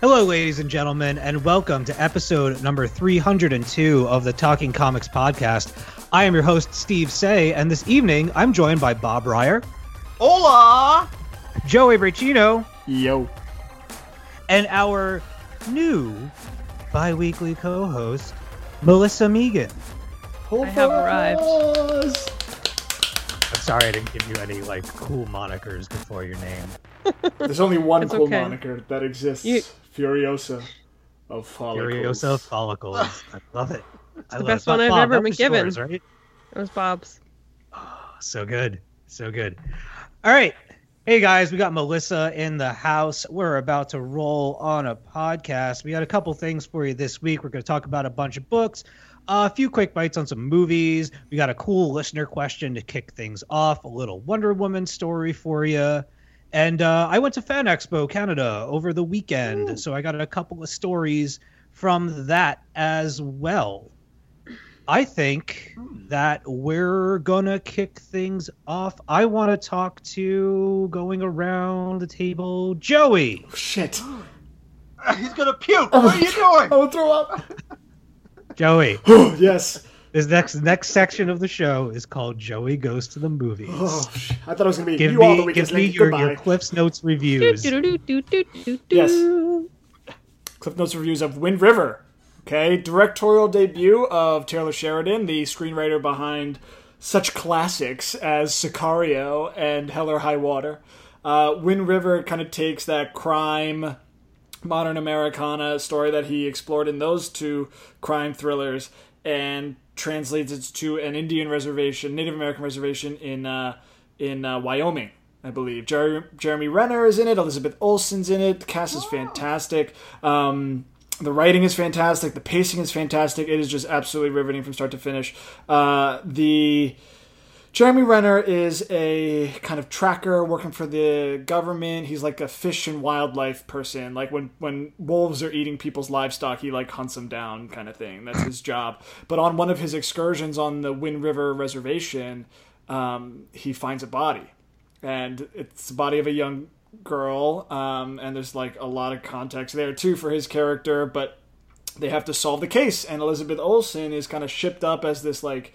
Hello, ladies and gentlemen, and welcome to episode number 302 of the Talking Comics podcast. I am your host, Steve Seigh, and this evening I'm joined by Bob Reyer, Hola! Joey Braccino, Yo. and our new bi weekly co host, Melissa Megan. I have arrived. I'm sorry I didn't give you any like cool monikers before your name. There's only one It's cool okay. moniker that exists. You- Furiosa of follicles. Furiosa follicles. I love it. I love the best it. one I've Bob, ever been given. yours, right? It was Bob's. Ah, so good. So good. All right. Hey guys, we got Melissa in the house. We're about to roll on a podcast. We got a couple things for you this week. We're going to talk about a bunch of books, a few quick bites on some movies. We got a cool listener question to kick things off, a little Wonder Woman story for you. And uh, I went to Fan Expo Canada over the weekend, so I got a couple of stories from that as well. I think that we're gonna kick things off. I want to talk to going around the table, Joey. Shit. He's gonna puke. What are you doing? I will throw up. Joey, yes. This next next section of the show is called Joey Goes to the Movies. Oh, I thought it was going to be give you all the me weekends. give me your, Goodbye. your Cliff's Notes reviews. Yes. Cliff Notes reviews of Wind River. Okay, directorial debut of Taylor Sheridan, the screenwriter behind such classics as Sicario and Hell or High Water. Uh, Wind River kind of takes that crime, modern Americana story that he explored in those two crime thrillers and translates it to an Indian reservation, Native American reservation in uh, in uh, Wyoming. I believe Jer- Jeremy Renner is in it. Elizabeth Olsen's in it. The cast is fantastic. Um, the writing is fantastic. The pacing is fantastic. It is just absolutely riveting from start to finish. Uh, the Jeremy Renner is a kind of tracker working for the government. He's like a fish and wildlife person. Like when when wolves are eating people's livestock, he like hunts them down, kind of thing. That's his job. But on one of his excursions on the Wind River Reservation, um, he finds a body, and it's the body of a young girl. Um, and there's like a lot of context there too for his character, but they have to solve the case. And Elizabeth Olsen is kind of shipped up as this like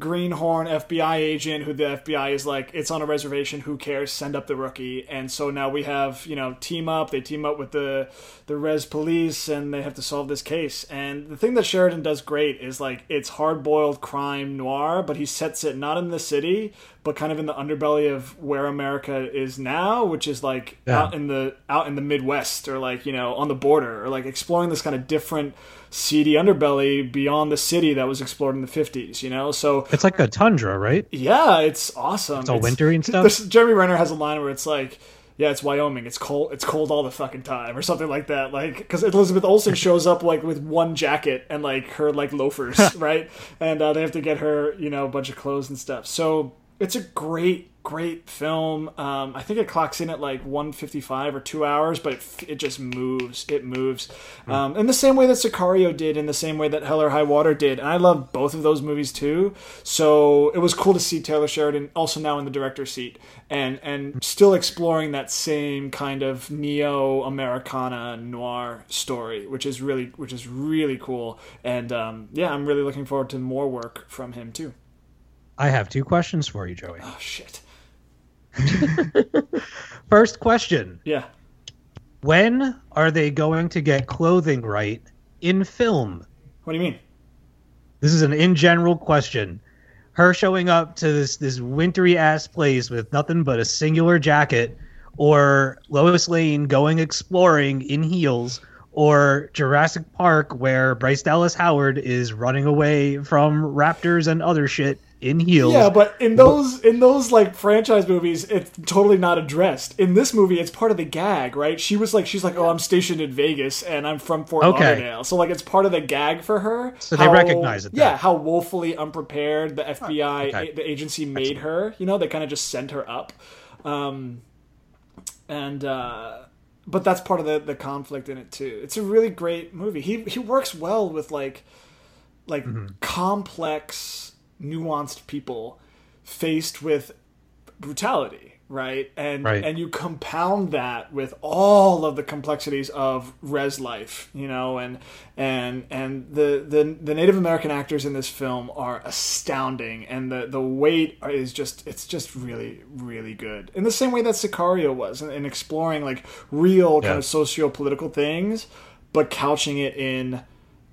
greenhorn FBI agent who the FBI is like, it's on a reservation, who cares? Send up the rookie. And so now we have, you know, team up, they team up with the the res police and they have to solve this case. And the thing that Sheridan does great is like it's hard boiled crime noir, but he sets it not in the city, but kind of in the underbelly of where America is now, which is like Yeah. out in the out in the Midwest or like, you know, on the border or like exploring this kind of different seedy underbelly beyond the city that was explored in the 50s, you know? So It's like a tundra, right? yeah, it's awesome. It's all wintry and stuff? Jeremy Renner has a line where it's like, "Yeah, it's Wyoming. It's cold. It's cold all the fucking time," or something like that. Like, because Elizabeth Olsen shows up like with one jacket and like her like loafers, right? And uh, they have to get her, you know, a bunch of clothes and stuff. So it's a great, great film. Um, I think it clocks in at like 155 or two hours, but it, it just moves. It moves. Um, in the same way that Sicario did, in the same way that Hell or High Water did. And I love both of those movies too. So it was cool to see Taylor Sheridan also now in the director's seat and, and still exploring that same kind of neo Americana noir story, which is really, which is really cool. And um, yeah, I'm really looking forward to more work from him too. I have two questions for you, Joey. Oh shit. First question Yeah. When are they going to get clothing right in film? What do you mean? This is an in general question. her showing up to this this wintry ass place with nothing but a singular jacket, or Lois Lane going exploring in heels, or Jurassic Park where Bryce Dallas Howard is running away from raptors and other shit in heels. Yeah, but in those in those like franchise movies, it's totally not addressed. In this movie, it's part of the gag, right? She was like, she's like, oh, I'm stationed in Vegas and I'm from Fort Okay. Lauderdale, so like it's part of the gag for her. So they recognize it then. Yeah, how woefully unprepared the FBI, okay. a- the agency made her. You know, they kind of just sent her up, um, and. uh but that's part of the, the conflict in it too. It's a really great movie. He he works well with like like complex, nuanced people faced with brutality, right? And Right. and you compound that with all of the complexities of res life, you know, and and and the the, the Native American actors in this film are astounding, and the the weight is just it's just really really good. In the same way that Sicario was, in, in exploring like real kind of socio political things, but couching it in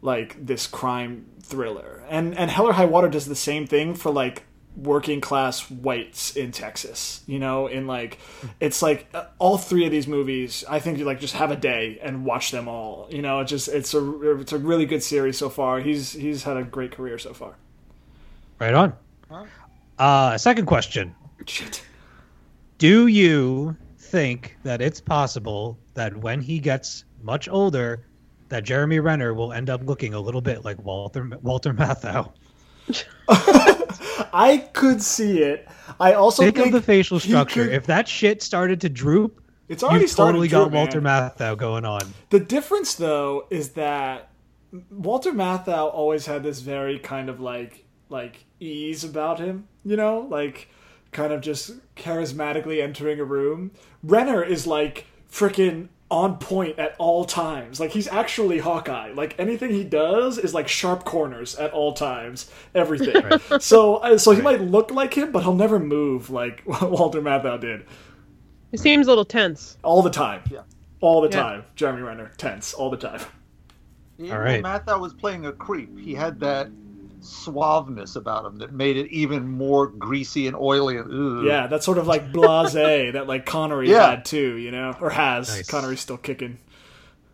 like this crime thriller. And and Hell or High Water does the same thing for like working class whites in Texas. You know, in like it's like uh, all three of these movies. I think you like just have a day and watch them all. You know, it just it's a it's a really good series so far. He's he's had a great career so far. Right on. Uh, second question. Shit. Do you think that it's possible that when he gets much older, that Jeremy Renner will end up looking a little bit like Walter Walter Matthau? I could see it. I also Think think of the facial structure. could- if that shit started to droop, it's already started totally to got droop, Walter man. Matthau going on. The difference, though, is that Walter Matthau always had this very kind of like like ease about him, you know, like kind of just charismatically entering a room. Renner is like freaking on point at all times. Like he's actually Hawkeye. Like anything he does is like sharp corners at all times. Everything. So uh, so he might look like him, but he'll never move like Walter Matthau did He seems a little tense. all the time. Yeah. All the Yeah. time. Jeremy Renner, tense all the time. Even All when. Matthau was playing a creep, he had that suaveness about him that made it even more greasy and oily. And, ugh. Yeah, that sort of like blase that like Connery Yeah. had too, you know, or has. Nice. Connery's still kicking.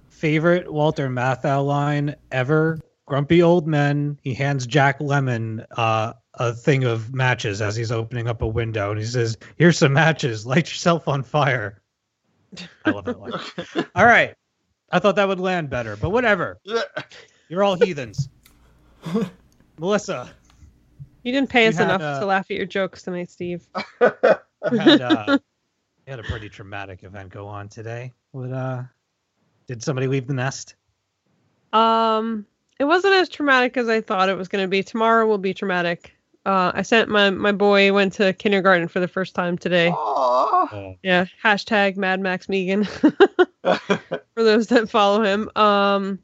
Favorite Walter Matthau line ever? Grumpy old men. He hands Jack Lemmon uh, a thing of matches as he's opening up a window, and he says, "Here's some matches. Light yourself on fire." I love that line. All right, I thought that would land better, but whatever. You're all heathens. Melissa, You didn't pay You us had, enough uh, to laugh at your jokes tonight, Steve. you had, uh, you had a pretty traumatic event go on today. What uh, did somebody leave the nest? Um, it wasn't as traumatic as I thought it was going to be. Tomorrow will be traumatic. Uh, I sent my my boy went to kindergarten for the first time today. Aw. Oh, Yeah, hashtag Mad Max Megan for those that follow him. Um,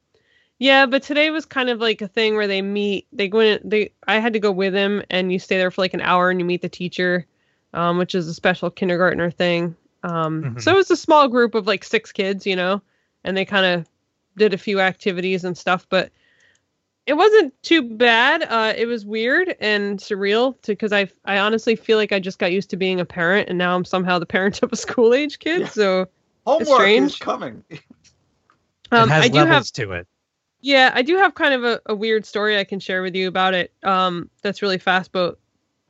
yeah, but today was kind of like a thing where they meet. They go in. They I had to go with him, and you stay there for like an hour, and you meet the teacher, um, which is a special kindergartner thing. Um, Mhm. so it was a small group of like six kids, you know, and they kind of did a few activities and stuff, but it wasn't too bad. Uh, it was weird and surreal because I I honestly feel like I just got used to being a parent, and now I'm somehow the parent of a school age kid. Yeah. So Homework strange. is coming. um, it has I do levels have to it. Yeah, I do have kind of a, a weird story I can share with you about it. Um, that's really fast, but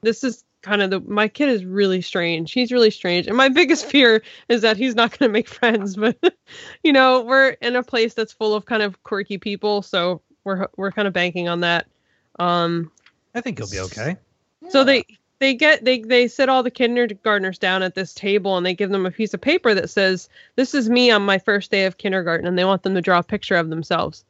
this is kind of the my kid is really strange. He's really strange, and my biggest fear is that he's not going to make friends. But you know, we're in a place that's full of kind of quirky people, so we're we're kind of banking on that. Um, I think he'll be okay. so they they get they they sit all the kindergartners down at this table and they give them a piece of paper that says this is me on my first day of kindergarten and they want them to draw a picture of themselves.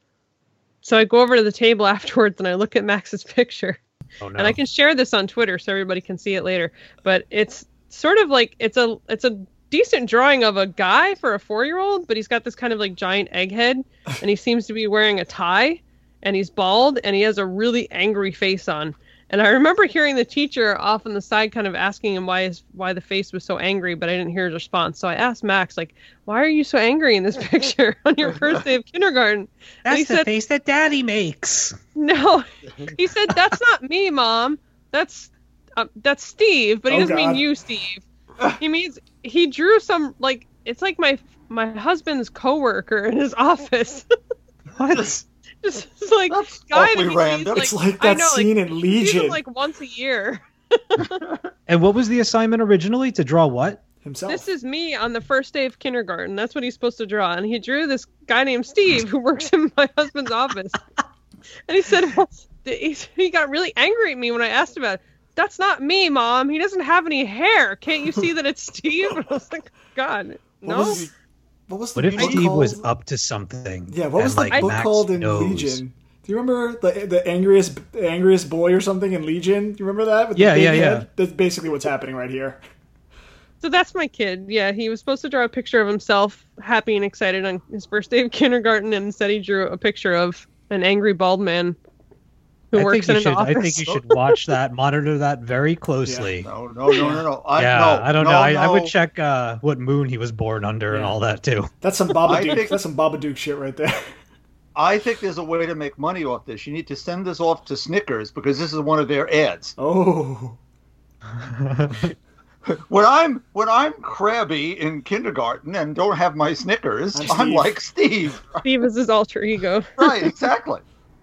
So I go over to the table afterwards and I look at Max's picture Oh no. and I can share this on Twitter so everybody can see it later. But it's sort of like it's a it's a decent drawing of a guy for a four year old, but he's got this kind of like giant egghead and he seems to be wearing a tie and he's bald and he has a really angry face on. And I remember hearing the teacher off on the side kind of asking him why his why the face was so angry, but I didn't hear his response. So I asked Max, like, why are you so angry in this picture on your first day of kindergarten? And he That's the said, face that Daddy makes. No. He said, That's not me, Mom. that's uh, that's Steve, but he Oh, doesn't mean you, Steve. he means he drew some like it's like my my husband's coworker in his office. What? just it's like That's guy that awfully he sees. It's like that know, like, scene in Legion him, like once a year. And what was the assignment originally? To draw what? himself. This is me on the first day of kindergarten. That's what he's supposed to draw. And he drew this guy named Steve who works in my husband's office. And he said, well, he he got really angry at me when I asked about it. That's not me, Mom. He doesn't have any hair. Can't you see that it's Steve? And I was like, God, What no. was, what was the What if book Steve was up to something? Yeah, what was the like, book Max called in knows? Legion? Do you remember the the angriest angriest boy or something in Legion? Do you remember that? With Yeah, big yeah, yeah. head? That's basically what's happening right here. So that's my kid. Yeah, he was supposed to draw a picture of himself happy and excited on his first day of kindergarten, and instead he drew a picture of an angry bald man who I works think in you an should. office. I think you should watch that, monitor that very closely. No, no, no, no, no. I, yeah, no, I don't no, know. I, I would check uh, what moon he was born under and all that too. That's some I Babadook. think- That's some Babadook shit right there. I think there's a way to make money off this. You need to send this off to Snickers because this is one of their ads. Oh, When I'm when I'm crabby in kindergarten and don't have my Snickers, I'm I'm, like Steve. Steve is his alter ego. Right, exactly.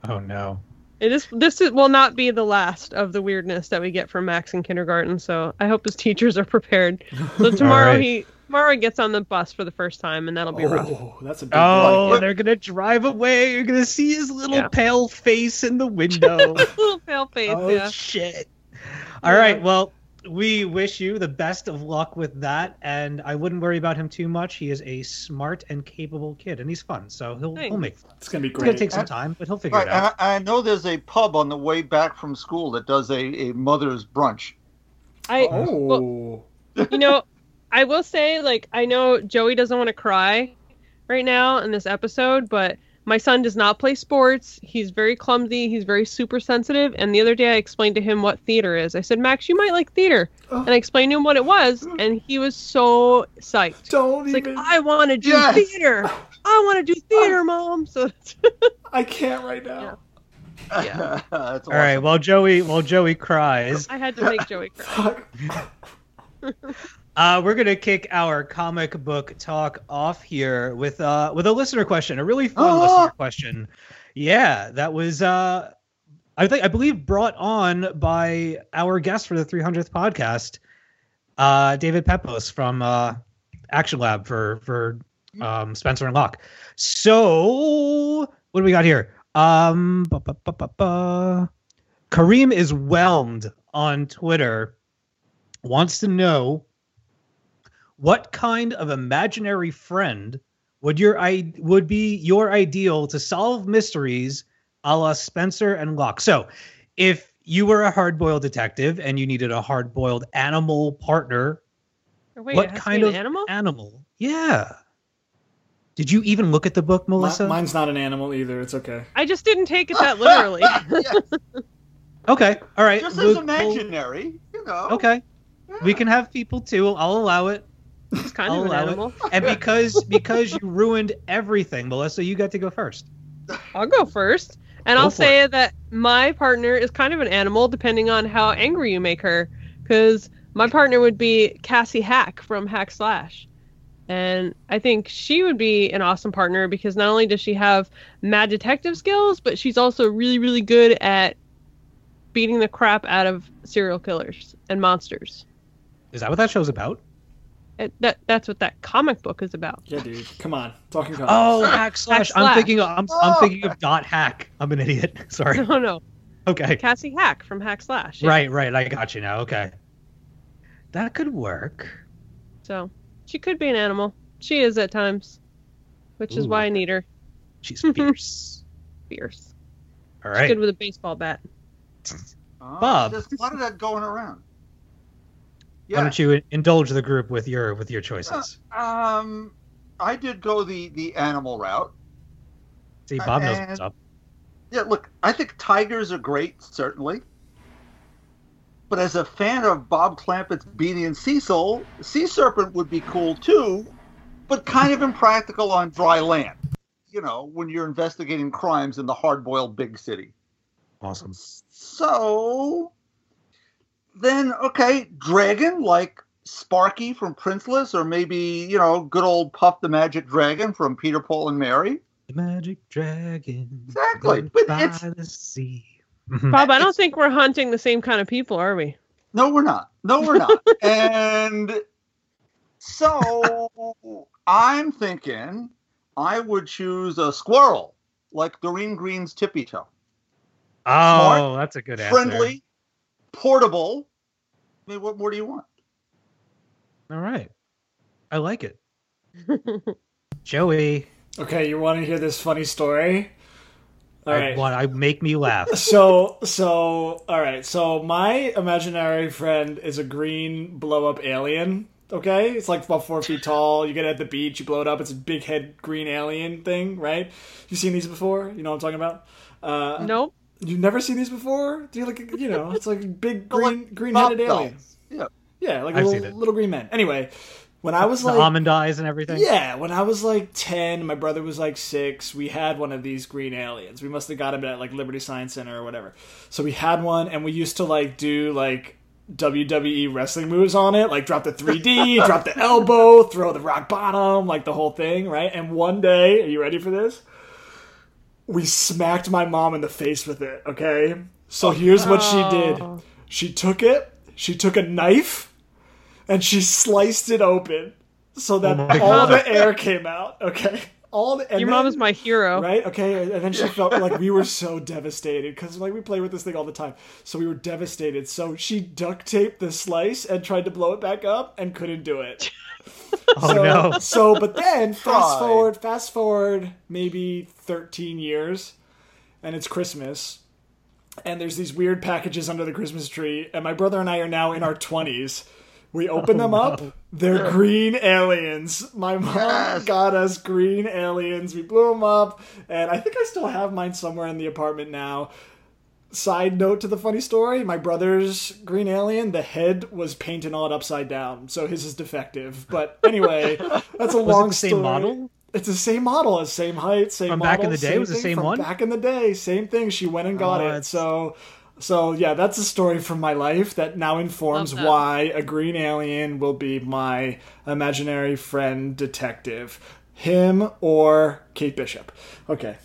oh no. It is. This is, will not be the last of the weirdness that we get from Max in kindergarten. So I hope his teachers are prepared. So tomorrow right. he tomorrow he gets on the bus for the first time, and that'll be oh, rough. oh, that's a big Oh, Like- they're gonna drive away. You're gonna see his little Yeah. pale face in the window. Little pale face. oh yeah. shit! All right, well, we wish you the best of luck with that, and I wouldn't worry about him too much. He is a smart and capable kid, and he's fun, so he'll he'll make fun. It's gonna be great. It's gonna take some time, but he'll figure Right, it out. I, I know there's a pub on the way back from school that does a, a mother's brunch. I oh, you know, I will say, like, I know Joey doesn't want to cry right now in this episode, but my son does not play sports. He's very clumsy. He's very super sensitive. And the other day, I explained to him what theater is. I said, Max, you might like theater. Oh. And I explained to him what it was, and he was so psyched. don't It's like. I want to do Yes. theater. I want to do theater, mom. So I can't right now. Yeah. That's All right, while Joey while Joey cries, I had to make Joey cry. Uh, we're gonna kick our comic book talk off here with uh with a listener question, a really fun Oh. listener question. Yeah, that was uh I think I believe brought on by our guest for the 300th podcast, uh David Pepose from uh Action Lab for for um Spencer and Locke. So what do we got here? Um ba, ba, ba, ba, ba. Kareem is whelmed on Twitter wants to know what kind of imaginary friend would your I would be your ideal to solve mysteries a la Spencer and Locke? So, if you were a hard-boiled detective and you needed a hard-boiled animal partner, Wait, what it has to kind be of animal? animal? Yeah. Did you even look at the book, Mi- Melissa? mine's not an animal either. It's okay. I just didn't take it that literally. Okay, all right. just we'll- as we'll- imaginary, you know. okay, we can have people too. I'll allow it. It's kind I'll of an allow it. animal. And because because you ruined everything, Melissa, you got to go first. I'll go first. And Go I'll say that my partner is kind of an animal depending on how angry you make her. Because my partner would be Cassie Hack from Hack Slash. And I think she would be an awesome partner because not only does she have mad detective skills, but she's also really, really good at beating the crap out of serial killers and monsters. Is that what that show's about? It, that That's what that comic book is about. Yeah, dude. Come on. Talking comics. Oh, hack slash. I'm thinking. Of, I'm I'm Oh. thinking of dot hack. I'm an idiot. Sorry. No, no. Okay. Cassie Hack from Hack Slash. yeah. Right, right. I got you now. Okay. That could work. So she could be an animal. She is at times, which is why I need her. She's fierce. Fierce. All right. She's good with a baseball bat. Uh, Bob. There's a lot of that going around. Why don't you indulge the group with your with your choices? Um, I did go the the animal route. See, Bob knows and- what's up. Yeah, look, I think tigers are great, certainly. But as a fan of Bob Clampett's Beany and Cecil, Sea Serpent would be cool too, but kind of impractical on dry land. You know, when you're investigating crimes in the hard boiled big city. Awesome. So, then okay, dragon like Sparky from Princeless, or maybe you know, good old Puff the Magic Dragon from Peter, Paul, and Mary. The magic dragon. Exactly, lives but by it's- the sea. Bob, I don't think we're hunting the same kind of people, are we? No, we're not. No, we're not. and so I'm thinking I would choose a squirrel, like Doreen Green's Tippy Toe. oh, that's a good answer. Friendly, portable. I mean, what more do you want? All right. I like it. Joey, Okay, you want to hear this funny story? All I right. want I make me laugh. so so all right so my imaginary friend is a green blow up alien okay it's like about four feet tall you get it at the beach you blow it up it's a big head green alien thing right you seen these before you know what i'm talking about uh nope. You've never seen these before do you like you know it's like a big green like green Pop headed alien. Yeah. yeah like I've little, seen it. little green men anyway when i was the like almond eyes and everything. yeah, when I was like 10, my brother was like 6, we had one of these green aliens. We must have got him at like Liberty Science Center or whatever. So we had one and we used to like do like WWE wrestling moves on it, like drop the 3D, drop the elbow, throw the rock bottom, like the whole thing, right? And one day, are you ready for this? We smacked my mom in the face with it, okay? So here's what she oh. did. Oh. She took it, she took a knife, and she sliced it open so that Oh all God. the air came out. Okay, all the, and Your then, mom is my hero. right. Okay, and then she felt like we were so devastated because like we play with this thing all the time, so we were devastated. So she duct taped the slice and tried to blow it back up and couldn't do it. Oh so, no. So, but then fast Tried. forward, fast forward maybe 13 years, and it's Christmas, and there's these weird packages under the Christmas tree, and my brother and I are now in our 20s. We open them oh, up. They're green aliens. My mom Yes. got us green aliens. We blew them up, and I think I still have mine somewhere in the apartment now. Side note to the funny story: my brother's green alien, the head was painted all upside down, so his is defective. But anyway, that's a Was long it the same story. model? It's the same model, as same height, same From back in the day? It was the thing same from one? Back in the day, same thing. She went and got Oh, it. it's- So, so yeah, that's a story from my life that now informs that. why a green alien will be my imaginary friend detective, him or Kate Bishop. Okay.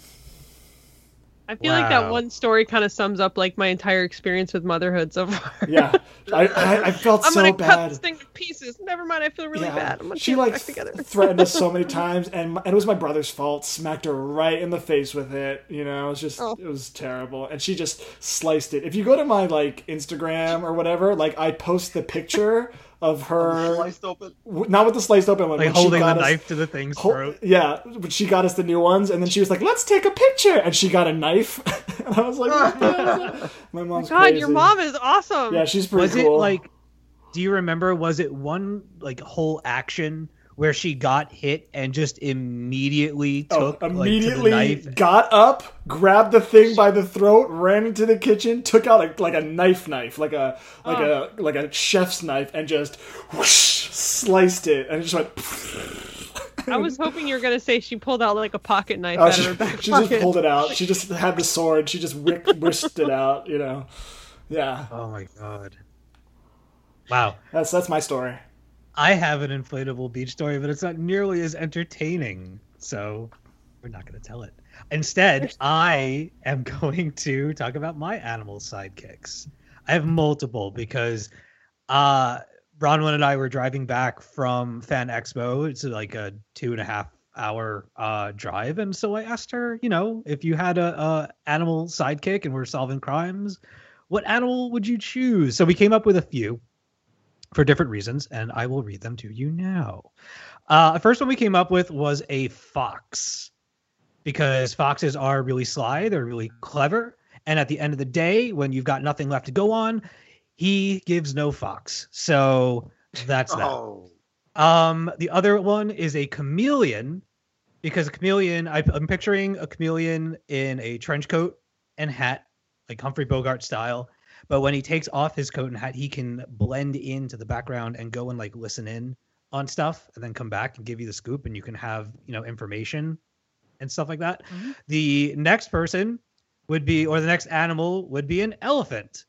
I feel like that one story kind of sums up like my entire experience with motherhood so far. Yeah, I, I, I felt I'm so gonna bad. cut this thing to pieces. Never mind, I feel really Yeah. bad. I'm gonna she like together. threatened us so many times, and, and it was my brother's fault. Smacked her right in the face with it. You know, it was just Oh. it was terrible, and she just sliced it. If you go to my like Instagram or whatever, like I post the picture of her, Sliced open. w- not with the sliced open one, Like when she holding the us- knife to the thing's Hol- throat. yeah, but she got us the new ones, and then she was like, "Let's take a picture," and she got a knife, and I was like, what the hell is that? "My mom's God, crazy." your mom is awesome. Yeah, she's pretty Was cool. it like do you remember was it one like whole action where she got hit and just immediately Oh, took like, to the immediately knife? got up, grabbed the thing by the throat, ran into the kitchen, took out a, like a knife knife, like a like Oh. a like a chef's knife, and just whoosh, sliced it, and it just went. I was hoping you were gonna say she pulled out like a pocket knife Oh, out she of her back she pocket. just pulled it out. She just had the sword. She just whick, whisked it out. You know, yeah. Oh my god. Wow. That's that's my story. I have an inflatable beach story, but it's not nearly as entertaining. So we're not going to tell it. Instead, I am going to talk about my animal sidekicks. I have multiple because uh Bronwyn and I were driving back from Fan Expo. It's like a two and a half hour uh drive. And so I asked her, you know, if you had a, a animal sidekick and we're solving crimes, what animal would you choose? So we came up with a few for different reasons, and I will read them to you now. Uh, the first one we came up with was a fox, because foxes are really sly, they're really clever, and at the end of the day, when you've got nothing left to go on, he gives no fox. So that's that. Oh, Um, the other one is a chameleon, because a chameleon, I, I'm picturing a chameleon in a trench coat and hat, like Humphrey Bogart style. But when he takes off his coat and hat, he can blend into the background and go and like listen in on stuff, and then come back and give you the scoop, and you can have you know information and stuff like that. The next person would be, or the next animal would be an elephant,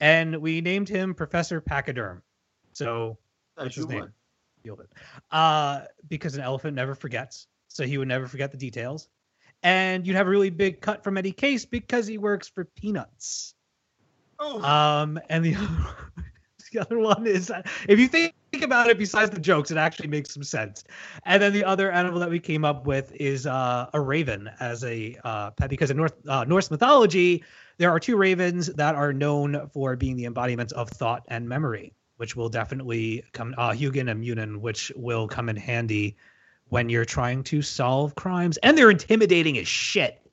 and we named him Professor Pachyderm. So that's his name? would. It. Uh, because an elephant never forgets, so he would never forget the details. And you'd have a really big cut from Eddie Case because he works for Peanuts. Oh, Um, and the the other one is if you think about it, besides the jokes, it actually makes some sense. And then the other animal that we came up with is uh, a raven as a uh, pet because in North uh, Norse mythology there are two ravens that are known for being the embodiments of thought and memory, which will definitely come uh, Hugin and Munin, which will come in handy when you're trying to solve crimes, and they're intimidating as shit.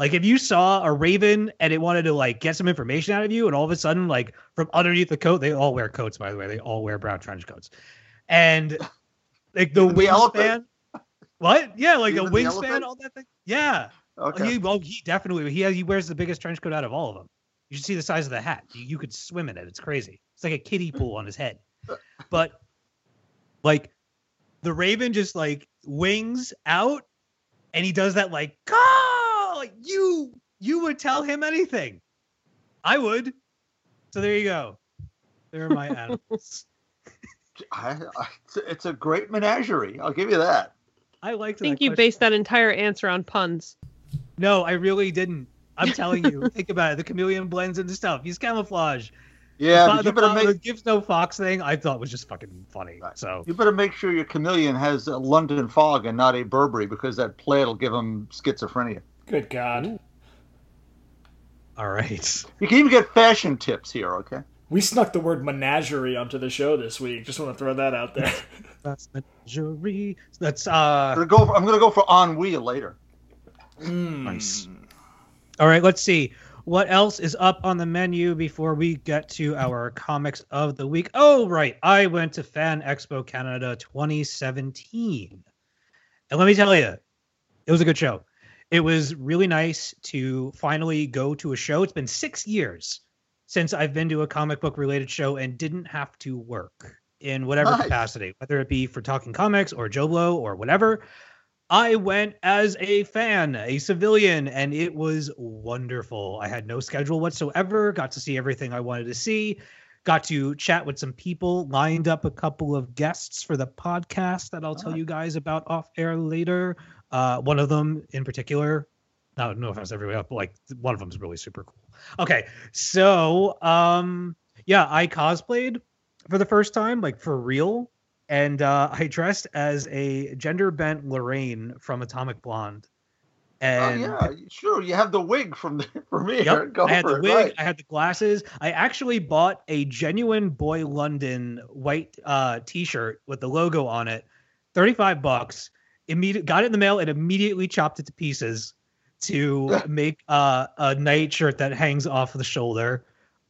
Like if you saw a raven and it wanted to like get some information out of you, and all of a sudden, like from underneath the coat, they all wear coats, by the way. They all wear brown trench coats, and like the Even wingspan. What? Yeah, like Even a the wingspan, all that thing. Yeah. okay. He, well, he definitely he has, he wears the biggest trench coat out of all of them. You should see the size of the hat. You, you could swim in it. It's crazy. It's like a kiddie pool on his head. But like the raven just like wings out and he does that like caw like you you would tell him anything. I would. So there you go. There are my animals. I, I, it's, it's a great menagerie. I'll give you that. I like. I think you question. based that entire answer on puns. No, I really didn't. I'm telling you. think about it. The chameleon blends into stuff. He's camouflage. Yeah, Fo- but the, you better fo- make the gives no fox thing I thought was just fucking funny. Right. So you better make sure your chameleon has a London fog and not a Burberry because that plaid will give him schizophrenia. Good God. all right. You can even get fashion tips here. Okay. We snuck the word menagerie onto the show this week. Just want to throw that out there. That's menagerie. That's I'm uh gonna go. For, I'm gonna go for ennui later. nice. All right, let's see. What else is up on the menu before we get to our comics of the week? Oh, right. I went to Fan Expo Canada 2017. And let me tell you, it was a good show. It was really nice to finally go to a show. It's been six years since I've been to a comic book related show and didn't have to work in whatever Nice. capacity, whether it be for talking comics or Joe Blow or whatever. I went as a fan, a civilian, and it was wonderful. I had no schedule whatsoever, got to see everything I wanted to see, got to chat with some people, lined up a couple of guests for the podcast that I'll tell ah. you guys about off air later. Uh, one of them in particular, no, no offense everybody else, but like one of them is really super cool. Okay, so um, yeah, I cosplayed for the first time, like for real, and uh, I dressed as a gender bent Lorraine from Atomic Blonde. And oh yeah, sure. You have the wig from the, from here. Yep. Go I had for the it. wig, Right. I had the glasses. I actually bought a genuine Boy London white uh, T-shirt with the logo on it, thirty-five bucks. Immediate got it in the mail and immediately chopped it to pieces to make uh, a night shirt that hangs off the shoulder.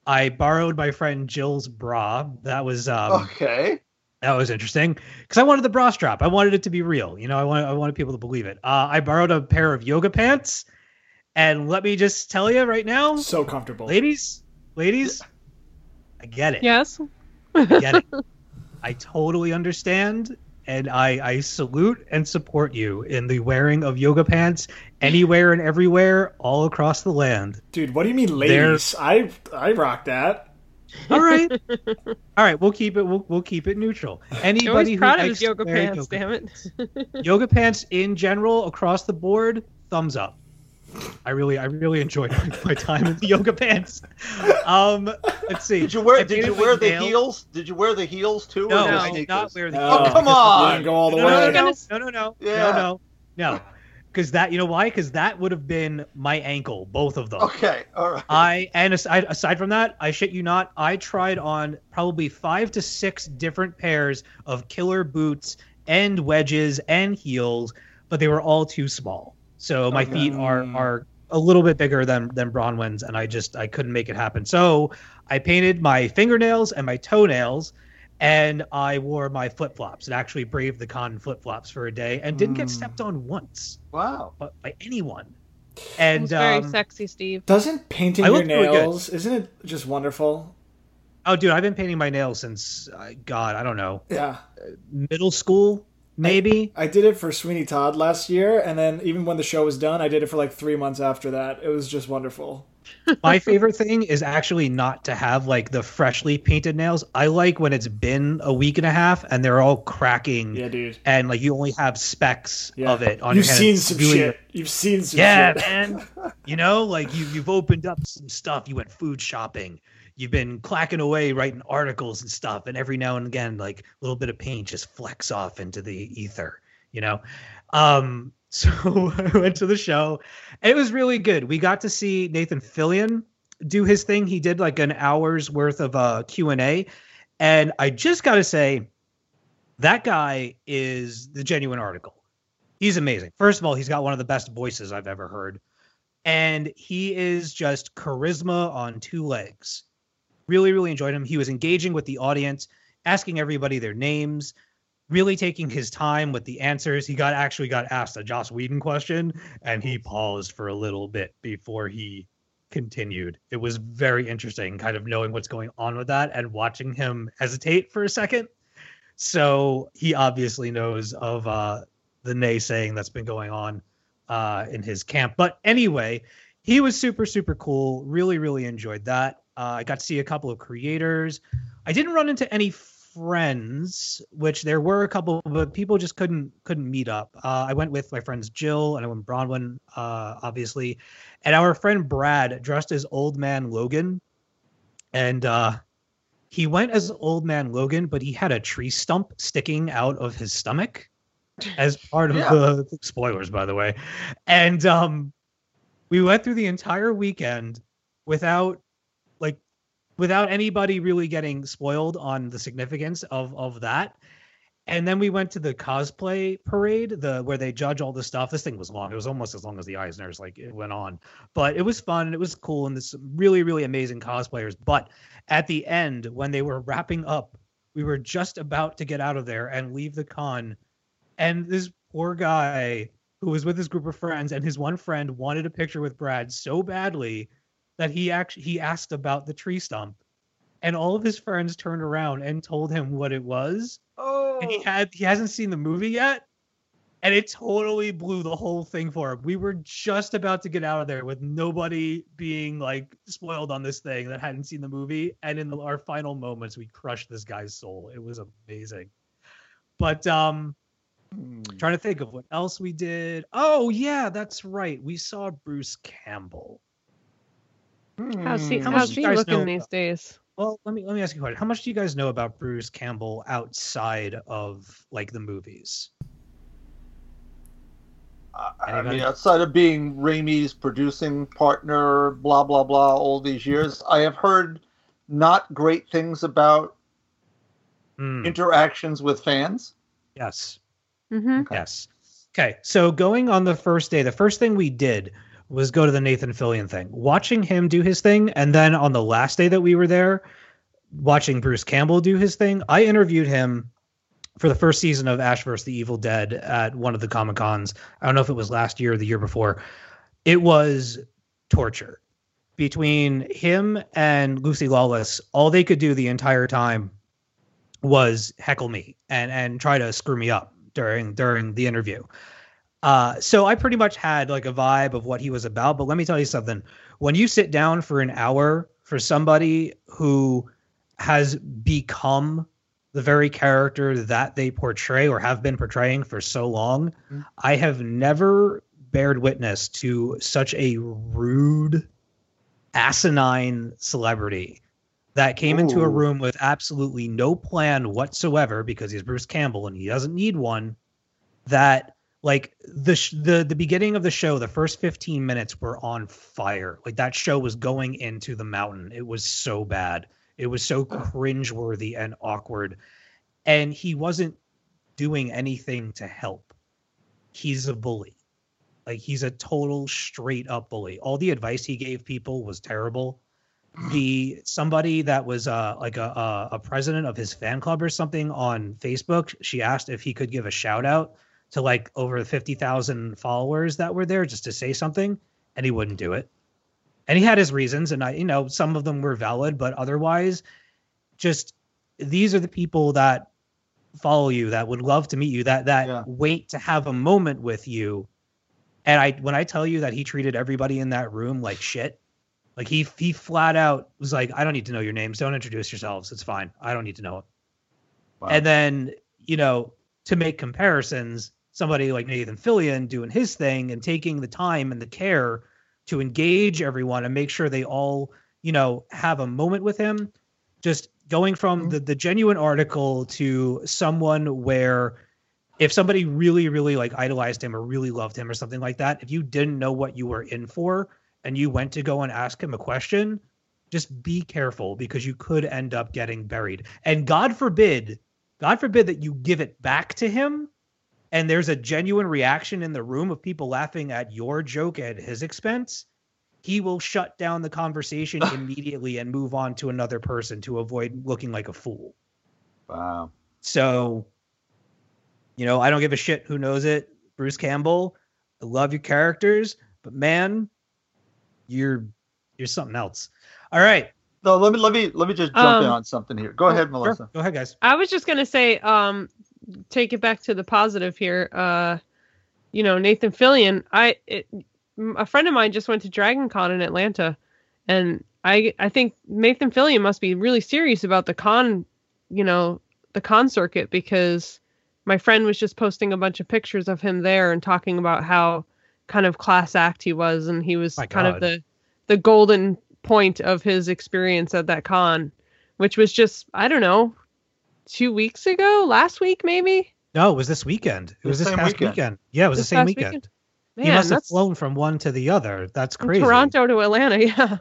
I borrowed my friend Jill's bra. That was um, Okay. that was interesting because I wanted the bra strap. I wanted it to be real. You know, I wanted I wanted people to believe it. Uh, I borrowed a pair of yoga pants, and let me just tell you right now, so comfortable. ladies, ladies, I get it. Yes. I get it. I totally understand, and I I salute and support you in the wearing of yoga pants anywhere and everywhere all across the land. Dude, what do you mean ladies? I I rock that. All right, all right. We'll keep it. We'll, we'll keep it neutral. Anybody always who proud of likes yoga pants, yoga damn it. yoga pants in general across the board thumbs up i really i really enjoyed my, my time in the yoga pants um let's see Did you wear? I Did you wear the nails. heels? Did you wear the heels too? or no, the i did not wear the No, Oh, come on. go all the no, no, way. no, no, Gonna- no, no, no, Yeah. no, no, no, because that you know why? Because that would have been my ankle, both of them. Okay. All right. I and aside, aside from that, I shit you not, I tried on probably five to six different pairs of killer boots and wedges and heels, but they were all too small. So my Okay. feet are Mm. are a little bit bigger than than Bronwyn's, and I just I couldn't make it happen. So I painted my fingernails and my toenails, and I wore my flip flops and actually braved the con flip flops for a day and didn't get Mm. stepped on once, Wow. but by anyone. It's And very um, sexy, Steve. Doesn't painting I your look really nails, isn't it just wonderful? Oh, dude, I've been painting my nails since uh, God, I don't know, Yeah. middle school, maybe. I did it for Sweeney Todd last year, and then even when the show was done, I did it for like three months after that. It was just wonderful. My favorite thing is actually not to have like the freshly painted nails. I like when it's been a week and a half and they're all cracking Yeah, dude. and like you only have specks Yeah. of it on your. You've your seen some shit. You've seen some Yeah, shit. man. You know, like you you've opened up some stuff. You went food shopping. You've been clacking away writing articles and stuff, and every now and again, like a little bit of paint just flecks off into the ether. You know, um, so I went to the show. It was really good. We got to see Nathan Fillion do his thing. He did like an hour's worth of uh, Q and I just got to say, that guy is the genuine article. He's amazing. First of all, he's got one of the best voices I've ever heard, and he is just charisma on two legs. Really, really enjoyed him. He was engaging with the audience, asking everybody their names, really taking his time with the answers. He got actually got asked a Joss Whedon question, and he paused for a little bit before he continued. It was very interesting, kind of knowing what's going on with that and watching him hesitate for a second. So he obviously knows of uh, the naysaying that's been going on uh, in his camp. But anyway, he was super, super cool. Really, really enjoyed that. Uh, I got to see a couple of creators. I didn't run into any friends, which there were a couple, but people just couldn't couldn't meet up. Uh, I went with my friends Jill and I went Bronwyn, uh, obviously, and our friend Brad dressed as Old Man Logan, and uh, he went as Old Man Logan, but he had a tree stump sticking out of his stomach as part of Yeah. the spoilers, by the way. And um, we went through the entire weekend without without anybody really getting spoiled on the significance of of that. And then we went to the cosplay parade, the where they judge all the stuff. This thing was long; it was almost as long as the Eisners. Like it went on, but it was fun and it was cool, and this really, really amazing cosplayers. But at the end, when they were wrapping up, we were just about to get out of there and leave the con, and this poor guy who was with his group of friends and his one friend wanted a picture with Brad so badly that he actually he asked about the tree stump, and all of his friends turned around and told him what it was. Oh, and he had he hasn't seen the movie yet. And it totally blew the whole thing for him. We were just about to get out of there with nobody being like spoiled on this thing that hadn't seen the movie. And in the, our final moments we crushed this guy's soul. It was amazing. But um trying to think of what else we did. Oh yeah that's right. We saw bruce campbell How's he, Hmm. How much how's do he you guys looking know these days? well let me let me ask you a question how much do you guys know about bruce campbell outside of like the movies I- I mean, outside of being Raimi's producing partner, blah blah blah, all these years, I have heard not great things about Hmm, interactions with fans. yes Mm-hmm. Okay. Yes. Okay. So going on the first day, the first thing we did was go to the Nathan Fillion thing, watching him do his thing, and then on the last day that we were there, watching Bruce Campbell do his thing. I interviewed him for the first season of Ash vs. the Evil Dead at one of the Comic Cons. I don't know if it was last year or the year before. It was torture between him and Lucy Lawless. All they could do the entire time was heckle me and and try to screw me up during during the interview. Uh, so I pretty much had like a vibe of what he was about. But let me tell you something: when you sit down for an hour for somebody who has become the very character that they portray or have been portraying for so long, Mhm. I have never bared witness to such a rude, asinine celebrity that came into a room with absolutely no plan whatsoever because he's Bruce Campbell and he doesn't need one. That like the sh- the the beginning of the show, the first 15 minutes were on fire. Like that show was going into the mountain. It was so bad. It was so cringeworthy and awkward. And he wasn't doing anything to help. He's a bully. Like he's a total straight up bully. All the advice he gave people was terrible the somebody that was uh like a, a a president of his fan club or something on Facebook. She asked if he could give a shout out to like over fifty thousand followers that were there just to say something, and he wouldn't do it. And he had his reasons, and I you know some of them were valid, but otherwise, just these are the people that follow you that would love to meet you that that Yeah. wait to have a moment with you and i when i tell you that he treated everybody in that room like shit Like he he flat out was like, I don't need to know your names. Don't introduce yourselves. It's fine. I don't need to know it. Wow. And then, you know, to make comparisons, somebody like Nathan Fillion doing his thing and taking the time and the care to engage everyone and make sure they all, you know, have a moment with him. Just going from Mhm. the, the genuine article to someone where if somebody really, really like idolized him or really loved him or something like that, if you didn't know what you were in for and you went to go and ask him a question, just be careful because you could end up getting buried. And God forbid, God forbid that you give it back to him and there's a genuine reaction in the room of people laughing at your joke at his expense. He will shut down the conversation immediately and move on to another person to avoid looking like a fool. Wow. So, you know, I don't give a shit who knows it. Bruce Campbell, I love your characters, but man, you're you're something else. All right. No, let me let me let me just jump in Um, on something here. Go ahead, Melissa. Sure. Go ahead, guys. I was just gonna say, um, take it back to the positive here. Uh, you know, Nathan Fillion. I it, a friend of mine just went to Dragon Con in Atlanta, and I I think Nathan Fillion must be really serious about the con, you know, the con circuit because my friend was just posting a bunch of pictures of him there and talking about how kind of class act he was, and he was My kind of the the golden point of his experience at that con, which was just I don't know two weeks ago, last week maybe. No, it was this weekend. It The was this past weekend. weekend. Yeah, it was This the same past weekend. weekend? he Man, must have flown from one to the other. That's from crazy. Toronto to Atlanta. Yeah,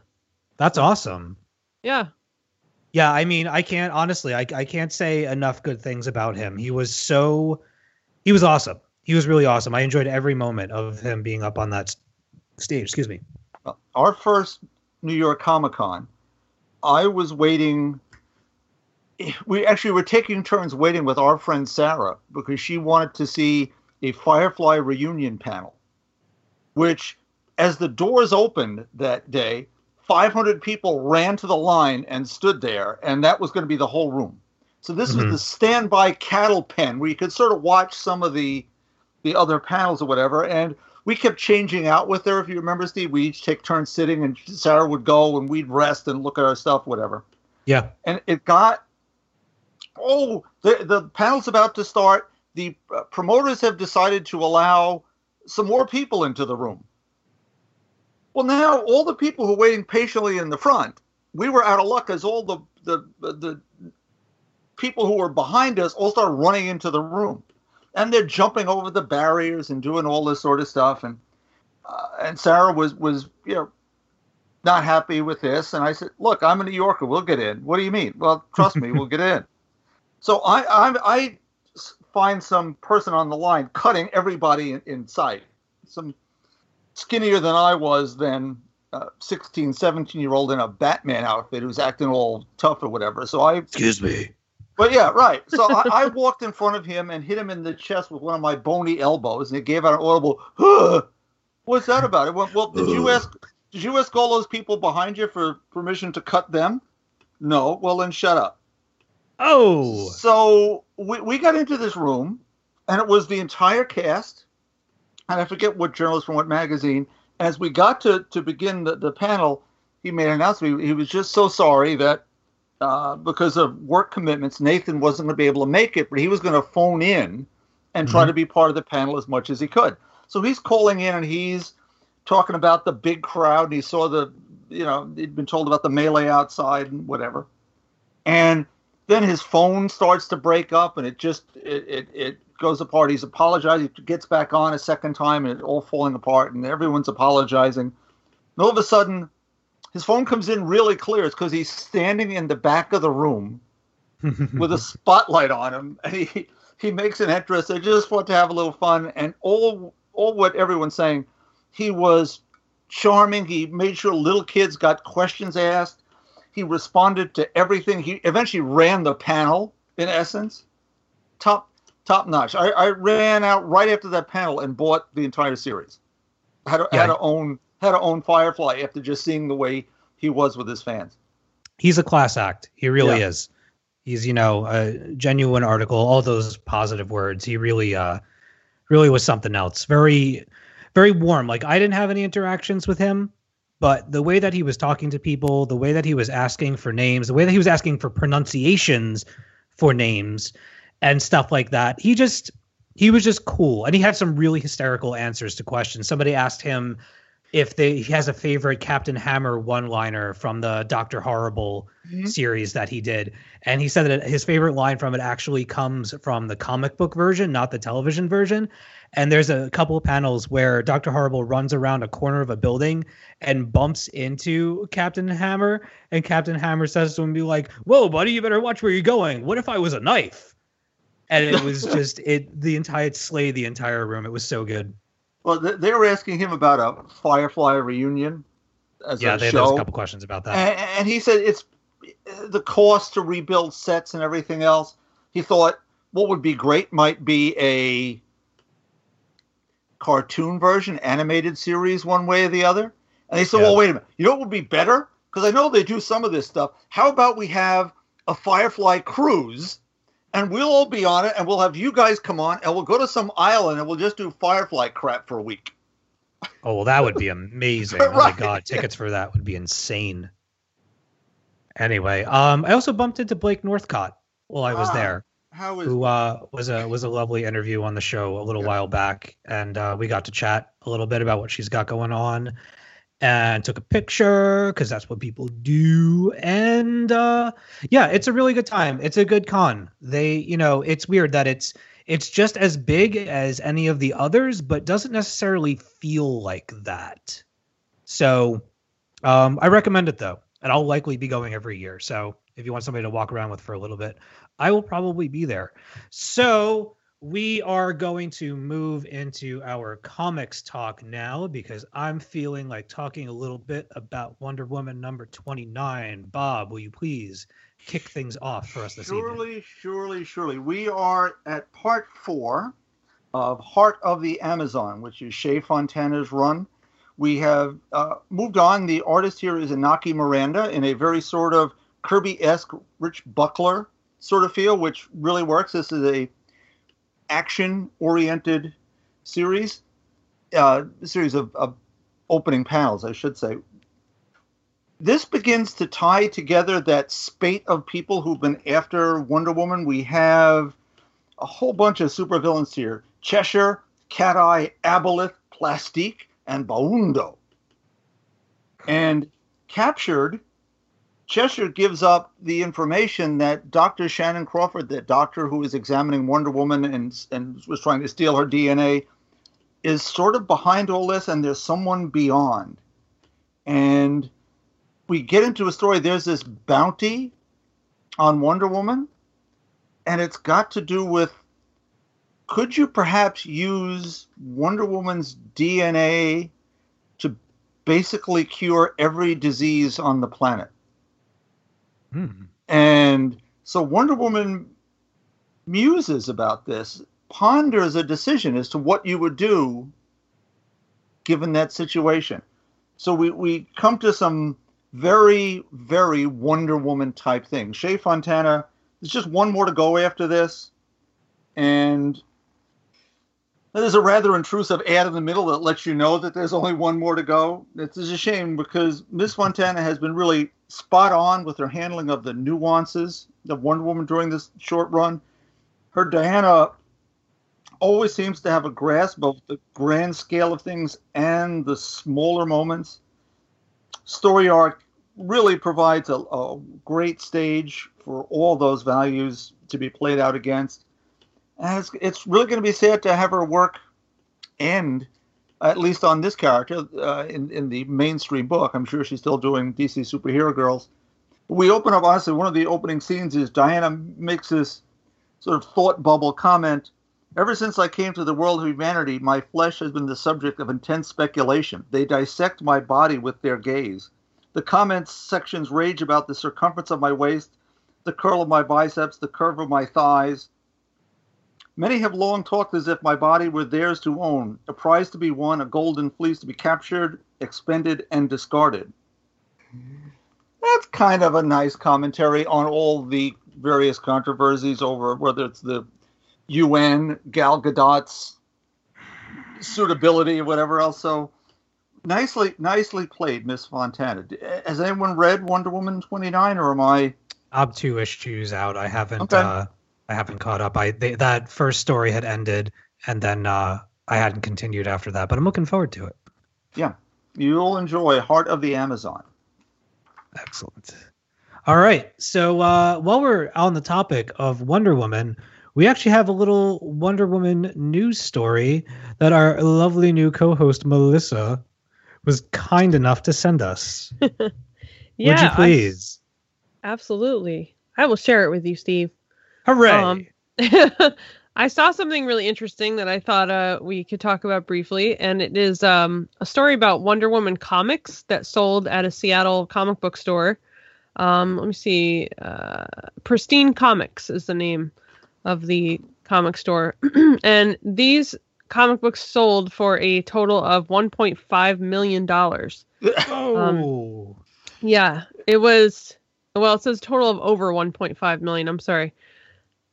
That's awesome. yeah. Yeah, I mean, I can't honestly, I, I can't say enough good things about him. He was so, he was awesome. He was really awesome. I enjoyed every moment of him being up on that stage. Excuse me. Our first New York Comic Con, I was waiting. We actually were taking turns waiting with our friend Sarah because she wanted to see a Firefly reunion panel, which, as the doors opened that day, 500 people ran to the line and stood there, and that was going to be the whole room. So this Mhm. was the standby cattle pen where you could sort of watch some of the the other panels or whatever, and we kept changing out with her. If you remember, Steve, we each take turns sitting, and Sarah would go, and we'd rest and look at our stuff, whatever. Yeah. And it got oh, the the panel's about to start. The uh, promoters have decided to allow some more people into the room. Well, now all the people who are waiting patiently in the front, we were out of luck as all the the the people who were behind us all started running into the room, and they're jumping over the barriers and doing all this sort of stuff. And uh, and Sarah was was you know not happy with this, and I said, "Look, I'm a New Yorker. We'll get in. What do you mean? Well, trust me, we'll get in." So I I find some person on the line cutting everybody in, in sight. Some skinnier than I was then. Uh, 16, 17 year old in a Batman outfit who's acting all tough or whatever. So I Excuse me. but yeah, right. So I, I walked in front of him and hit him in the chest with one of my bony elbows, and he gave out an audible. "Huh." What's that about? It went, well, did you ask? Did you ask all those people behind you for permission to cut them? No. Well, then shut up. Oh, So we, we got into this room, and it was the entire cast, and I forget what journalist from what magazine. As we got to, to begin the, the panel, he made an announcement. He was just so sorry that uh, because of work commitments, Nathan wasn't going to be able to make it, but he was going to phone in and try Mhm. to be part of the panel as much as he could. So he's calling in and he's talking about the big crowd, and he saw the, you know, he'd been told about the melee outside and whatever. And then his phone starts to break up and it just it, it, it goes apart. He's apologizing. He gets back on a second time and it's all falling apart and everyone's apologizing. And all of a sudden his phone comes in really clear. It's because he's standing in the back of the room with a spotlight on him and he he makes an entrance. I just want to have a little fun and all all what everyone's saying he was charming. He made sure little kids got questions asked he responded to everything. He eventually ran the panel, in essence. Top top notch. I, I ran out right after that panel and bought the entire series. Had to, Yeah. had to own had to own Firefly after just seeing the way he was with his fans. he's a class act. He really Yeah. is. He's you know a genuine article. All those positive words. He really uh really was something else. Very very warm. Like I didn't have any interactions with him, but the way that he was talking to people, the way that he was asking for names, the way that he was asking for pronunciations for names and stuff like that, he just he was just cool and he had some really hysterical answers to questions. Somebody asked him if they he has a favorite Captain Hammer one-liner from the Doctor Horrible Mhm. series that he did, and he said that his favorite line from it actually comes from the comic book version, not the television version. And there's a couple of panels where Doctor Horrible runs around a corner of a building and bumps into Captain Hammer, and Captain Hammer says to him, "Be like, whoa, buddy, you better watch where you're going. What if I was a knife?" And it was just it the entire it slayed the entire room. It was so good. Well, they were asking him about a Firefly reunion as yeah, a they, show, a couple questions about that. and, and he said it's the cost to rebuild sets and everything else. He thought what would be great might be a cartoon version, animated series, one way or the other. And they said, Yeah. "Well, wait a minute. You know what would be better? Because I know they do some of this stuff. How about we have a Firefly cruise?" And we'll all be on it, and we'll have you guys come on, and we'll go to some island, and we'll just do Firefly crap for a week. Oh well, that would be amazing. Oh my god, tickets for that would be insane. Anyway, um, I also bumped into Blake Northcott while I was Ah. there, How is who uh, was a was a lovely interview on the show a little Yeah. while back, and uh, we got to chat a little bit about what she's got going on, and took a picture because that's what people do, and uh, yeah, it's a really good time. It's a good con. They, you know, it's weird that it's it's just as big as any of the others, but doesn't necessarily feel like that. So um, I recommend it though, and I'll likely be going every year. So if you want somebody to walk around with for a little bit, I will probably be there. So we are going to move into our comics talk now because I'm feeling like talking a little bit about Wonder Woman number 29. Bob, will you please kick things off for us this evening? surely, surely, surely. We are at part four of Heart of the Amazon, which is Shea Fontana's run. We have uh, moved on. The artist here is Inaki Miranda in a very sort of Kirby-esque Rich Buckler sort of feel, which really works. This is a action-oriented series, uh, series of, of opening panels, I should say this begins to tie together that spate of people who've been after Wonder Woman. We have a whole bunch of supervillains here Cheshire, Cat Eye, Aboleth, Plastique, and Baundo. And captured, Cheshire gives up the information that Dr. Shannon Crawford, the doctor who is examining Wonder Woman and, and was trying to steal her DNA, is sort of behind all this, and there's someone beyond. And we get into a story. There's this bounty on Wonder Woman, and it's got to do with could you perhaps use Wonder Woman's DNA to basically cure every disease on the planet? Hmm. And so Wonder Woman muses about this, ponders a decision as to what you would do given that situation. So we, we come to some very, very Wonder Woman type things. Shea Fontana, there's just one more to go after this. And there's a rather intrusive ad in the middle that lets you know that there's only one more to go. It's a shame because Miss Fontana has been really spot on with her handling of the nuances of Wonder Woman during this short run. Her Diana always seems to have a grasp of the grand scale of things and the smaller moments. Story arc really provides a, a great stage for all those values to be played out against. And it's, it's really going to be sad to have her work end, at least on this character, uh, in, in the mainstream book. I'm sure she's still doing DC Superhero Girls. We open up, honestly, one of the opening scenes is Diana makes this sort of thought bubble comment. Ever since I came to the world of humanity, my flesh has been the subject of intense speculation. They dissect my body with their gaze. The comments sections rage about the circumference of my waist, the curl of my biceps, the curve of my thighs. Many have long talked as if my body were theirs to own, a prize to be won, a golden fleece to be captured, expended, and discarded. That's kind of a nice commentary on all the various controversies over whether it's the UN, Gal Gadot's suitability, or whatever else. So nicely, nicely played, Miss Fontana. Has anyone read Wonder Woman twenty nine, or am I? I'm two issues out. I haven't. Okay. Uh, I haven't caught up. I they, that first story had ended, and then uh, I hadn't continued after that. But I'm looking forward to it. Yeah, you'll enjoy Heart of the Amazon. Excellent. All right. So uh, while we're on the topic of Wonder Woman, we actually have a little Wonder Woman news story that our lovely new co-host Melissa was kind enough to send us. Yeah, Would you please? I- absolutely. I will share it with you, Steve. Hooray! Um, I saw something really interesting that I thought uh, we could talk about briefly, and it is um, a story about Wonder Woman comics that sold at a Seattle comic book store. Um, let me see. Uh, Pristine Comics is the name of the comic store, and these comic books sold for a total of 1.5 million dollars. oh, Yeah, it was. Well, it says total of over 1.5 million. I'm sorry.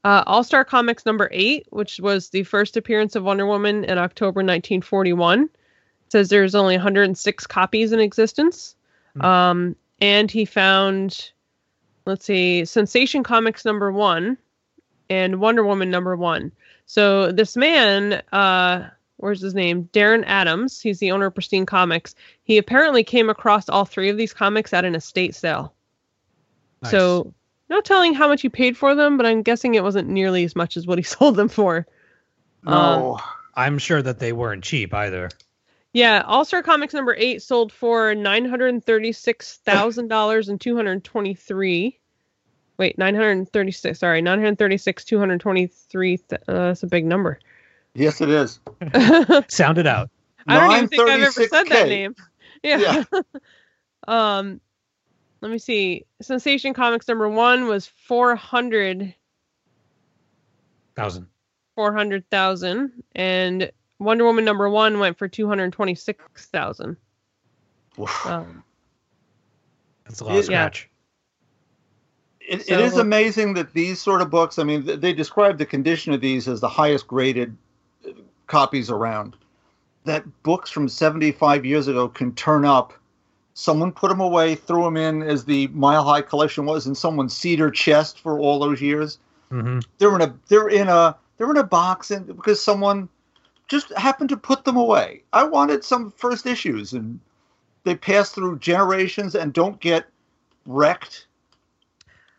Uh, All Star Comics number eight, which was the first appearance of Wonder Woman in October 1941, says there's only 106 copies in existence. Hmm. Um, and he found, let's see, Sensation Comics number one and Wonder Woman number one. So this man, uh, where's his name? Darren Adams. He's the owner of Pristine Comics. He apparently came across all three of these comics at an estate sale. nice. So no telling how much he paid for them, but I'm guessing it wasn't nearly as much as what he sold them for. No, I'm sure that they weren't cheap either. Yeah, All Star Comics number eight sold for nine hundred thirty-six thousand dollars and two hundred twenty-three. Wait, nine hundred thirty-six. Sorry, nine hundred thirty-six, two hundred twenty-three. Th- uh, that's a big number. yes, it is. Sound it out. I don't even think I've ever said 936K. that name. Yeah. Yeah. um, let me see. Sensation Comics number one was four hundred Thousand. four hundred thousand, and Wonder Woman number one went for two hundred twenty-six thousand. Oof. Um, That's a lot of Yeah. scratch. It, So- it is amazing that these sort of books. I mean, they describe the condition of these as the highest graded uh, copies around. That books from 75 years ago can turn up. Someone put them away, threw them in as the Mile High collection was in someone's cedar chest for all those years. hmm They're in a they're in a they're in a box and because someone just happened to put them away. I wanted some first issues and they pass through generations and don't get wrecked.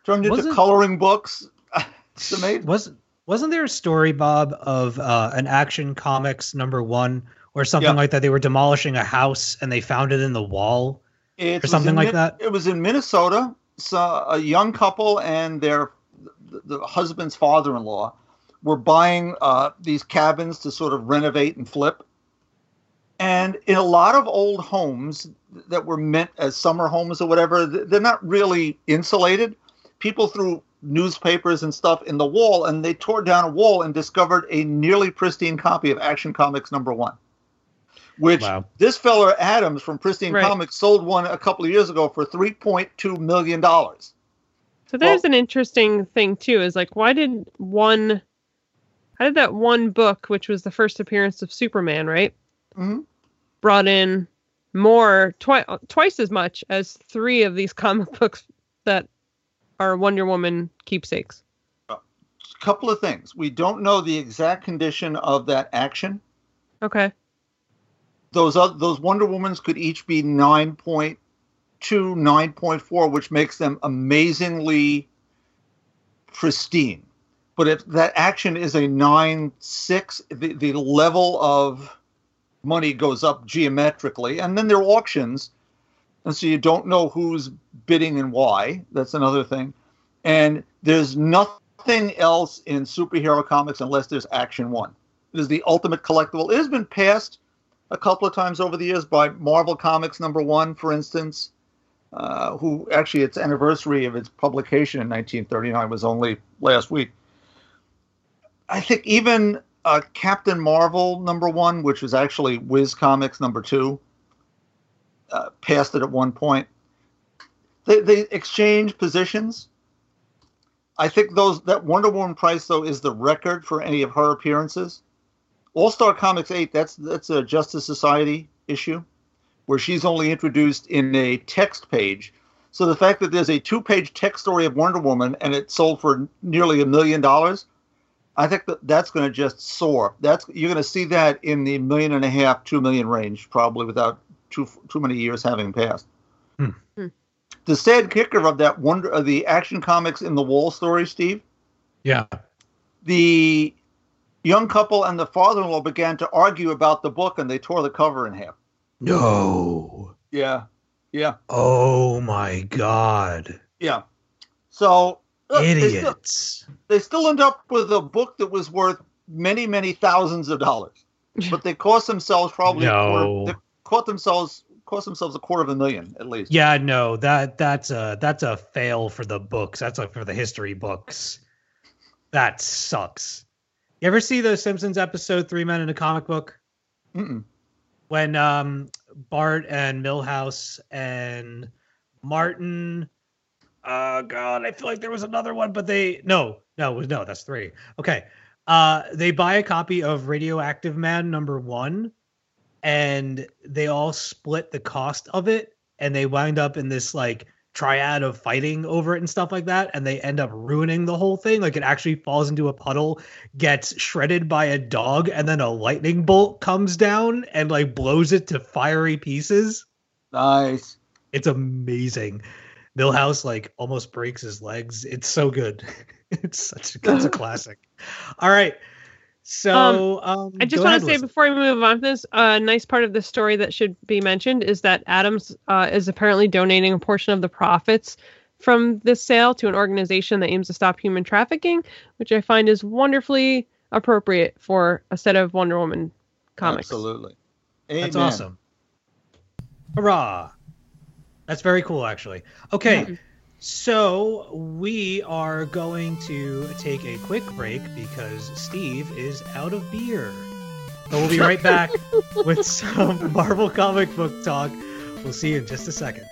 Turned into Wasn't- coloring books. It's amazing. Was wasn't there a story, Bob, of uh, an Action Comics number one or something Yeah. like that? They were demolishing a house and they found it in the wall. It or was something in like that? It was in Minnesota. So a young couple and their the, the husband's father-in-law were buying uh, these cabins to sort of renovate and flip. And in a lot of old homes that were meant as summer homes or whatever, they're not really insulated. People threw newspapers and stuff in the wall, and they tore down a wall and discovered a nearly pristine copy of Action Comics number one, which Wow. this fella Adams from Pristine Right. Comics sold one a couple of years ago for three point two million dollars. So there's an interesting thing too. Is like, why did one? How did that one book, which was the first appearance of Superman, right, Mhm. brought in more twi- twice as much as three of these comic books that are Wonder Woman keepsakes? A couple of things. We don't know the exact condition of that action. Okay. Those those Wonder Womans could each be 9.2, 9.4, which makes them amazingly pristine. But if that action is a 9.6, the, the level of money goes up geometrically. And then there are auctions. And so you don't know who's bidding and why. That's another thing. And there's nothing else in superhero comics unless there's Action One. It is the ultimate collectible. It has been passed a couple of times over the years by Marvel Comics number one, for instance, uh, who actually its anniversary of its publication in 1939 was only last week. I think even uh, Captain Marvel number one, which was actually Whiz Comics number two, uh, passed it at one point. They, they exchange positions. I think those that Wonder Woman price though is the record for any of her appearances. All Star Comics eight that's that's a Justice Society issue. where she's only introduced in a text page. So the fact that there's a two-page text story of Wonder Woman and it sold for nearly a million dollars, I think that that's going to just soar. That's you're going to see that in the million and a half, two million range, probably without too too many years having passed. Hmm. Hmm. The sad kicker of that wonder of the action comics in the wall story, Steve, Yeah. the young couple and the father-in-law began to argue about the book, and they tore the cover in half. No. Yeah, yeah, Oh my god. yeah. So look, they still- Idiots. they still end up with a book that was worth many, many thousands of dollars, but they cost themselves probably a No. quarter, they cost themselves cost themselves a quarter of a million at least. Yeah, no, that that's a that's a fail for the books. That's like for the history books. That sucks. You ever see the Simpsons episode Three Men in a Comic Book? Mm-mm. When um Bart and Milhouse and Martin oh god, I feel like there was another one, but they no, no, no, that's three. Okay. Uh they buy a copy of Radioactive Man number one and they all split the cost of it and they wind up in this like triad of fighting over it and stuff like that and they end up ruining the whole thing. Like it actually falls into a puddle gets shredded by a dog and then a lightning bolt comes down and like blows it to fiery pieces. Nice. it's amazing. Milhouse like almost breaks his legs. It's so good. It's such a, it's a classic. All right so um, I just want to say Liz. before we move on to this, a nice part of the story that should be mentioned is that Adams uh, is apparently donating a portion of the profits from this sale to an organization that aims to stop human trafficking, which I find is wonderfully appropriate for a set of Wonder Woman comics. Absolutely. That's awesome. Hurrah. That's very cool, actually. Okay, Mhm. So we are going to take a quick break because Steve is out of beer. But we'll be right back with some Marvel comic book talk. We'll see you in just a second.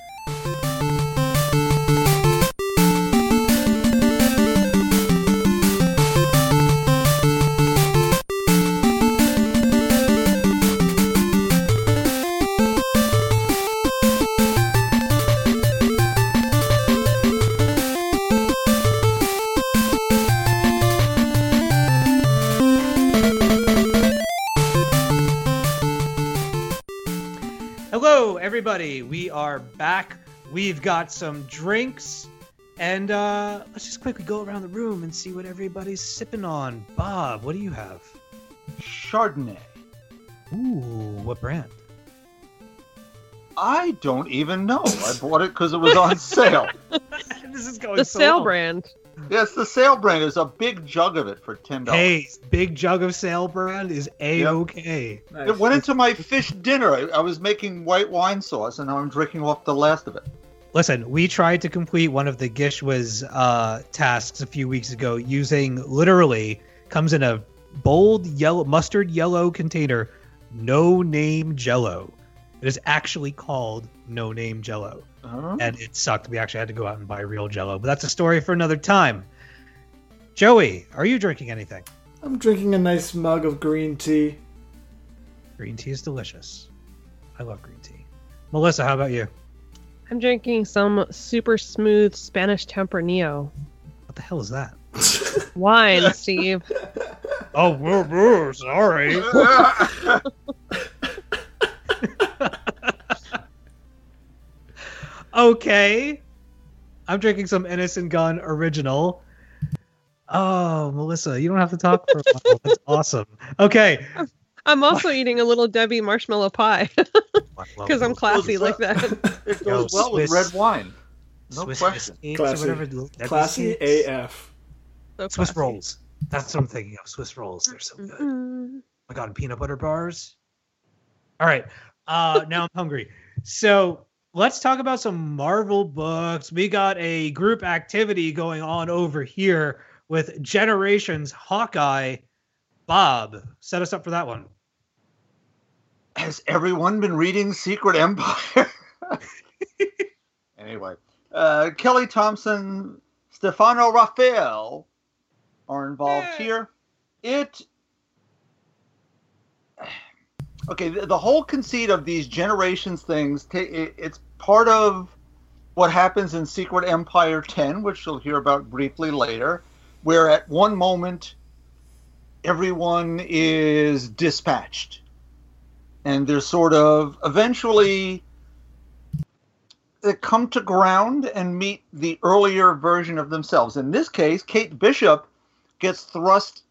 Everybody. We are back. We've got some drinks. And uh, let's just quickly go around the room and see what everybody's sipping on. Bob, what do you have? Chardonnay. Ooh, what brand? I don't even know. I bought it because it was on sale. this is going The so sale well. brand. Yes, the sale brand. There's a big jug of it for ten dollars. Hey, big jug of sale brand is a okay. Nice. It went into my fish dinner. I, I was making white wine sauce, and now I'm drinking off the last of it. Listen, we tried to complete one of the GISHWHES uh, tasks a few weeks ago using literally comes in a bold yellow mustard yellow container, no name Jello. It is actually called no name Jello, Huh? and it sucked. We actually had to go out and buy real Jello, but that's a story for another time. Joey, are you drinking anything? I'm drinking a nice mug of green tea. Green tea is delicious. I love green tea. Melissa, how about you? I'm drinking some super smooth Spanish Tempranillo. What the hell is that? Wine, Steve. Oh, we're, we're sorry. okay. I'm drinking some Innocent Gun original. Oh, Melissa, you don't have to talk for a while. That's awesome. Okay. I'm also eating a little Debbie marshmallow pie because I'm classy like that. It Yo, goes well with red wine. No Swiss question. Classy. whatever. little Debbie Classy. AF. So Swiss classy. rolls. That's what I'm thinking of. Swiss rolls. They're so good. Oh Mm. my god, peanut butter bars. All right. Uh now I'm hungry. So let's talk about some Marvel books. We got a group activity going on over here with Generations Hawkeye. Bob, set us up for that one. Has everyone been reading Secret Empire? anyway, uh, Kelly Thompson, Stefano Raffaele are involved Yay. here. It. Okay, the, the whole conceit of these generations things, it, it's part of what happens in Secret Empire 10, which you'll hear about briefly later, where at one moment everyone is dispatched. And they're sort of eventually they come to ground and meet the earlier version of themselves. In this case, Kate Bishop gets thrust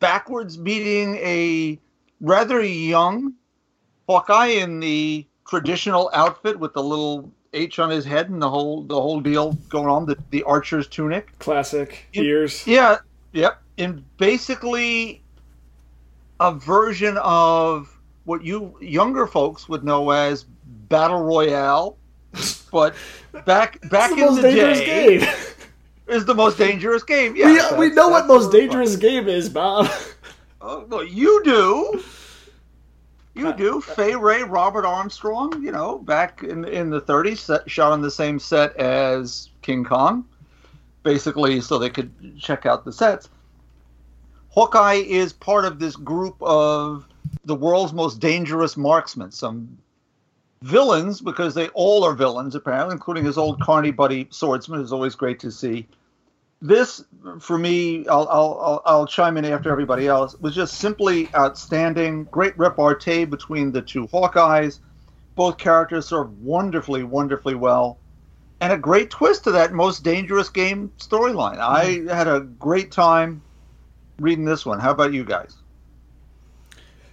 backwards, meeting a rather young Hawkeye in the traditional outfit with the little H on his head and the whole the whole deal going on, the, the archer's tunic. Classic In- ears. Yeah, yep. And basically a version of what you younger folks would know as Battle Royale. But back back in the day game. is the most dangerous game. we, Yeah, we that's- know what most dangerous game is, Bob. Oh, well, you do. You do. Fay Wray, Robert Armstrong, you know, back in in the 30s, set, shot on the same set as King Kong, basically, so they could check out the sets. Hawkeye is part of this group of the world's most dangerous marksmen. Some villains, because they all are villains, apparently, including his old carny buddy swordsman, who's always great to see this for me I'll, I'll I'll I'll chime in after everybody else was just simply outstanding great repartee between the two hawkeyes both characters served wonderfully wonderfully well and a great twist to that most dangerous game storyline i had a great time reading this one how about you guys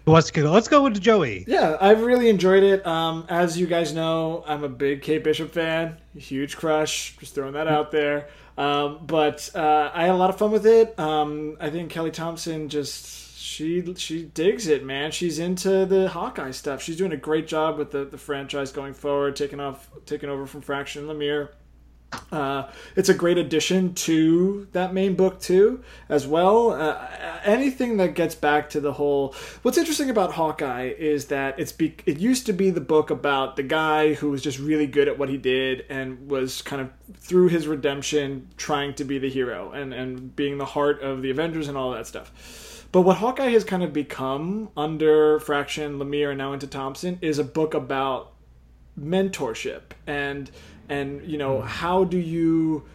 Who wants to go? Let's go with Joey. Yeah, I've really enjoyed it. Um, as you guys know, I'm a big Kate Bishop fan. Huge crush. Just throwing that out there. Um, but uh, I had a lot of fun with it. Um, I think Kelly Thompson just she she digs it, man. She's into the Hawkeye stuff. She's doing a great job with the, the franchise going forward, taking off taking over from Fraction Lemire. Uh, it's a great addition to that main book too, as well. Uh, anything that gets back to the whole. What's interesting about Hawkeye is that it's be, it used to be the book about the guy who was just really good at what he did and was kind of through his redemption trying to be the hero and and being the heart of the Avengers and all that stuff. But what Hawkeye has kind of become under Fraction, Lemire, and now into Thompson is a book about mentorship and and you know hmm. how do you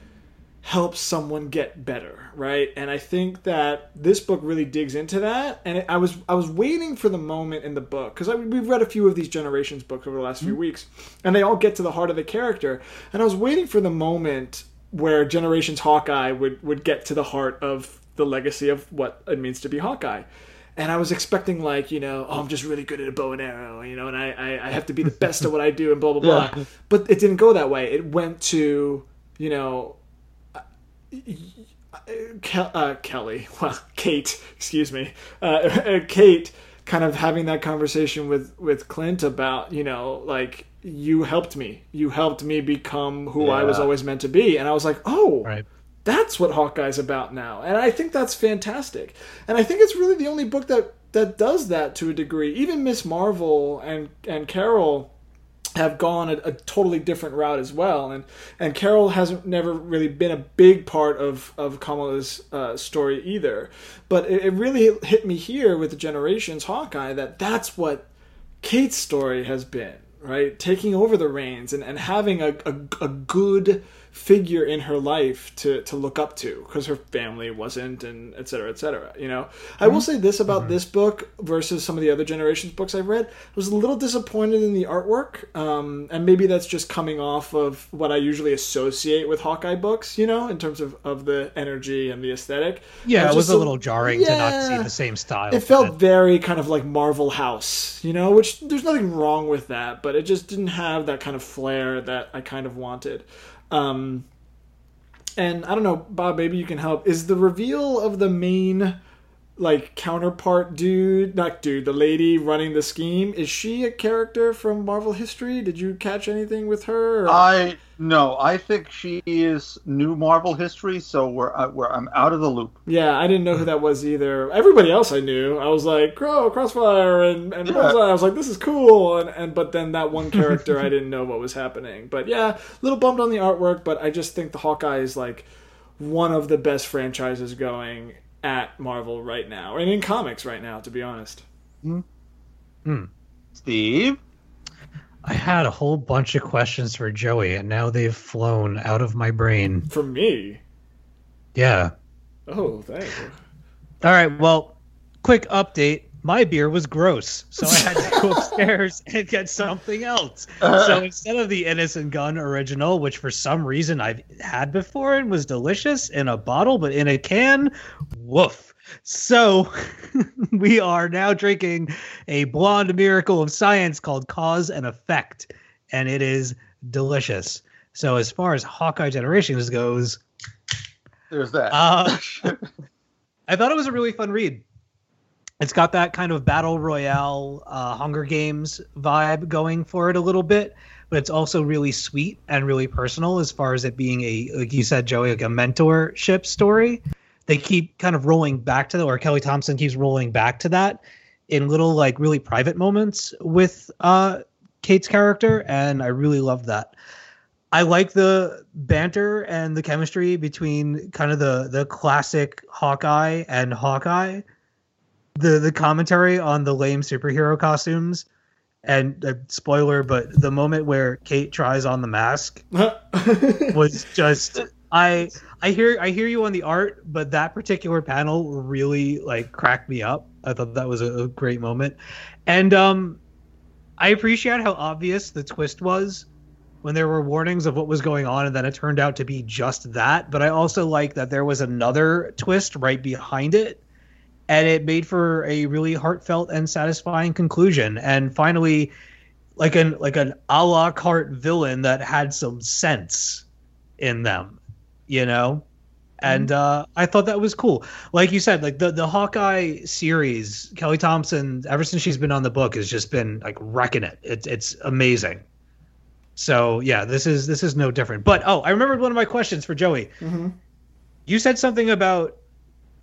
help someone get better right? And i think that this book really digs into that. And it, i was i was waiting for the moment in the book because we've read a few of these generations books over the last few hmm. weeks and they all get to the heart of the character. And i was waiting for the moment where generations hawkeye would would get to the heart of the legacy of what it means to be hawkeye and I was expecting like you know oh I'm just really good at a bow and arrow you know and I I, I have to be the best at what I do and blah blah blah. But it didn't go that way. It went to you know uh, uh, Kelly well Kate excuse me uh, Kate kind of having that conversation with with Clint about you know like you helped me. You helped me become who I was always meant to be. And I was like oh Right. That's what Hawkeye's about now, and I think that's fantastic. And I think it's really the only book that that does that to a degree. Even Miss Marvel and and Carol have gone a, a totally different route as well, and and Carol hasn't never really been a big part of of Kamala's uh, story either. But it, it really hit me here with the Generations Hawkeye that that's what Kate's story has been, right? Taking over the reins and, and having a, a, a good figure in her life to, to look up to because her family wasn't and et cetera, et cetera. You know, I will say this about this book versus some of the other generations books I've read. I was a little disappointed in the artwork. Um, and maybe that's just coming off of what I usually associate with Hawkeye books, you know, in terms of, of the energy and the aesthetic. Yeah, it was a little jarring to not see the same style. It felt very kind of like Marvel House, you know, which there's nothing wrong with that, but it just didn't have that kind of flair that I kind of wanted. Um, and I don't know, Bob, maybe you can help. Is the reveal of the main like counterpart dude, not dude, the lady running the scheme, is she a character from Marvel history? Did you catch anything with her? or- i no i think she is new marvel history so we're, uh, we're i'm out of the loop Yeah, I didn't know who that was either. Everybody else I knew, I was like, Crow, Crossfire, and, and Yeah. I was like, this is cool. And, and but then that one character, I didn't know what was happening. But yeah, a little bummed on the artwork, but I just think the Hawkeye is like one of the best franchises going at Marvel right now, and in comics right now, to be honest. Hmm. Steve. I had a whole bunch of questions for Joey, and now they've flown out of my brain. For me. Yeah. Oh, thank you. All right. Well, quick update. My beer was gross, so I had to go upstairs and get something else. So instead of the Innocent Gun original, which for some reason I've had before and was delicious in a bottle, but in a can, woof. So we are now drinking a blonde miracle of science called Cause and Effect, and it is delicious. So as far as Hawkeye Generations goes, There's that. uh, I thought it was a really fun read. It's got that kind of battle royale, uh, Hunger Games vibe going for it a little bit, but it's also really sweet and really personal as far as it being a, like you said, Joey, like a mentorship story. They keep kind of rolling back to that, or Kelly Thompson keeps rolling back to that in little, like, really private moments with uh, Kate's character, and I really love that. I like the banter and the chemistry between kind of the the classic Hawkeye and Hawkeye. The the commentary on the lame superhero costumes and uh, spoiler, but the moment where Kate tries on the mask was just I I hear I hear you on the art, but that particular panel really like cracked me up. I thought that was a, a great moment, and um, I appreciate how obvious the twist was when there were warnings of what was going on, and then it turned out to be just that. But I also like that there was another twist right behind it, and it made for a really heartfelt and satisfying conclusion. And finally, like an like an a la carte villain that had some sense in them, you know. And uh, I thought that was cool. Like you said, like the the Hawkeye series, Kelly Thompson, ever since she's been on the book, has just been like wrecking it. It's it's amazing. So yeah, this is this is no different. But oh, I remembered one of my questions for Joey. hmm You said something about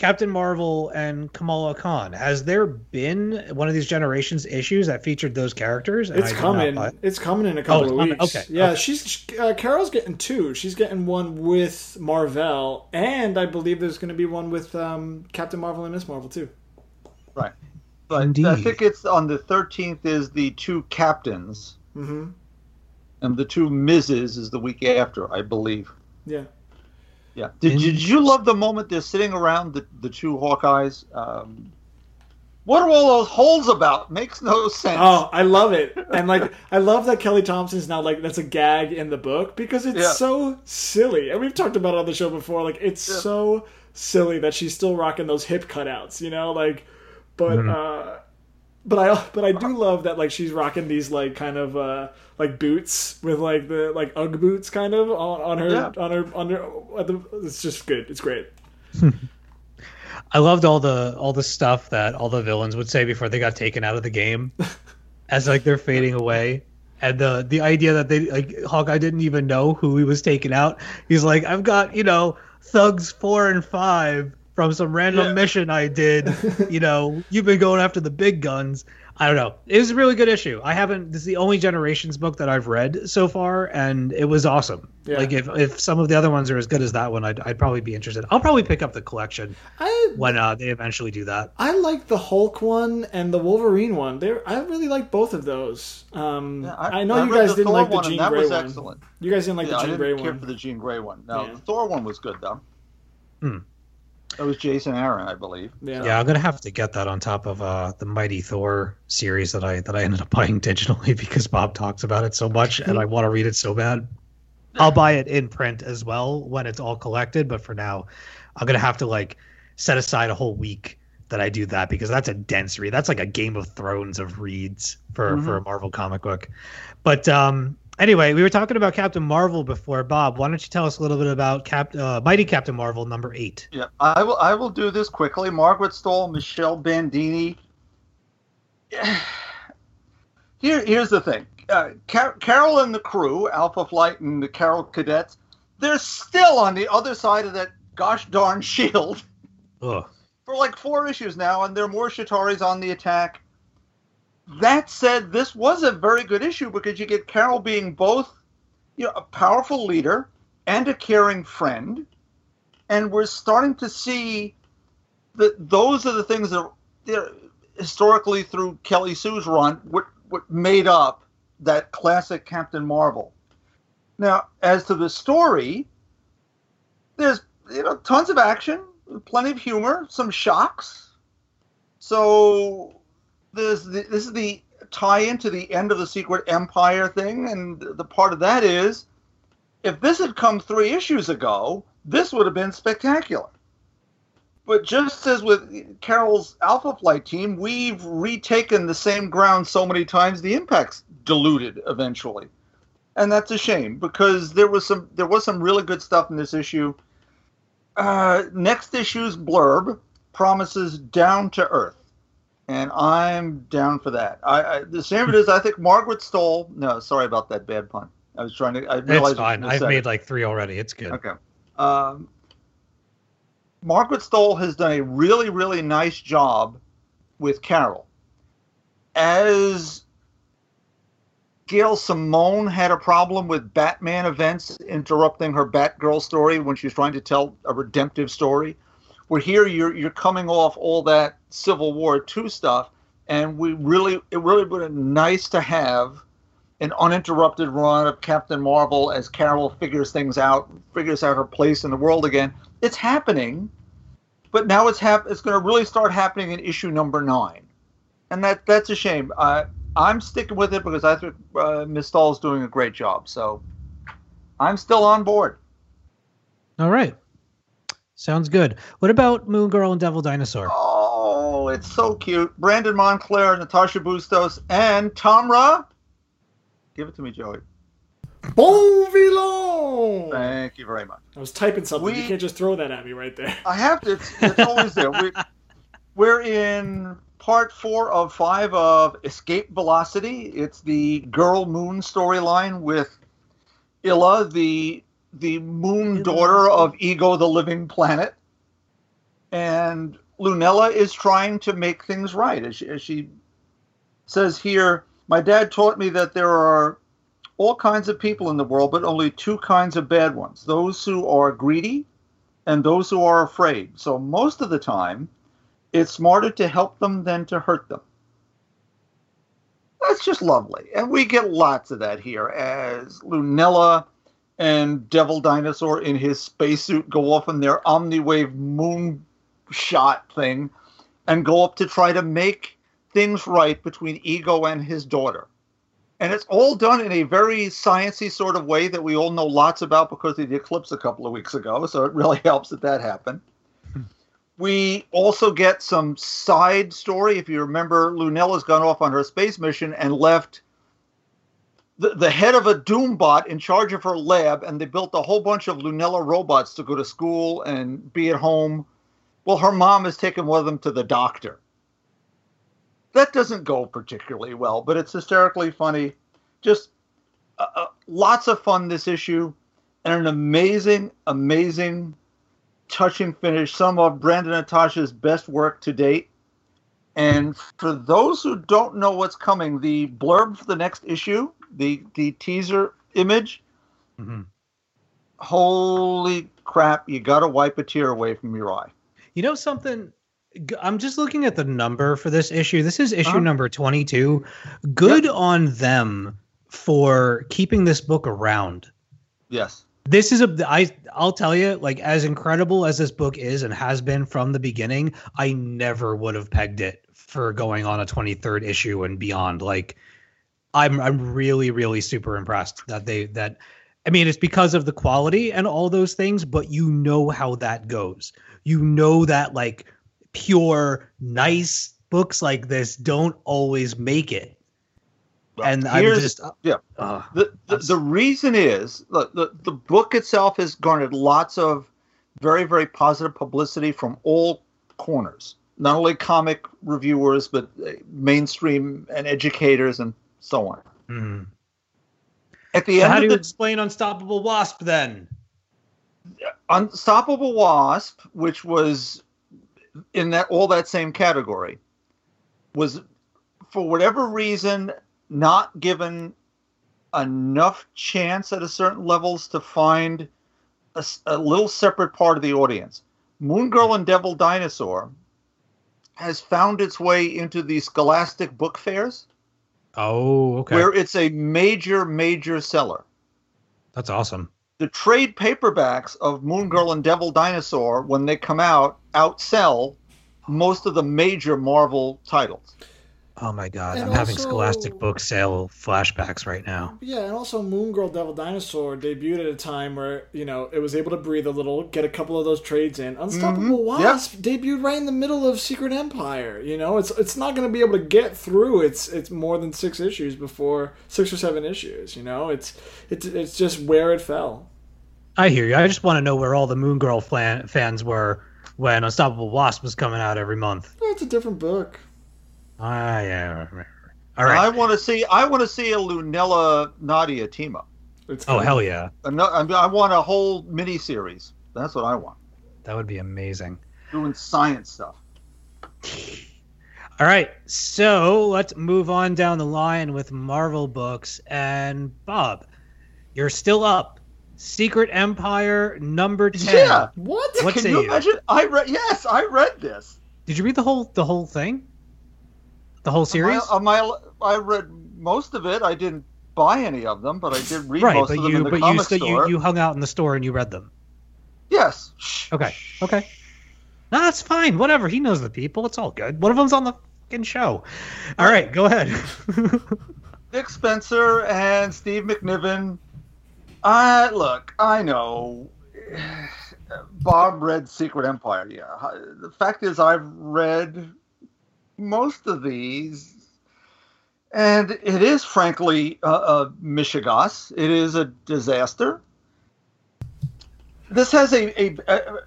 Captain Marvel and Kamala Khan. Has there been one of these generations issues that featured those characters? And It's did coming. buy- It's coming in a couple it's of coming. weeks. Okay, Yeah, okay. she's uh, Carol's getting two. She's getting one with Marvel, and I believe there's going to be one with um, Captain Marvel and Miss Marvel too. right. But I think it's on the 13th is the two captains, hmm and the two Mrs. is the week after, I believe. Yeah. Yeah. Did, did you love the moment they're sitting around the, the two Hawkeyes? Um, what are all those holes about? Makes no sense. Oh, I love it, and like I love that Kelly Thompson's now like that's a gag in the book because it's Yeah. so silly, and we've talked about it on the show before. Like it's Yeah. so silly that she's still rocking those hip cutouts, you know, like. But uh, but I but I do love that like she's rocking these like kind of uh like boots with like the like UGG boots kind of on, on her Yeah. on her on her. at the- It's just good. It's great. I loved all the all the stuff that all the villains would say before they got taken out of the game, as like they're fading away, and the the idea that they like Hawkeye didn't even know who he was taking out. He's like, I've got you know thugs four and five from some random Yeah. mission I did. you know, you've been going after the big guns. I don't know. It was a really good issue. I haven't. This is the only Generations book that I've read so far, and it was awesome. Yeah. Like if if some of the other ones are as good as that one, I'd I'd probably be interested. I'll probably pick up the collection I when uh, they eventually do that. I like the Hulk one and the Wolverine one. They I really like both of those. Um, Yeah, I, know you guys didn't Thor like the one, Jean that Grey was one. excellent. You guys didn't like yeah, the I didn't Grey care one. for the Jean Grey one. No, Yeah. the Thor one was good though. Hmm. That was Jason Aaron, I believe. Yeah. Yeah, I'm gonna have to get that on top of uh, the Mighty Thor series that I that I ended up buying digitally because Bob talks about it so much, and I want to read it so bad. I'll buy it in print as well when it's all collected, but for now, I'm gonna have to like set aside a whole week that I do that because that's a dense read. That's like a Game of Thrones of reads for for a Marvel comic book. But um, anyway, we were talking about Captain Marvel before. Bob, why don't you tell us a little bit about Cap uh, Mighty Captain Marvel number eight? Yeah, I will. I will do this quickly. Margaret Stohl, Michele Bandini. Here, here's the thing. Uh, Car- Carol and the crew, Alpha Flight and the Carol cadets, they're still on the other side of that gosh darn shield Ugh. for like four issues now, and there are more Chitauris on the attack. That said, this was a very good issue because you get Carol being both, you know, a powerful leader and a caring friend, and we're starting to see that those are the things that they're historically through Kelly Sue's run, what what made up that classic Captain Marvel. Now, as to the story, there's you know tons of action, plenty of humor, some shocks. So the, this is the tie into the end of the Secret Empire thing, and the part of that is if this had come three issues ago, this would have been spectacular. But just as with Carol's Alpha Flight team, we've retaken the same ground so many times the impact's diluted eventually. And that's a shame because there was some there was some really good stuff in this issue. Uh, next issue's blurb promises down to earth, and I'm down for that. I, I the same it is. I think Margaret Stohl. No, sorry about that bad pun. I was trying to. I It's fine. I've made like three already. It's good. Okay. Um, Margaret Stohl has done a really, really nice job with Carol. As Gail Simone had a problem with Batman events interrupting her Batgirl story when she's trying to tell a redemptive story, where here you're you're coming off all that Civil War II stuff, and we really it really would have been nice to have an uninterrupted run of Captain Marvel as Carol figures things out, figures out her place in the world again. It's happening, but now it's hap- It's going to really start happening in issue number nine, and that that's a shame. Uh, I'm sticking with it because I think uh, Miss is doing a great job. So I'm still on board. All right. Sounds good. What about Moon Girl and Devil Dinosaur? Oh, it's so cute. Brandon Montclare, Natasha Bustos, and Tamra. Give it to me, Joey. Bon vivant! Thank you very much. I was typing something. you can't just throw that at me right there. I have to. It's, it's always there. We, we're in part four of five of Escape Velocity. It's the Girl Moon storyline with Illa, the the moon daughter of Ego, the living planet, and Lunella is trying to make things right. As she, as she says here, my dad taught me that there are all kinds of people in the world, but only two kinds of bad ones: those who are greedy and those who are afraid. So most of the time, it's smarter to help them than to hurt them. That's just lovely. And we get lots of that here as Lunella and Devil Dinosaur in his spacesuit go off in their Omniwave moon shot thing and go up to try to make things right between Ego and his daughter. And it's all done in a very sciency sort of way that we all know lots about because of the eclipse a couple of weeks ago. So it really helps that that happened. Hmm. We also get some side story. If you remember, Lunella's gone off on her space mission and left the, the head of a Doombot in charge of her lab, and they built a whole bunch of Lunella robots to go to school and be at home. Well, her mom has taken one of them to the doctor that doesn't go particularly well, but it's hysterically funny. Just uh, uh, lots of fun this issue, and an amazing, amazing, touching finish. Some of Brandon Natasha's best work to date. And for those who don't know what's coming, the blurb for the next issue, the the teaser image, Mhm. holy crap! You got to wipe a tear away from your eye. You know something? I'm just looking at the number for this issue. This is issue Uh-huh. number 22. Good on them for keeping this book around. Yes. This is a I I'll tell you like as incredible as this book is and has been from the beginning, I never would have pegged it for going on a 23rd issue and beyond. Like I'm I'm really really super impressed that they that I mean it's because of the quality and all those things, but you know how that goes. You know that like pure nice books like this don't always make it. And I'm Here's- just yeah. uh, The, the, the reason is look, the, the book itself has garnered lots of very, very positive publicity from all corners, not only comic reviewers, but uh, mainstream and educators and so on. mhm. At the So how end do of you the explain Unstoppable Wasp then? Unstoppable Wasp, which was in that all that same category, was for whatever reason not given enough chance at a certain levels to find a little separate part of the audience. Moon Girl and Devil Dinosaur has found its way into the Scholastic book fairs, Oh, okay. where it's a major, major seller. That's awesome. The trade paperbacks of Moon Girl and Devil Dinosaur, when they come out, outsell most of the major Marvel titles. Oh my god, And I'm having Scholastic book sale flashbacks right now. Yeah, and also Moon Girl Devil Dinosaur debuted at a time where, you know, it was able to breathe a little, get a couple of those trades in. Unstoppable Mhm, Wasp debuted right in the middle of Secret Empire. You know, it's it's not going to be able to get through its it's more than 6 issues before 6 or 7 issues, you know? It's it's it's just where it fell. I hear you. I just want to know where all the Moon Girl fan- fans were when Unstoppable Wasp was coming out every month. It's a different book. Ah, yeah. All right. I want to see. I want to see a Lunella Nadia team up. It's oh hell yeah, Ano- I I want a whole mini series. That's what I want. that would be amazing. Doing science stuff. All right, so let's move on down the line with Marvel books. And Bob, you're still up. Secret Empire number ten. Yeah. What? What Can say you you? imagine? I read. Yes, I read this. Did you read the whole the whole thing? The whole series? My, my, I read most of it. I didn't buy any of them, but I did read right, most but of them you in the but you comic still store. you, you hung out in the store and you read them. Yes. Okay. Okay. No, that's fine. Whatever. He knows the people. It's all good. One of them's on the fucking show. All right, go ahead. Dick Spencer and Steve McNiven. I look. I know. Bob read Secret Empire. Yeah. The fact is, I've read most of these, and it is frankly a, a mishigas. It is a disaster. This has a, a, a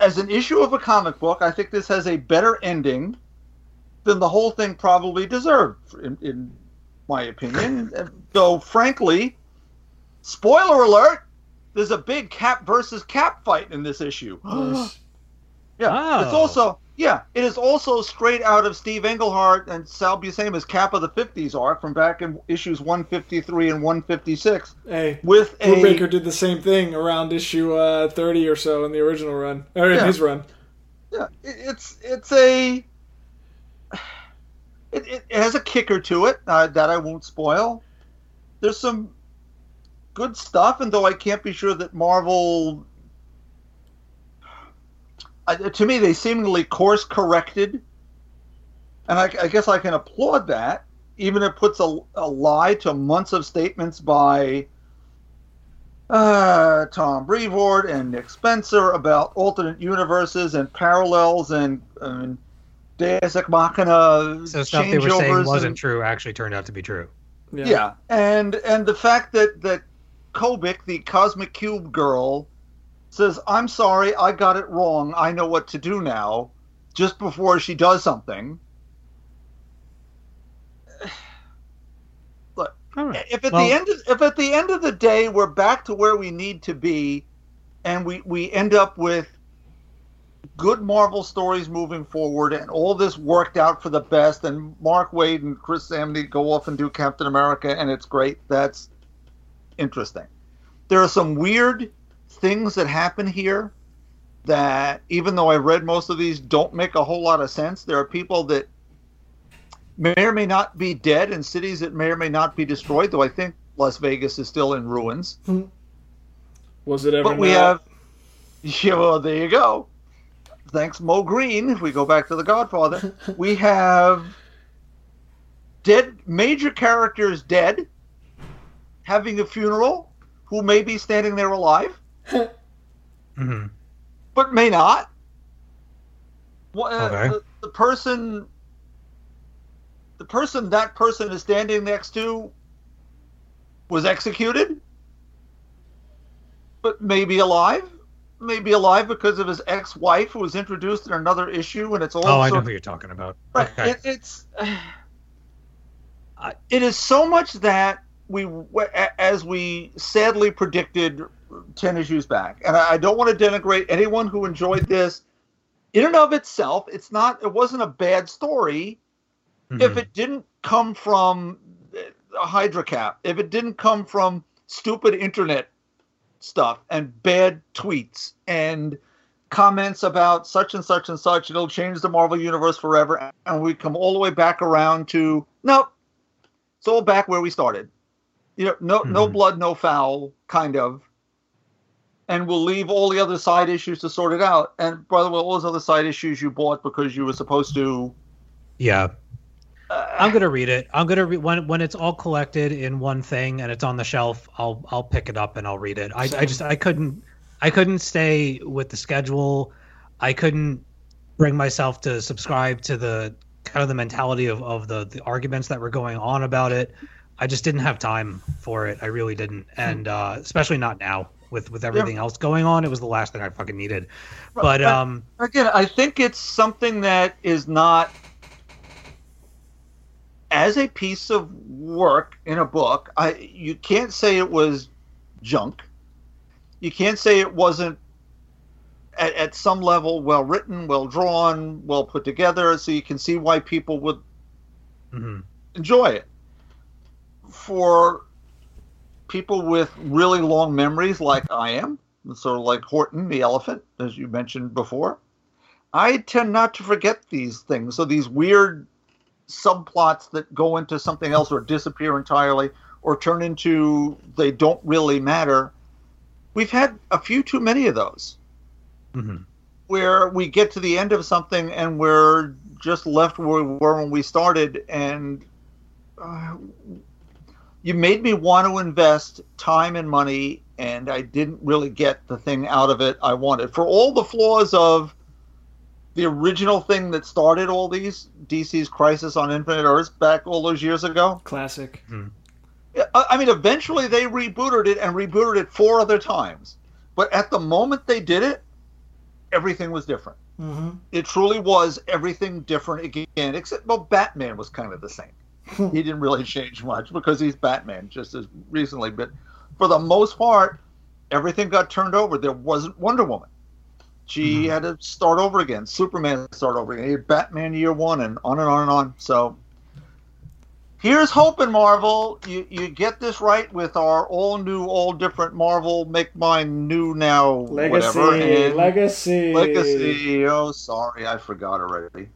as an issue of a comic book. I think this has a better ending than the whole thing probably deserved, in, in my opinion. Though, frankly, spoiler alert, there's a big Cap versus Cap fight in this issue. Yeah, it's Oh. also yeah, it is also straight out of Steve Englehart and Sal Buscema's Cap of the '50s arc from back in issues 153 and 156 Hey, with a Brubaker did the same thing around issue uh, 30 or so in the original run, or in Yeah. his run. yeah, it, it's it's a it, it has a kicker to it uh, that I won't spoil. There's some good stuff, and though I can't be sure that Marvel, to me, they seemingly course corrected, and I, I guess I can applaud that. Even if it puts a, a lie to months of statements by uh, Tom Brevoort and Nick Spencer about alternate universes and parallels and, and Deus Ex Machina so stuff they were saying wasn't and- true actually turned out to be true. yeah. and and the fact that that Kobik, the Cosmic Cube girl, says, "I'm sorry, I got it wrong. I know what to do now," just before she does something. All right. if at Well- the end of, if at the end of the day we're back to where we need to be and we we end up with good marvel stories moving forward and all this worked out for the best and mark waid and chris samnee go off and do captain america and it's great that's interesting there are some weird things that happen here that even though i read most of these don't make a whole lot of sense there are people that may or may not be dead in cities that may or may not be destroyed, though I think Las Vegas is still in ruins. Hmm. Was it ever? But we not? have, yeah, well, there you go. Thanks, Moe Greene. If we go back to The Godfather, we have dead major characters dead, having a funeral, who may be standing there alive, Mhm. but may not. What, uh, the, the person, the person that person is standing next to, was executed, but maybe alive. Maybe alive because of his ex-wife, who was introduced in another issue, and it's all. Oh, I know sort- who you're talking about. Right. Okay. It, it's uh, it is so much that we, as we sadly predicted ten issues back, and I don't want to denigrate anyone who enjoyed this. In and of itself, it's not. It wasn't a bad story Mhm. if it didn't come from a Hydra cap, if it didn't come from stupid internet stuff and bad tweets and comments about such and such and such. It'll change the Marvel universe forever, and we come all the way back around to nope. It's all back where we started. You know, no no Mhm. blood, no foul, kind of. And we'll leave all the other side issues to sort it out. And by the way, all those other side issues you bought because you were supposed to. Yeah. Uh, I'm gonna read it. I'm gonna re- when when it's all collected in one thing and it's on the shelf. I'll I'll pick it up and I'll read it. I, I just I couldn't I couldn't stay with the schedule. I couldn't bring myself to subscribe to the kind of the mentality of, of the the arguments that were going on about it. I just didn't have time for it. I really didn't, and uh, especially not now with with everything else going on. It was the last thing I fucking needed. But Right. um, again, I think it's something that is not as a piece of work in a book. I you can't say it was junk. You can't say it wasn't at, at some level well written, well drawn, well put together. So you can see why people would mhm. enjoy it. For people with really long memories, like I am, sort of like Horton the elephant, as you mentioned before, I tend not to forget these things. So these weird subplots that go into something else or disappear entirely or turn into they don't really matter. We've had a few too many of those Mhm. where we get to the end of something and we're just left where we were when we started and uh, you made me want to invest time and money and i didn't really get the thing out of it i wanted for all the flaws of the original thing that started all these dc's crisis on infinite earths back all those years ago Classic. I I mean, eventually they rebooted it and rebooted it four other times. But at the moment they did it, everything was different. hmm It truly was everything different again, except, well, Batman was kind of the same. he didn't really change much because he's Batman just as recently. But for the most part, everything got turned over. There wasn't Wonder Woman. She Mhm. had to start over again. Superman start over again. He had Batman year one and on and on and on. So here's hoping, Marvel. You you get this right with our all new, all different Marvel. Make mine new now. Legacy. Whatever. Legacy. Legacy. Oh, sorry, I forgot already.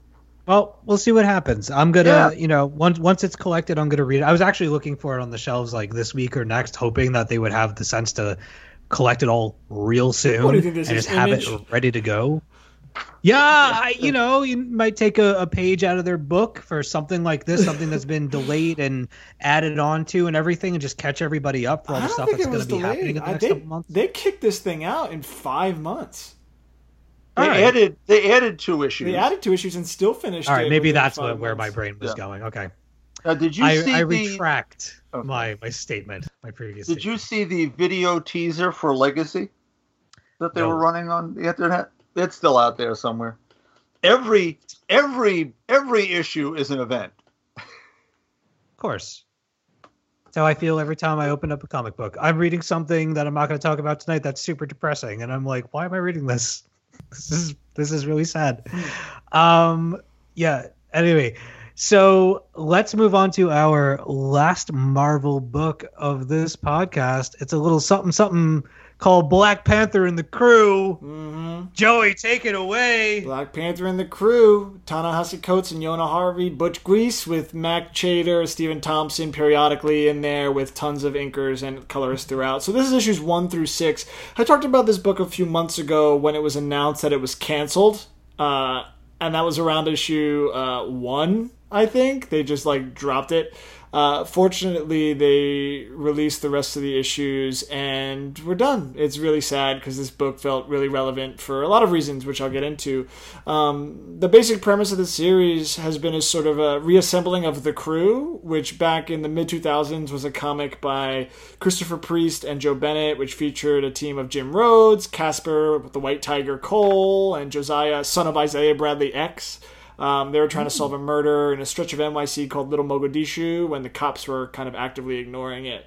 Well, we'll see what happens. I'm gonna, Yeah. you know, once once it's collected, I'm gonna read it. I was actually looking for it on the shelves like this week or next, hoping that they would have the sense to collect it all real soon What do you think this and just have Image? it ready to go. Yeah, I, you know, you might take a, a page out of their book for something like this, something that's been delayed and added on to and everything, and just catch everybody up for all the stuff that's going to be happening in the I- next they, couple months. they kicked this thing out in five months. They All right. added they added two issues. They added two issues and still finished all right, it maybe that's what, where my brain was Yeah. going. Okay, Now, did you I, see I the retract Okay. my my statement, my previous. Did you see the video teaser for Legacy that they No. were running on the internet? It's still out there somewhere. Every every every issue is an event. Of course. That's how I feel every time I open up a comic book. I'm reading something that I'm not going to talk about tonight that's super depressing, and I'm like, why am I reading this? This is this is really sad. Um, yeah. Anyway, so let's move on to our last Marvel book of this podcast. It's a little something something called Black Panther and the Crew. Mhm. Joey, take it away. Black Panther and the crew, Ta-Nehisi Coates and Yona Harvey, Butch Guice with Mack Chater, Stephen Thompson periodically in there with tons of inkers and colorists throughout. So this is issues one through six. I talked about this book a few months ago when it was announced that it was canceled, uh, and that was around issue uh, one. I think they just like dropped it. Uh, fortunately, they released the rest of the issues and we're done. It's really sad because this book felt really relevant for a lot of reasons, which I'll get into. Um, the basic premise of the series has been a sort of a reassembling of the crew, which back in the mid 2000s was a comic by Christopher Priest and Joe Bennett, which featured a team of Jim Rhodes, Kasper the White Tiger Cole, and Josiah, son of Isaiah Bradley X. Um, they were trying to solve a murder in a stretch of NYC called Little Mogadishu when the cops were kind of actively ignoring it.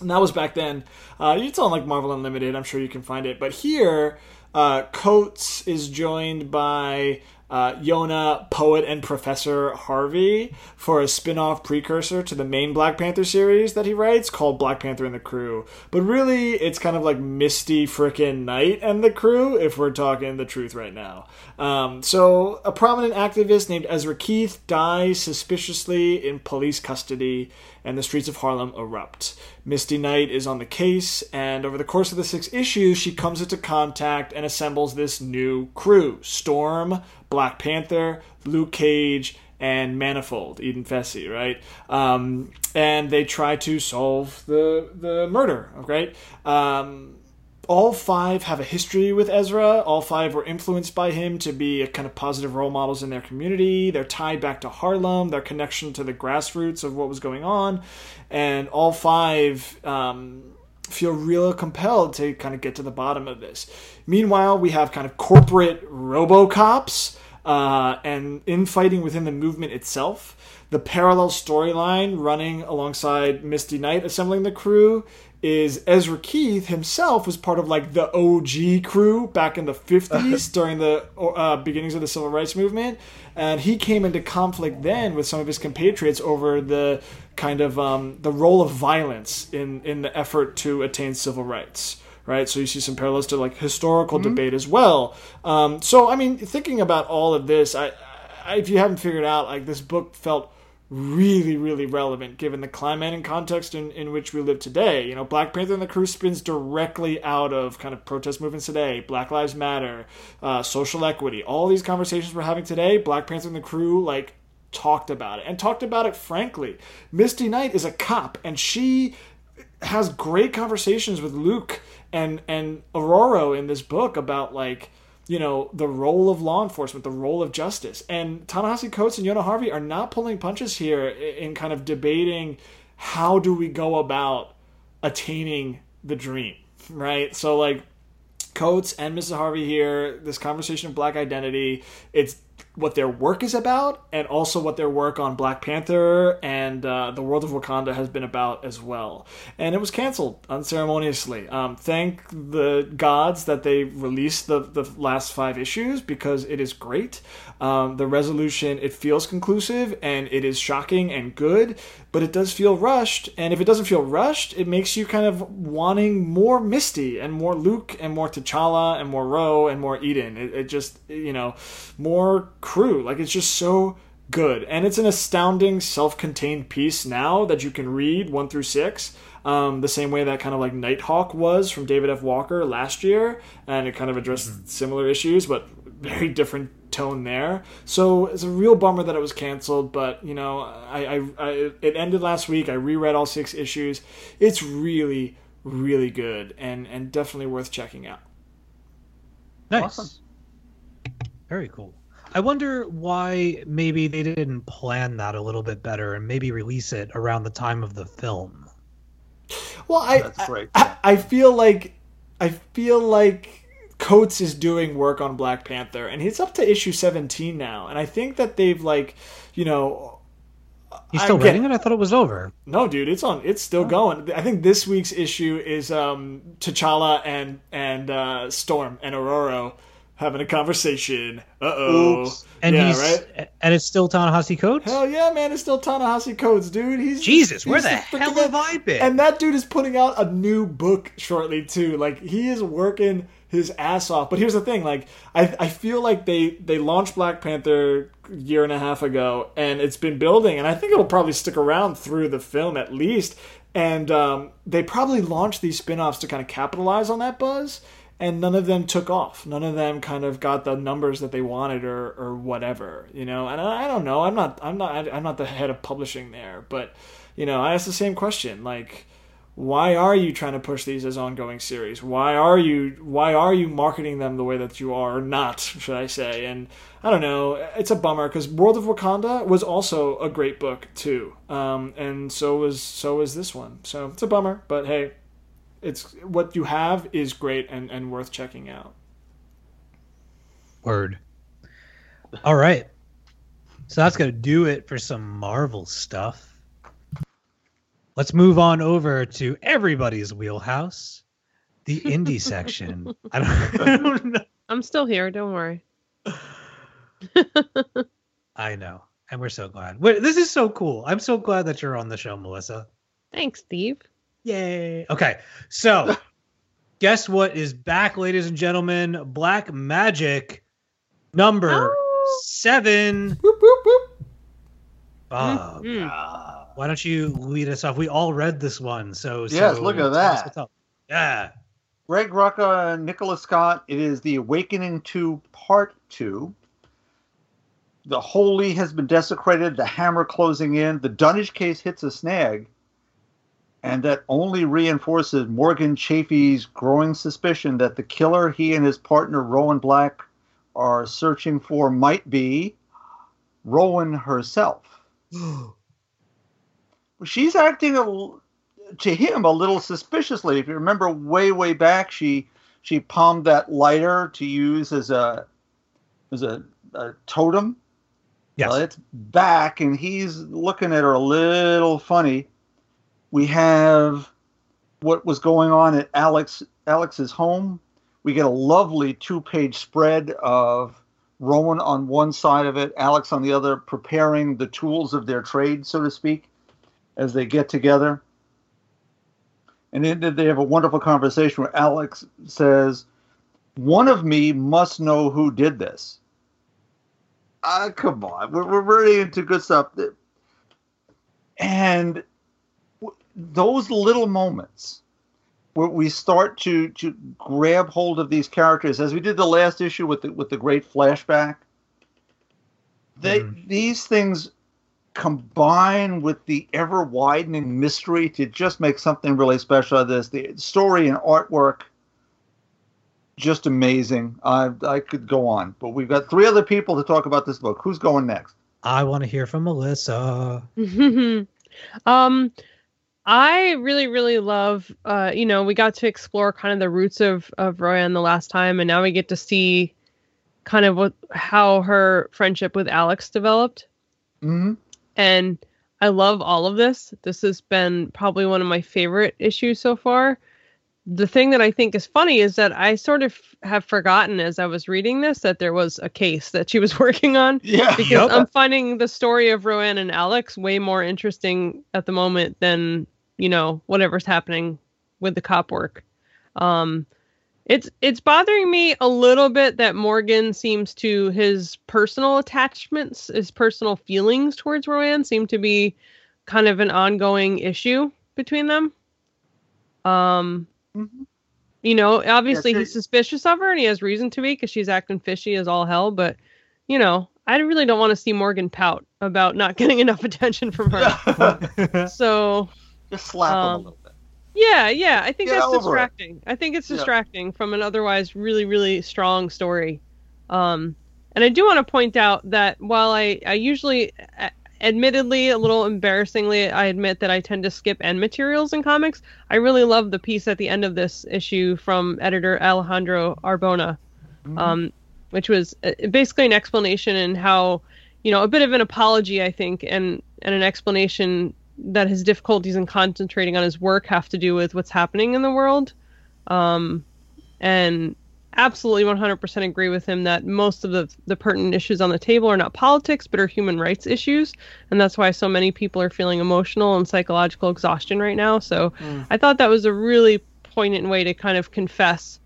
And that was back then. Uh, it's on like Marvel Unlimited. I'm sure you can find it. But here, uh, Coates is joined by uh, Yona, poet, and Professor Harvey for a spin off precursor to the main Black Panther series that he writes called Black Panther and the Crew. But really, it's kind of like Misty frickin' Knight and the Crew, if we're talking the truth right now. Um, so, a prominent activist named Ezra Keith dies suspiciously in police custody, and the streets of Harlem erupt. Misty Knight is on the case, and over the course of the six issues, she comes into contact and assembles this new crew Storm, Black Panther, Luke Cage, and Manifold, Eden Fesi, right? Um, and they try to solve the the murder, right? Um, all five have a history with Ezra. All five were influenced by him to be a kind of positive role models in their community. They're tied back to Harlem, their connection to the grassroots of what was going on. And all five um, feel real compelled to kind of get to the bottom of this. Meanwhile, we have kind of corporate Robocops uh, and infighting within the movement itself. The parallel storyline running alongside Misty Knight assembling the crew is Ezra Keith himself was part of like the OG crew back in the 50s during the uh, beginnings of the civil rights movement. And he came into conflict then with some of his compatriots over the kind of um, the role of violence in in the effort to attain civil rights right? So you see some parallels to like historical Mm-hmm. debate as well. Um, so i mean thinking about all of this I, I if you haven't figured out like this book felt really, really relevant given the climate and context in, in which we live today. You know, Black Panther and the Crew spins directly out of kind of protest movements today, Black Lives Matter, uh, social equity, all these conversations we're having today. Black Panther and the Crew, like, talked about it and talked about it frankly. Misty Knight is a cop and she has great conversations with Luke and and Ororo in this book about like you know the role of law enforcement, the role of justice, and Ta-Nehisi Coates and Yona Harvey are not pulling punches here in kind of debating how do we go about attaining the dream, right? So like Coates and Mrs. Harvey here, this conversation of black identity, it's what their work is about, and also what their work on Black Panther and uh, the world of Wakanda has been about as well. And it was canceled unceremoniously. Um, thank the gods that they released the, the last five issues because it is great. Um, the resolution, it feels conclusive and it is shocking and good, but it does feel rushed. And if it doesn't feel rushed, it makes you kind of wanting more Misty and more Luke and more T'Challa and more Ro and more Eden. It, it just, you know, more crew. Like it's just so good. And it's an astounding self contained piece now that you can read one through six. Um, the same way that kind of like Nighthawk was from David F. Walker last year, and it kind of addressed similar issues, but very different tone there. So it's a real bummer that it was canceled, but you know, I, I, I it ended last week. I reread all six issues. It's really, really good, and and definitely worth checking out. Nice. Awesome. Very cool. I wonder why maybe they didn't plan that a little bit better and maybe release it around the time of the film. Well, I That's right. I, I feel like I feel like Coates is doing work on Black Panther, and he's up to issue seventeen now, and I think that they've like, you know, He's still writing it? I thought it was over. No, dude, it's on. It's still going. I think this week's issue is um, T'Challa and and uh, Storm and Ororo having a conversation. Uh oh. And yeah, he's right. and it's still Ta-Nehisi Coates? Hell yeah, man! It's still Ta-Nehisi Coates, dude. He's Jesus, where he's the freaking hell have I been? And that dude is putting out a new book shortly too. Like he is working his ass off. But here's the thing: like I, I feel like they they launched Black Panther year and a half ago, and it's been building, and I think it'll probably stick around through the film at least. And um, they probably launched these spin-offs to kind of capitalize on that buzz. And none of them took off. None of them kind of got the numbers that they wanted, or, or whatever, you know. And I, I don't know. I'm not. I'm not. I'm not the head of publishing there, but you know, I ask the same question. Like, why are you trying to push these as ongoing series? Why are you why are you marketing them the way that you are not, should I say? And I don't know, it's a bummer because World of Wakanda was also a great book too. Um, and so was so was this one. So it's a bummer, but hey, it's what you have is great and, and worth checking out. Word. All right. So that's to do it for some Marvel stuff. Let's move on over to everybody's wheelhouse, the indie section. I don't, I don't know. I'm still here. Don't worry. I know, and we're so glad. Wait, this is so cool. I'm so glad that you're on the show, Melissa. Thanks, Steve. Yay. Okay, so guess what is back, ladies and gentlemen? Black Magick number Oh. seven. Bob, Mhm. uh, why don't you lead us off? We all read this one, so Yes, so look at that. Yeah. Greg Rucka and Nicholas Scott. It is The Awakening 2 Part 2. The Holy has been desecrated, the hammer closing in, the Dunnage case hits a snag, and that only reinforces Morgan Chafee's growing suspicion that the killer he and his partner Rowan Black are searching for might be Rowan herself. She's acting a, to him a little suspiciously. If you remember way way back, she she palmed that lighter to use as a as a, a totem. Yes. Well, it's back, and he's looking at her a little funny. We have what was going on at Alex Alex's home. We get a lovely two-page spread of Rowan on one side of it, Alex on the other, preparing the tools of their trade, so to speak, as they get together. And then they have a wonderful conversation where Alex says, "One of me must know who did this." Ah, come on, we're, we're really into good stuff. And those little moments where we start to to grab hold of these characters, as we did the last issue with the with the great flashback. They Mhm. these things combine with the ever widening mystery to just make something really special of this. The story and artwork just amazing. I I could go on, but we've got three other people to talk about this book. Who's going next? I want to hear from Melissa. um I really, really love uh, you know, we got to explore kind of the roots of of Rowan the last time and now we get to see kind of what how her friendship with Alex developed. hmm And I love all of this. This has been probably one of my favorite issues so far. The thing that I think is funny is that I sort of have forgotten as I was reading this that there was a case that she was working on Yeah. because Yep. I'm finding the story of Rowan and Alex way more interesting at the moment than you know whatever's happening with the cop work. Um, it's it's bothering me a little bit that Morgan seems to his personal attachments, his personal feelings towards Rowan seem to be kind of an ongoing issue between them. Um, Mhm. you know, obviously sure. he's suspicious of her and he has reason to be because she's acting fishy as all hell, but you know, I really don't want to see Morgan pout about not getting enough attention from her. so Just slap him a Um, little. Yeah, yeah, I think Get that's over it. distracting. I think it's Yeah. distracting from an otherwise really, really strong story. Um, and I do want to point out that while I, I usually, admittedly, a little embarrassingly, I admit that I tend to skip end materials in comics. I really love the piece at the end of this issue from editor Alejandro Arbona, um, which was uh, basically an explanation and how, you know, a bit of an apology, I think, and and an explanation that his difficulties in concentrating on his work have to do with what's happening in the world. Um, and absolutely 100% agree with him that most of the, the pertinent issues on the table are not politics, but are human rights issues. And that's why so many people are feeling emotional and psychological exhaustion right now. So I thought that was a really poignant way to kind of confess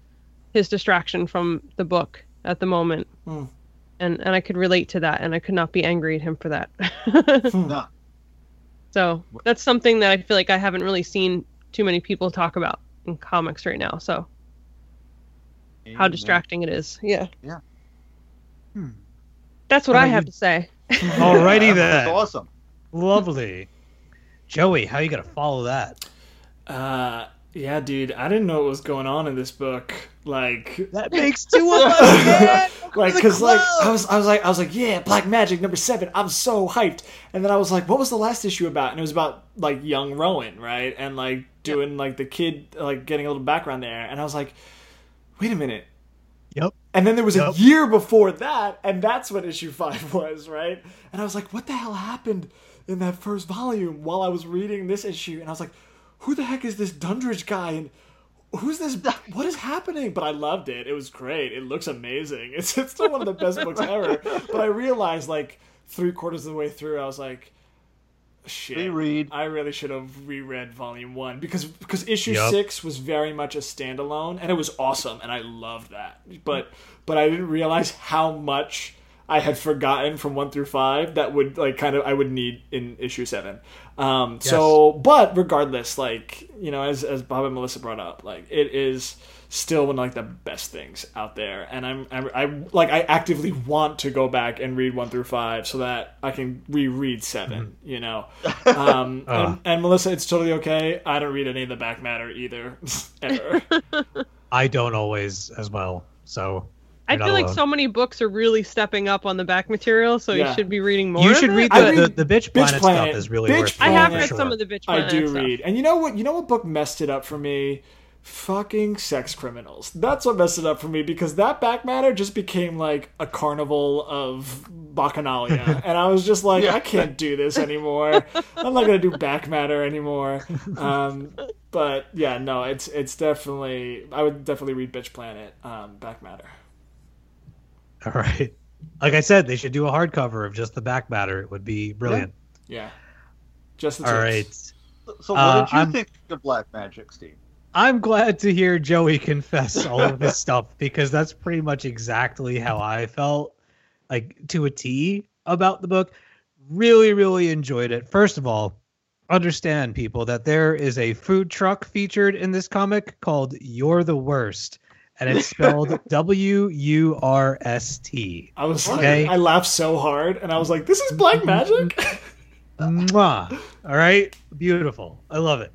his distraction from the book at the moment. Hmm. And, and I could relate to that, and I could not be angry at him for that. No. So that's something that I feel like I haven't really seen too many people talk about in comics right now. So how distracting it is. Yeah. Yeah. Hmm. That's what How I about have you? to say. Alrighty That's then. awesome. Lovely. Joey, how you gonna follow that? Uh, yeah, dude, I didn't know what was going on in this book. Like, That makes two of us. man. like, the cause like. I was, I was like, I was like, yeah, Black Magick number seven. I'm so hyped. And then I was like, what was the last issue about? And it was about like young Rowan, right? And like doing like the kid, like getting a little background there. And I was like, wait a minute. Yep. And then there was Yep. a year before that, and that's what issue five was, right? And I was like, what the hell happened in that first volume while I was reading this issue? And I was like, who the heck is this Dundridge guy? And who's this? What is happening? But I loved it. It was great. It looks amazing. It's it's still one of the best books ever. But I realized like three quarters of the way through, I was like, shit. Reread. I really should have reread volume one because because issue Yup. six was very much a standalone and it was awesome and I loved that. But but I didn't realize how much I had forgotten from one through five that would like kind of I would need in issue seven. Um, So, but regardless, like you know, as as Bob and Melissa brought up, like it is still one of like the best things out there, and I'm, I'm I like I actively want to go back and read one through five so that I can reread 7 You know, um, and, and Melissa, it's totally okay. I don't read any of the back matter either, ever. I don't always as well. So I feel like alone. so many books are really stepping up on the back material, so Yeah. you should be reading more. you should it, read the, read the, the bitch planet, Planet. stuff is really Bitch worth. I have read sure. some of the bitch. Planet. I do stuff. read, and you know what? You know what book messed it up for me? Fucking sex criminals. That's what messed it up for me because that back matter just became like a carnival of bacchanalia, and I was just like, I can't do this anymore. I'm not gonna do back matter anymore. Um, but yeah, no, it's it's definitely. I would definitely read Bitch Planet. Um, back matter. All right. Like I said, they should do a hardcover of just the back matter. It would be brilliant. Yeah. Just the All tips. right. So, what Uh, did you I'm- think of Black Magick, Steve? I'm glad to hear Joey confess all of this stuff because that's pretty much exactly how I felt, like to a T about the book. Really, really enjoyed it. First of all, understand people that there is a food truck featured in this comic called You're the Worst, and it's spelled W U R S T. I was Okay. like, I laughed so hard, and I was like, "This is black magic." Mwah. All right. Beautiful. I love it.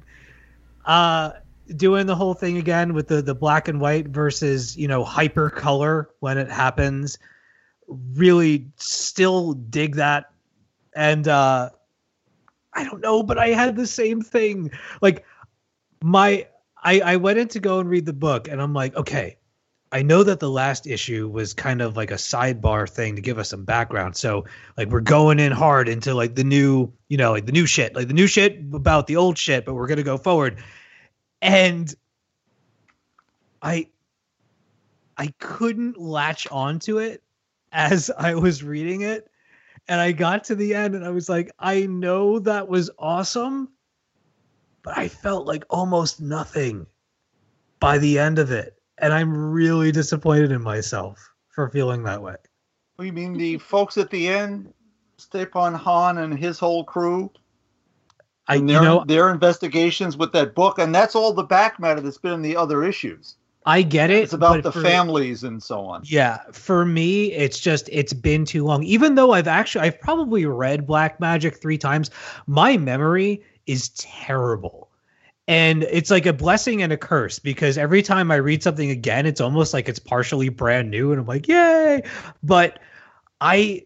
Uh doing the whole thing again with the the black and white versus, you know, hyper color when it happens. Really still dig that. And uh I don't know, but I had the same thing. Like my I I went in to go and read the book and I'm like, okay, I know that the last issue was kind of like a sidebar thing to give us some background. So like we're going in hard into like the new, you know, like the new shit, like the new shit about the old shit, but we're gonna go forward. And I I couldn't latch onto it as I was reading it. And I got to the end and I was like, I know that was awesome, but I felt like almost nothing by the end of it. And I'm really disappointed in myself for feeling that way. You mean the folks at the end, Stepan Han and his whole crew, I and you their, know their investigations with that book, and that's all the back matter that's been in the other issues. I get it. It's about the for- families and so on. Yeah, for me, it's just it's been too long. Even though I've actually I've probably read Black Magick three times, my memory is terrible. And it's like a blessing and a curse because every time I read something again, it's almost like it's partially brand new, and I'm like, yay! But I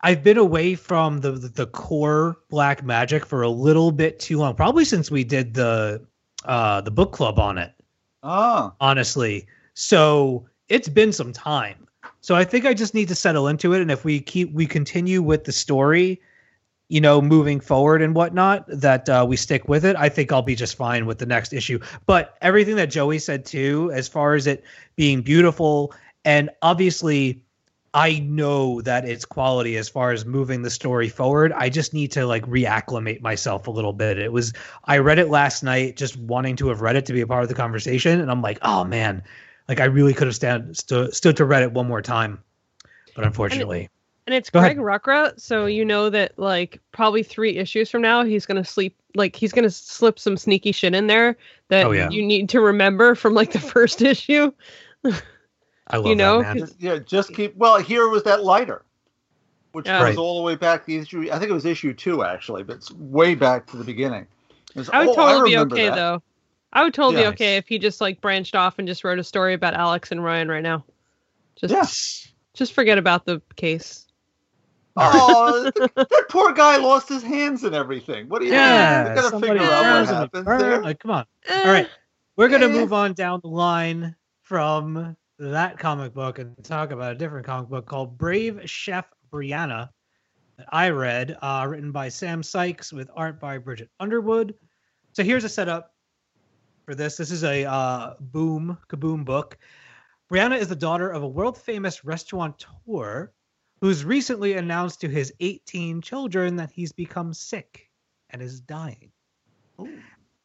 I've been away from the the core Black Magick for a little bit too long, probably since we did the uh the book club on it Ah, honestly. So it's been some time. So I think I just need to settle into it. And if we keep we continue with the story, you know, moving forward and whatnot, that uh, we stick with it, I think I'll be just fine with the next issue. But everything that Joey said too, as far as it being beautiful, and obviously I know that it's quality as far as moving the story forward. I just need to like reacclimate myself a little bit. It was I read it last night, just wanting to have read it to be a part of the conversation, and I'm like, oh man, like I really could have stand stu- stood to read it one more time, but unfortunately, And it's Go Greg ahead. Rucka, so you know that like probably three issues from now he's gonna sleep like he's gonna slip some sneaky shit in there that Oh, yeah. you need to remember from like the first issue. I love you know, that man. just- yeah, just keep. Well, here was that lighter, which Yeah. goes Right. all the way back to issue. I think it was issue two actually, but it's way back to the beginning. Was, I would oh, totally be okay that. though. I would totally Yeah. be okay if he just like branched off and just wrote a story about Alex and Rowan right now. Just Yeah. just forget about the case. Oh, that poor guy lost his hands and everything. What do you? Yeah, you gotta figure out what in happens there. Like, come on. Eh, All right, we're gonna Eh. move on down the line from that comic book and talk about a different comic book called Brave Chef Brianna that I read, uh, written by Sam Sykes with art by Bridget Underwood. So here's a setup. for this. This is a uh, boom kaboom book. Brianna is the daughter of a world famous restaurateur who's recently announced to his 18 children that he's become sick and is dying.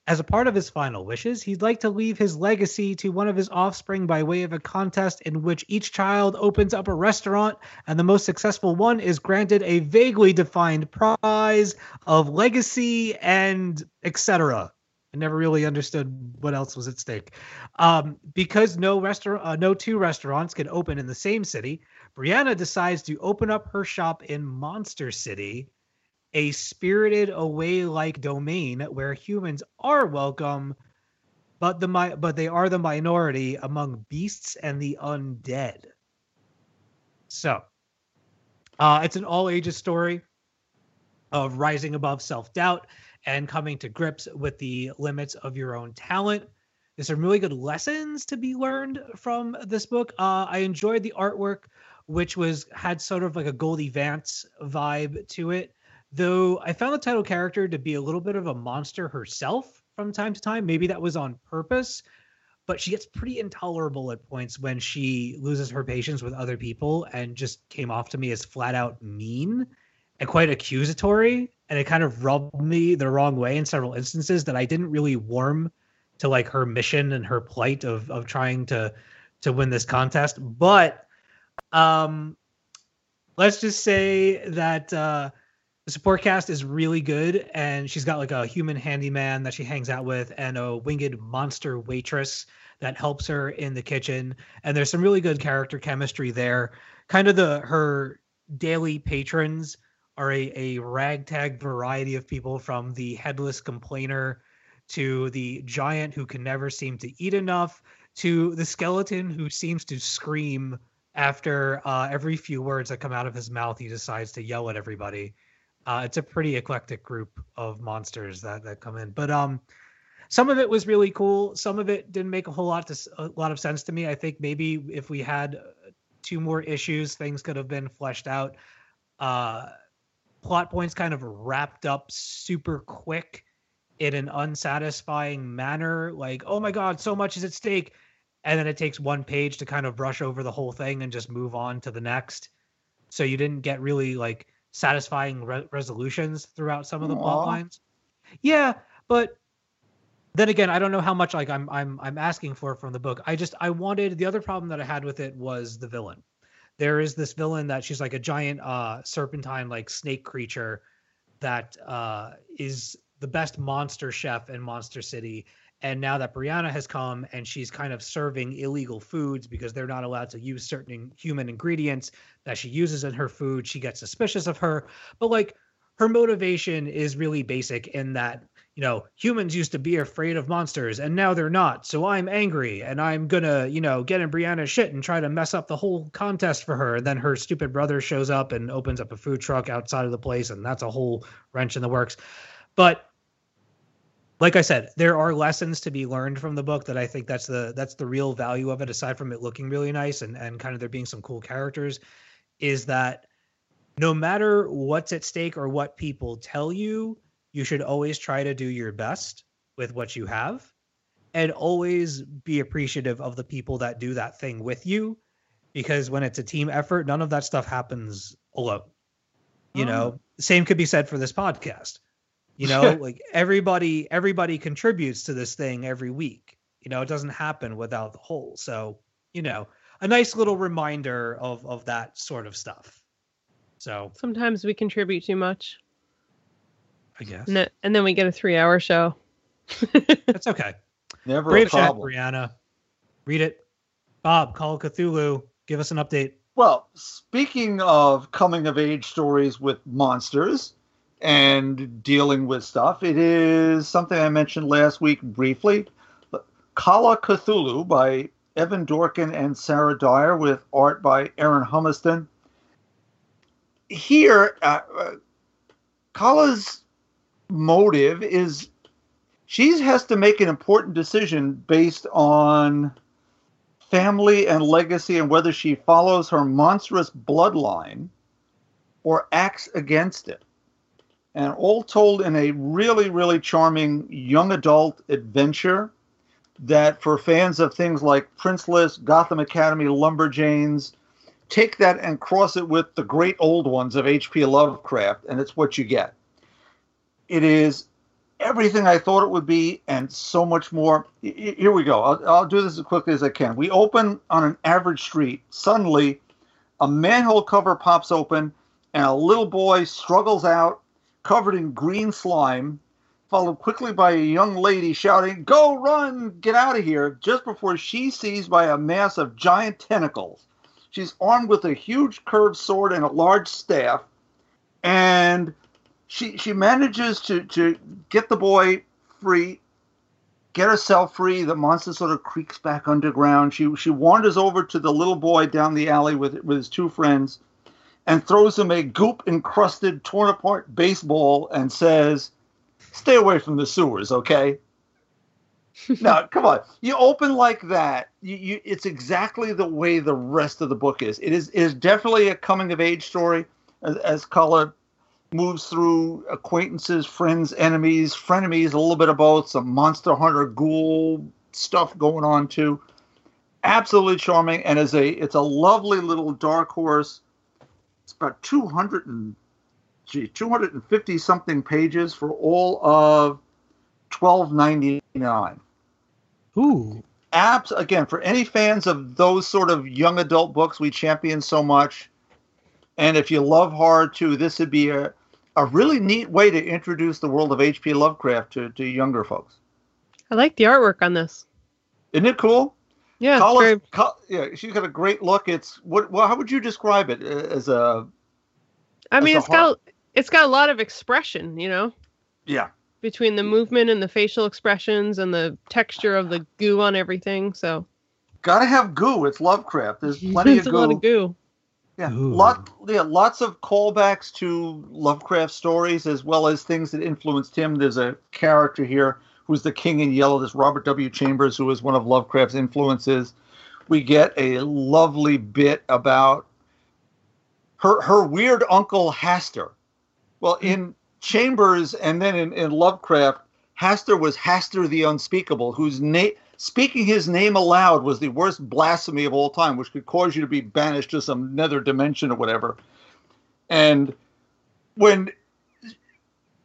As a part of his final wishes, he'd like to leave his legacy to one of his offspring by way of a contest in which each child opens up a restaurant, and the most successful one is granted a vaguely defined prize of legacy and etc. I never really understood what else was at stake. Um, because no restaurant, uh, no two restaurants can open in the same city, Brianna decides to open up her shop in Monster City, a spirited away like domain where humans are welcome, but the mi- but they are the minority among beasts and the undead. So, uh, it's an all ages story of rising above self doubt and coming to grips with the limits of your own talent. There's some really good lessons to be learned from this book. Uh, I enjoyed the artwork, which was had sort of like a Goldie Vance vibe to it. Though I found the title character to be a little bit of a monster herself from time to time. Maybe that was on purpose, but she gets pretty intolerable at points when she loses her patience with other people and just came off to me as flat out mean and quite accusatory and it kind of rubbed me the wrong way in several instances that I didn't really warm to like her mission and her plight of of trying to to win this contest but um let's just say that uh the support cast is really good and she's got like a human handyman that she hangs out with and a winged monster waitress that helps her in the kitchen. And there's some really good character chemistry there. Kind of the her daily patrons are a, a ragtag variety of people from the headless complainer to the giant who can never seem to eat enough to the skeleton who seems to scream after uh, every few words that come out of his mouth he decides to yell at everybody. Uh, it's a pretty eclectic group of monsters that that come in. But um some of it was really cool. Some of it didn't make a whole lot to, a lot of sense to me. I think maybe if we had two more issues things could have been fleshed out. Uh plot points kind of wrapped up super quick in an unsatisfying manner. Like oh my god so much is at stake and then it takes one page to kind of brush over the whole thing and just move on to the next. So you didn't get really like satisfying re- resolutions throughout some of the plot lines. Yeah but then again i don't know how much like i'm i'm i'm asking for from the book. I just i wanted the other problem that i had with it was the villain. There is this villain that she's like a giant uh serpentine like snake creature that uh is the best monster chef in monster city and now that brianna has come and she's kind of serving illegal foods because they're not allowed to use certain human ingredients that she uses in her food she gets suspicious of her. But like her motivation is really basic in that you know humans used to be afraid of monsters and now they're not. So i'm angry and i'm gonna you know get in brianna's shit and try to mess up the whole contest for her. And then her stupid brother shows up and opens up a food truck outside of the place and that's a whole wrench in the works. But like i said there are lessons to be learned from the book that i think that's the that's the real value of it aside from it looking really nice and and kind of there being some cool characters is that no matter what's at stake or what people tell you you should always try to do your best with what you have and always be appreciative of the people that do that thing with you because when it's a team effort none of that stuff happens alone you Oh. know same could be said for this podcast you know like everybody everybody contributes to this thing every week you know it doesn't happen without the whole so you know a nice little reminder of of that sort of stuff so Sometimes we contribute too much, i guess and, then- and then we get a three-hour show. that's okay Never Brave a chat, problem. Brianna. Read it. Bob, Calla Cthulhu. Give us an update. Well, speaking of coming of age stories with monsters and dealing with stuff, it is something I mentioned last week briefly. Calla Cthulhu by Evan Dorkin and Sarah Dyer with art by Erin Humiston. Here, uh, uh, Calla's motive is she has to make an important decision based on family and legacy and whether she follows her monstrous bloodline or acts against it. And all told in a really, really charming young adult adventure that for fans of things like Princeless, Gotham Academy, Lumberjanes, take that and cross it with the great old ones of H.P. Lovecraft, and it's what you get. It is everything I thought it would be and so much more. Here we go. I'll, I'll do this as quickly as I can. We open on an average street. Suddenly, a manhole cover pops open, and a little boy struggles out, covered in green slime, followed quickly by a young lady shouting, Go, run, get out of here, just before she's seized by a mass of giant tentacles. She's armed with a huge curved sword and a large staff, and she she manages to to get the boy free, get herself free. The monster sort of creaks back underground. She she wanders over to the little boy down the alley with with his two friends, and throws him a goop encrusted, torn apart baseball and says, "Stay away from the sewers, okay." now, come on. You open like that. You, you, it's exactly the way the rest of the book is. It is, it is definitely a coming of age story, as, as Calla moves through acquaintances, friends, enemies, frenemies, a little bit of both, some monster hunter ghoul stuff going on too. Absolutely charming, and is a it's a lovely little dark horse. It's about two hundred and gee, two hundred and fifty something pages for all of twelve ninety nine. Ooh. Apps again for any fans of those sort of young adult books we champion so much. And if you love horror too, this would be a, a really neat way to introduce the world of H.P. Lovecraft to, to younger folks. I like the artwork on this. Isn't it cool? Yeah, it's Colin- very, Col- yeah, she's got a great look. It's what? Well, how would you describe it Uh, as a? I mean, That's it's a hor- got it's got a lot of expression, you know, Yeah, between the movement and the facial expressions and the texture of the goo on everything. So gotta have goo. It's Lovecraft. There's plenty it's of a lot goo. of goo. Yeah, Ooh. lot. Yeah, lots of callbacks to Lovecraft stories as well as things that influenced him. There's a character here who's the King in Yellow. This Robert W. Chambers, who is one of Lovecraft's influences. We get a lovely bit about her her weird uncle Hastur. Well, in Chambers and then in, in Lovecraft, Hastur was Hastur the Unspeakable, whose name speaking his name aloud was the worst blasphemy of all time, which could cause you to be banished to some nether dimension or whatever. And when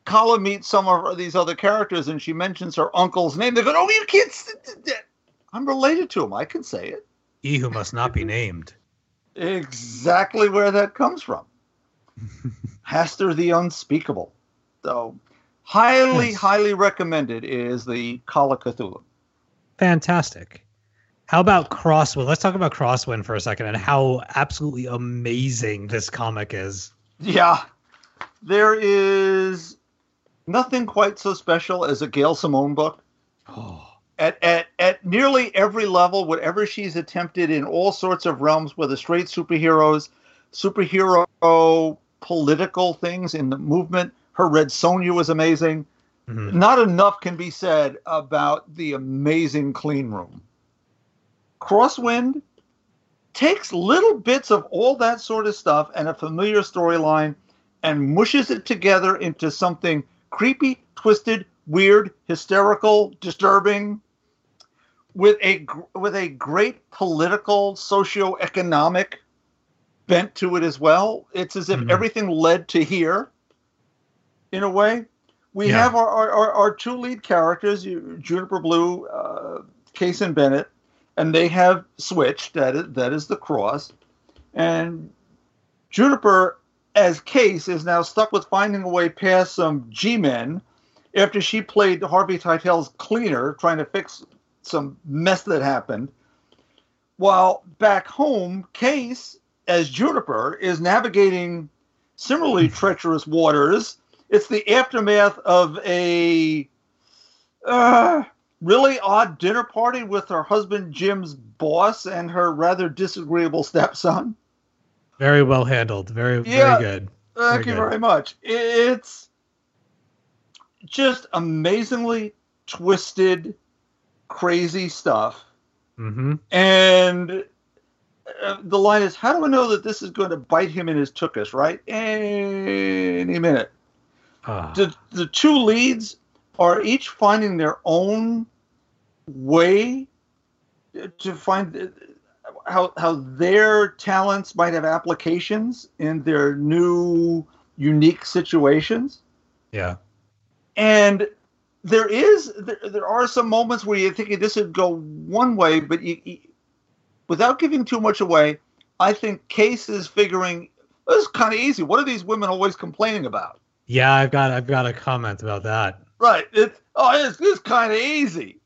Calla meets some of these other characters and she mentions her uncle's name, they go, "Oh, you can't." I'm related to him. I can say it. He who must not be named. Exactly where that comes from. Hastur the Unspeakable. So, highly, Yes. highly recommended is the Calla Cthulhu. Fantastic. How about Crosswind? Let's talk about Crosswind for a second and how absolutely amazing this comic is. Yeah, there is nothing quite so special as a Gail Simone book. Oh, At, at, at nearly every level, whatever she's attempted in all sorts of realms, whether straight superheroes, superhero political things in the movement, her Red Sonja was amazing. mhm. Not enough can be said about the amazing clean room. Crosswind takes little bits of all that sort of stuff and a familiar storyline and mushes it together into something creepy, twisted, weird, hysterical, disturbing with a with a great political, socio-economic bent to it as well. It's as if Mhm. everything led to here in a way. We Yeah. have our, our, our, our two lead characters, Juniper Blue, uh, Cason Bennett, and they have switched. That is, that is the cross. And Juniper, as Case, is now stuck with finding a way past some G men after she played Harvey Teitel's cleaner, trying to fix some mess that happened. While back home, Case, as Juniper, is navigating similarly treacherous waters. It's the aftermath of a uh, really odd dinner party with her husband Jim's boss and her rather disagreeable stepson. Very well handled. Very, Yeah. very good. Thank Very you good. very much. It's just amazingly twisted, crazy stuff. hmm And uh, the line is, "How do I know that this is going to bite him in his tuchus?" Right? Any minute. Ah, the the two leads are each finding their own way to find how how their talents might have applications in their new unique situations. Yeah. And there is there, there are some moments where you're thinking this would go one way, but you, you without giving too much away, I think Case is figuring this is kind of easy. What are these women always complaining about? Yeah, I've got I've got a comment about that. Right. It's oh, it's, it's kind of easy.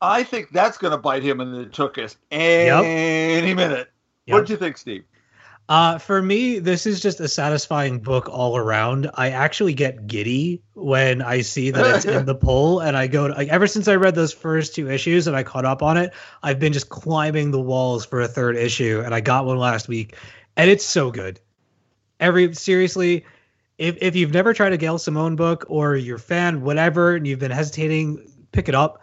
I think that's going to bite him in the tuchus any minute. Yep. What do you think, Steve? Uh, for me, this is just a satisfying book all around. I actually get giddy when I see that it's in the poll, and I go to, like ever since I read those first two issues and I caught up on it, I've been just climbing the walls for a third issue, and I got one last week, and it's so good. Every seriously, if if you've never tried a Gail Simone book or you're a fan, whatever, and you've been hesitating, pick it up.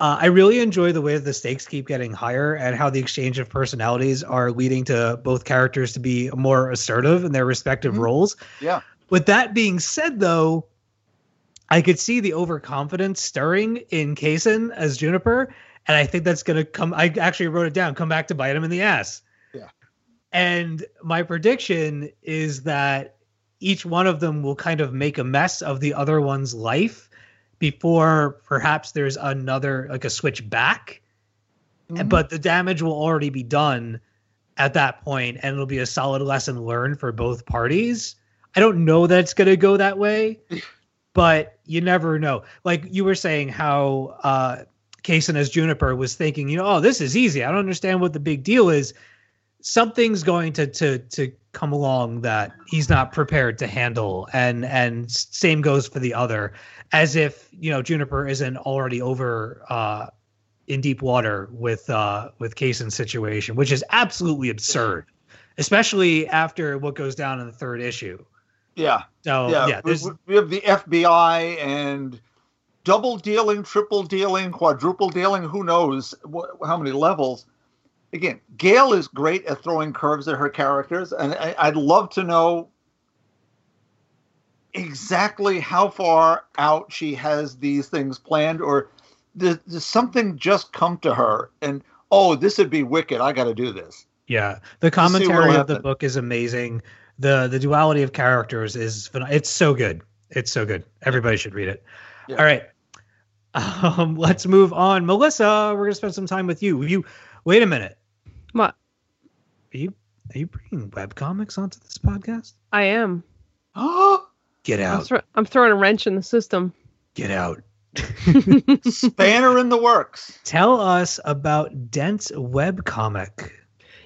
Uh, I really enjoy the way the stakes keep getting higher and how the exchange of personalities are leading to both characters to be more assertive in their respective Mhm. roles. Yeah. With that being said, though, I could see the overconfidence stirring in Cason as Juniper, and I think that's going to come. I actually wrote it down. Come back to bite him in the ass. Yeah. And my prediction is that each one of them will kind of make a mess of the other one's life before perhaps there's another like a switch back Mhm. but the damage will already be done at that point and it'll be a solid lesson learned for both parties i don't know that it's going to go that way but you never know like you were saying how uh Cason as Juniper was thinking, you know, oh, this is easy. I don't understand what the big deal is. Something's going to to to come along that he's not prepared to handle, and and same goes for the other. As if you know Juniper isn't already over uh, in deep water with uh, with Cason's situation, which is absolutely absurd, especially after what goes down in the third issue. Yeah. So yeah. yeah, we, we have the FBI and double dealing, triple dealing, quadruple dealing. Who knows what, how many levels? Again, Gail is great at throwing curves at her characters, and I, I'd love to know exactly how far out she has these things planned, or does, does something just come to her and oh, this would be wicked. I got to do this. Yeah, the commentary of the book is amazing. the The duality of characters is it's so good. It's so good. Everybody should read it. Yeah. All right, um, let's move on. Melissa, we're gonna spend some time with you. You wait a minute. What? Are you are you bringing webcomics onto this podcast? I am. Oh, Get I'm, out! thro- I'm throwing a wrench in the system. Get out! spanner in the works. Tell us about Dent's webcomic.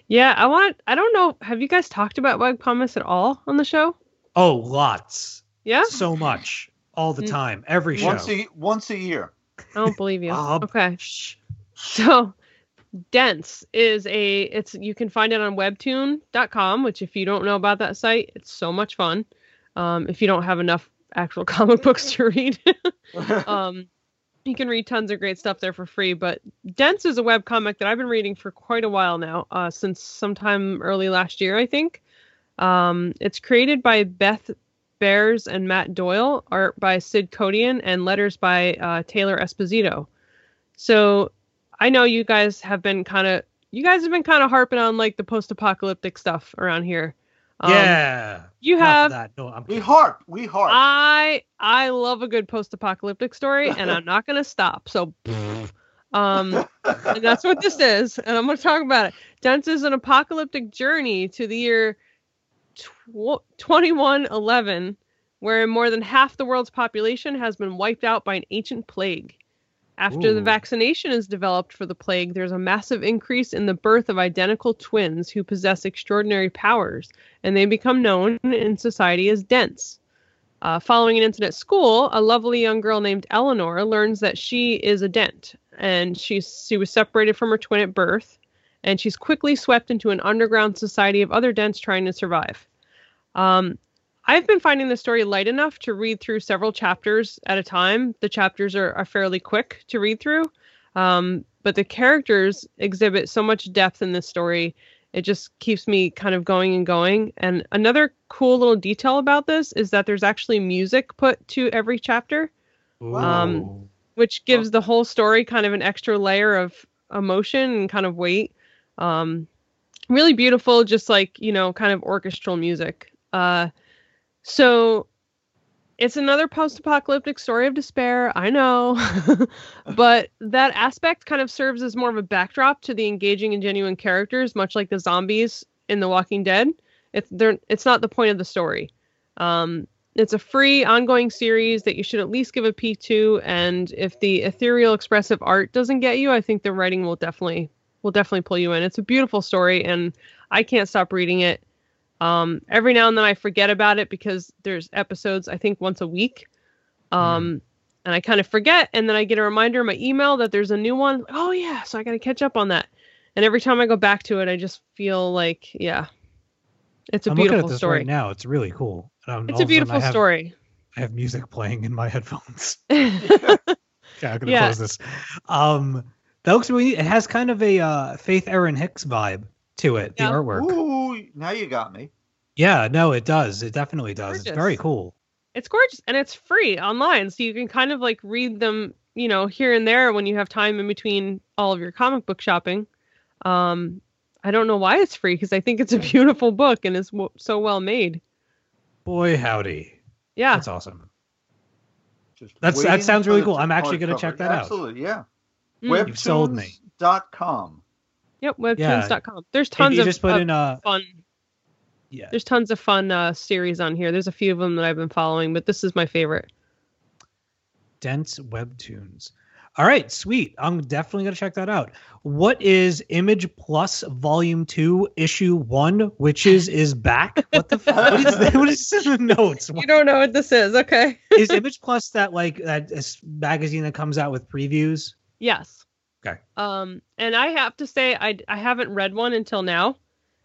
Yeah, I want. I don't know. Have you guys talked about webcomics at all on the show? Oh, lots, Yeah, so much, all the Mm. time, every show. Once a once a year. I don't believe you. Bob. Okay. Shh. So Dents is a it's you can find it on webtoon.com, which if you don't know about that site, it's so much fun. Um, if you don't have enough actual comic books to read. um, you can read tons of great stuff there for free. But Dents is a web comic that I've been reading for quite a while now, uh, since sometime early last year, I think. Um, it's created by Beth Bears and Matt Doyle, art by Sid Kotian, and letters by uh, Taylor Esposito. So I know you guys have been kind of you guys have been kind of harping on like the post-apocalyptic stuff around here. Um, yeah. you have that. No, I'm we kidding. harp. We harp. I I love a good post-apocalyptic story, and I'm not gonna stop. So, um, and that's what this is, and I'm gonna talk about it. Dents is an apocalyptic journey to the year tw- 2111, where more than half the world's population has been wiped out by an ancient plague. After the vaccination is developed for the plague, there's a massive increase in the birth of identical twins who possess extraordinary powers, and they become known in society as Dents. Uh, following an incident at school, a lovely young girl named Eleanor learns that she is a Dent, and she's she was separated from her twin at birth, and she's quickly swept into an underground society of other Dents trying to survive. Um, I've been finding the story light enough to read through several chapters at a time. The chapters are, are fairly quick to read through, um, but the characters exhibit so much depth in this story. It just keeps me kind of going and going. And another cool little detail about this is that there's actually music put to every chapter. Um, which gives the whole story kind of an extra layer of emotion and kind of weight. Um, really beautiful, just like you know, kind of orchestral music. Uh, so it's another post-apocalyptic story of despair. I know, but that aspect kind of serves as more of a backdrop to the engaging and genuine characters, much like the zombies in The Walking Dead. It's they're it's not the point of the story. Um, it's a free ongoing series that you should at least give a peek to and if the ethereal expressive art doesn't get you i think the writing will definitely will definitely pull you in it's a beautiful story and i can't stop reading it um, every now and then i forget about it because there's episodes i think once a week um, and i kind of forget and then i get a reminder in my email that there's a new one oh yeah so i gotta catch up on that and every time i go back to it i just feel like yeah it's a I'm beautiful story right now. It's really cool. Um, it's a beautiful I have, story I have music playing in my headphones. yeah Okay, I'm gonna Yeah. close this. Um, that looks really. It has kind of a uh, Faith Erin Hicks vibe to it. The artwork. Ooh, now you got me. Yeah, no, it does. It definitely does. It's very cool. it's gorgeous and it's free online so you can kind of like read them you know here and there when you have time in between all of your comic book shopping um i don't know why it's free because i think it's a beautiful book and it's w- so well made Boy, howdy. yeah That's awesome. Just That's- that sounds really cool. I'm actually gonna check that out. Absolutely, yeah. Mm. You've sold me. Webtoons.com. yep webtoons.com there's If tons of, just put of in uh fun yeah. there's tons of fun uh series on here there's a few of them that i've been following but this is my favorite Dents webtoons. All right, sweet. I'm definitely gonna check that out. What is Image Plus Volume Two, Issue One? Wytches is is back. What the? F- what is that? What is this in the notes? you don't know what this is okay is Image Plus that like that magazine that comes out with previews? Yes. Okay. Um, and I have to say, I I haven't read one until now.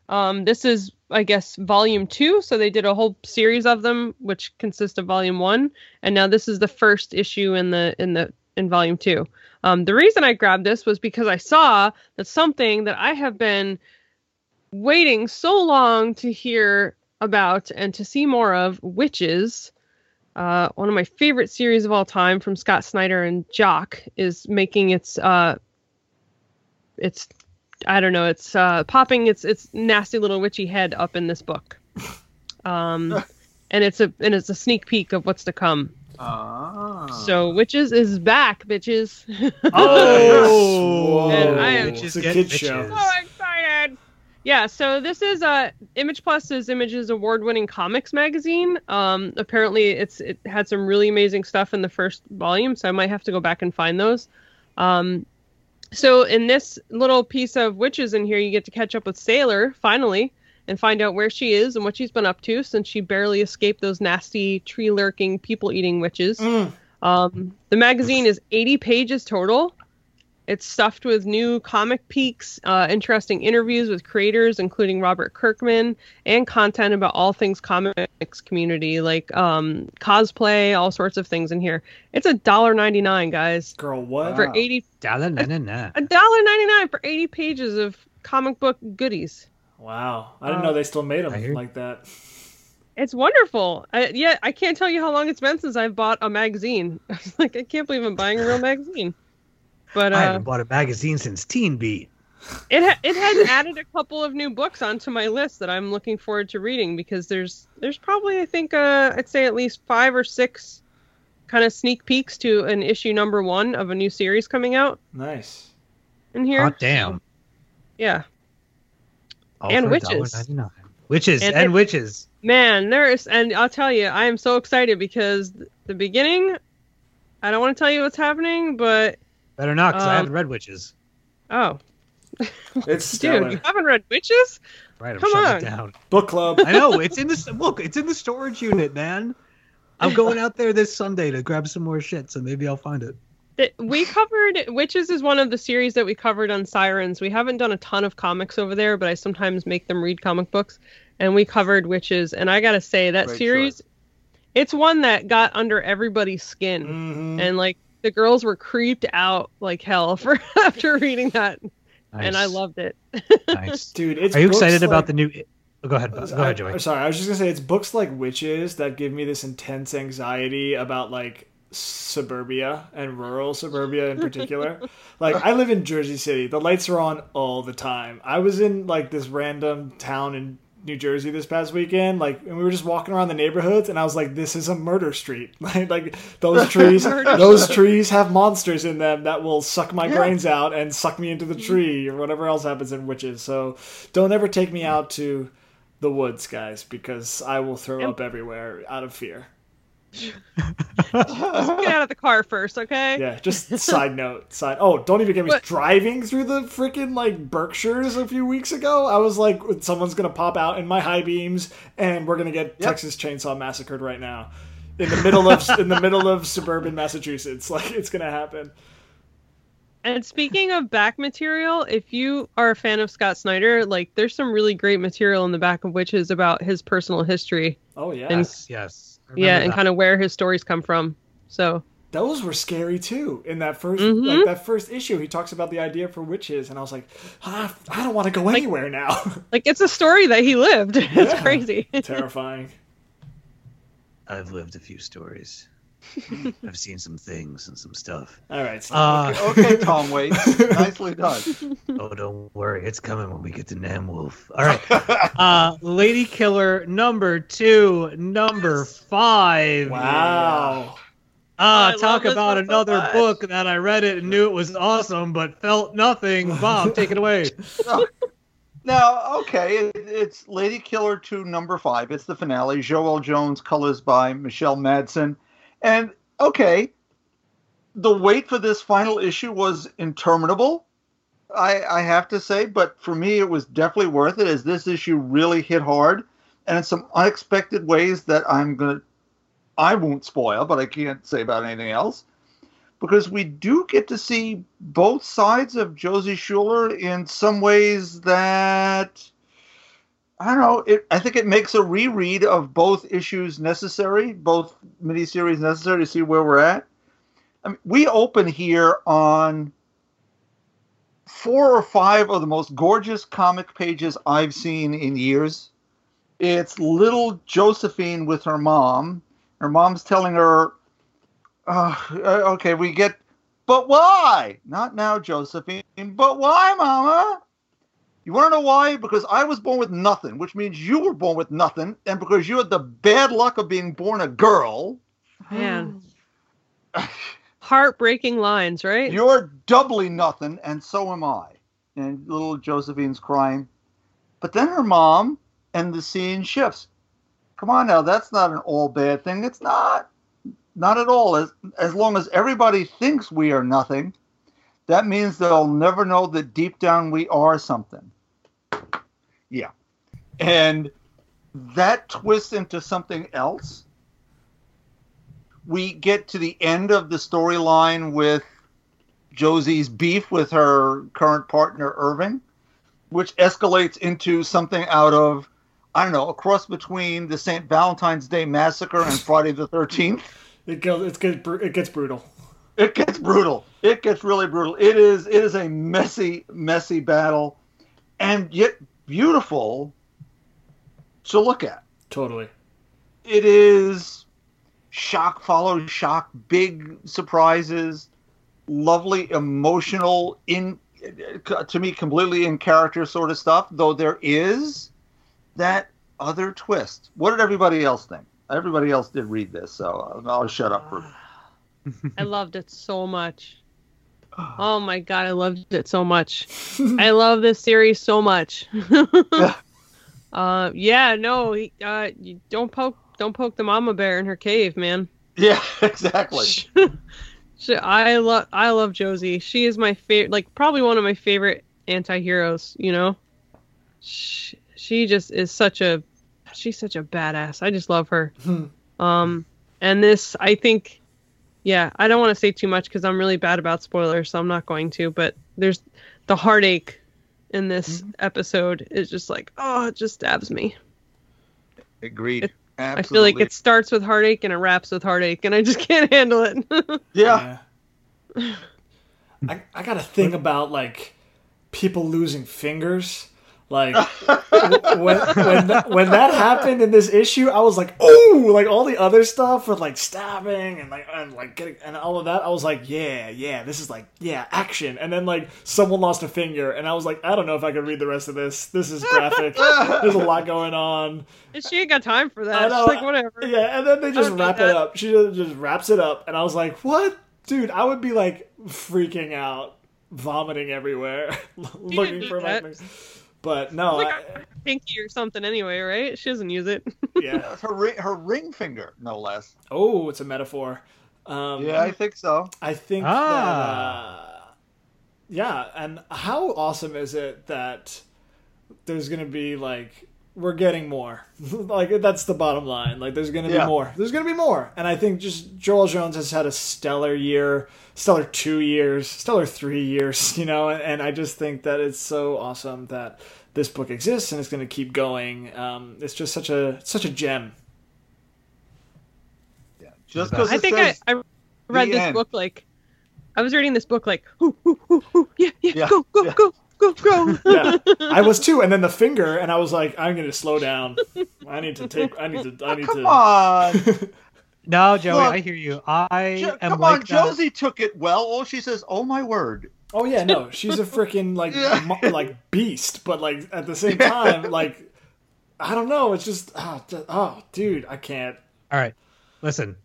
Um, this is, I guess, volume two. So they did a whole series of them, which consist of volume one, and now this is the first issue in the in the in volume two. Um, the reason I grabbed this was because I saw that something that I have been waiting so long to hear about and to see more of, Wytches. Uh, one of my favorite series of all time from Scott Snyder and Jock is making its uh, its I don't know, it's uh, popping its its nasty little witchy head up in this book. Um, and it's a and it's a sneak peek of what's to come. Ah. So Wytches is back, bitches. Oh, And I am- it's a kid get show. bitches. so excited. Yeah, so this is uh Image Plus is Image's award-winning comics magazine. Um apparently it's it had some really amazing stuff in the first volume, so I might have to go back and find those. Um so in this little piece of Wytches in here you get to catch up with Sailor finally and find out where she is and what she's been up to since she barely escaped those nasty tree lurking people eating witches. Mm. Um, the magazine is 80 pages total. It's stuffed with new comic peaks, uh, interesting interviews with creators, including Robert Kirkman, and content about all things comics community, like um, cosplay, all sorts of things in here. It's a dollar ninety nine, guys, Girl, what? for eighty Dollar na na na. a dollar ninety nine for eighty pages of comic book goodies. Wow, I didn't Uh, know they still made them hear- like that. It's wonderful. I, yeah, I can't tell you how long it's been since I've bought a magazine. I was like, I can't believe I'm buying a real magazine. But uh, I haven't bought a magazine since Teen Beat. it ha- it has added a couple of new books onto my list that I'm looking forward to reading because there's there's probably I think uh, I'd say at least five or six kind of sneak peeks to an issue number one of a new series coming out Nice. in here. Hot damn. Yeah, All And Wytches. $1.99. Wytches And and, it- Wytches. man, there is, and I'll tell you, I am so excited because the beginning. I don't want to tell you what's happening, but Better not, because I Um, haven't read Wytches. oh, It's dude, you haven't read Wytches? Right, I'm come shutting on. it down. Book club. I know it's in the look. It's in the storage unit, man. I'm going out there this Sunday to grab some more shit, so maybe I'll find it. we covered Wytches is one of the series that we covered on sirens we haven't done a ton of comics over there but i sometimes make them read comic books and we covered Wytches and i gotta say that Great series it's one that got under everybody's skin Mhm. and like the girls were creeped out like hell for after reading that and i loved it Nice. Dude, it's Are you books excited about the new? Oh, go ahead. Go I- ahead, Joey. I'm sorry, I was just gonna say it's books like Wytches that give me this intense anxiety about like suburbia and rural suburbia in particular. like I live in Jersey City. The lights are on all the time. I was in like this random town in New Jersey this past weekend, like, and we were just walking around the neighborhoods, and I was like, "This is a murder street." like, like those trees, those trees have monsters in them that will suck my Yeah. brains out and suck me into the tree or whatever else happens in Wytches. So, don't ever take me out to the woods, guys, because I will throw up everywhere out of fear. Get out of the car first, okay? Yeah, just side note. Side. Oh, don't even get me What? driving through the freaking like Berkshires a few weeks ago. I was like, someone's gonna pop out in my high beams, and we're gonna get Texas Chainsaw massacred right now, in the middle of in the middle of suburban Massachusetts. Like it's gonna happen. And speaking of back material, if you are a fan of Scott Snyder, like there's some really great material in the back of Wytches about his personal history. Oh yeah, And- Yes. I Yeah, remember and that. kind of where his stories come from. So those were scary too. In that 1st Mhm. like that first issue, he talks about the idea for Wytches, and I was like, ah, I don't want to go anywhere now. like it's a story that he lived. it's crazy. Terrifying. I've lived a few stories. I've seen some things and some stuff. All right. Uh, Okay, Tom Waits. Nicely done. Oh, don't worry, it's coming when we get to Namwolf. All right. uh, Lady Killer number two, number five. wow. Ah, I talk about one so another book that I read it and knew it was awesome, but felt nothing. Bob, take it away. Now, okay, it, it's Lady Killer 2, number 5. It's the finale. Joëlle Jones, colors by Michelle Madsen. And, okay, the wait for this final issue was interminable, I, I have to say, but for me, it was definitely worth it as this issue really hit hard and in some unexpected ways that I'm going to, I won't spoil, but I can't say about anything else. Because we do get to see both sides of Josie Schuller in some ways that I don't know. It, I think it makes a reread of both issues necessary, both miniseries necessary to see where we're at. I mean, we open here on four or five of the most gorgeous comic pages I've seen in years. It's little Josephine with her mom. Her mom's telling her, uh, okay, we get, but why? Not now, Josephine, but why, Mama? You want to know why? Because I was born with nothing, which means you were born with nothing, and because you had the bad luck of being born a girl, Man. Heartbreaking lines, right? you're doubly nothing, and so am I. And little Josephine's crying. But then her mom, and the scene shifts. Come on now, that's not an all bad thing. It's not. Not at all. As, as long as everybody thinks we are nothing, that means they'll never know that deep down we are something. Yeah. And that twists into something else. We get to the end of the storyline with Josie's beef with her current partner, Irving, which escalates into something out of, I don't know, a cross between the St. Valentine's Day Massacre and Friday the 13th. It gets it gets it gets brutal. It gets brutal. It gets really brutal. It is it is a messy, messy battle, and yet beautiful to look at. Totally. It is shock follows shock, big surprises, lovely, emotional, in to me completely in character sort of stuff. Though there is that other twist. What did everybody else think? Everybody else did read this, so I'll, I'll shut up for. Ah. I loved it so much. Oh my god, I loved it so much. I love this series so much. uh, yeah, no, he, uh, don't poke, don't poke the mama bear in her cave, man. Yeah, exactly. She, I love, I love Josie. She is my favorite, like probably one of my favorite anti-heroes. You know, she, she just is such a, she's such a badass. I just love her. um, and this, I think, yeah, I don't want to say too much because I'm really bad about spoilers, so I'm not going to. But there's the heartache in this mm-hmm. episode is just like, oh, it just stabs me. Agreed. It- I feel like it starts with heartache and it wraps with heartache, and I just can't handle it. yeah. Yeah. I, I got a thing about like people losing fingers. Like when when that, when that happened in this issue, I was like, oh, like all the other stuff with like stabbing and like and like getting and all of that. I was like, yeah, yeah, this is like yeah, action. And then like someone lost a finger, and I was like, I don't know if I can read the rest of this. This is graphic. There's a lot going on. And She ain't got time for I that. know. She's like, whatever. Yeah, and then they just wrap it up. She just, just wraps it up, and I was like, "What, dude?" I would be like freaking out, vomiting everywhere, looking do for my. that. But no, Like I, Pinky or something anyway, right? She doesn't use it. yeah. her ring, her ring finger, no less. Oh, it's a metaphor. Um, Yeah, I think so. I think Ah. that. Uh, yeah, and how awesome is it that there's gonna be like we're getting more. like that's the bottom line. Like there's gonna be Yeah. more. There's gonna be more. And I think just Joëlle Jones has had a stellar year, stellar two years, stellar three years, you know, and, and I just think that it's so awesome that this book exists and it's gonna keep going. Um, it's just such a such a gem. Just because I think I, I read this end. book like I was reading this book like, ooh, ooh, ooh, ooh, yeah, yeah, Yeah, go, go, yeah. go, go, go. yeah, I was too, and then the finger, and I was like, I'm gonna slow down. I need to take. I need to. I need come to. on, No, Joey, Look, I hear you. I Jo- am come like on. that. Josie took it well. All she says, "Oh my word." Oh yeah, no, she's a freaking like Yeah. mo- like beast, but like at the same time, like I don't know. It's just oh, d- oh, dude, I can't. All right, listen.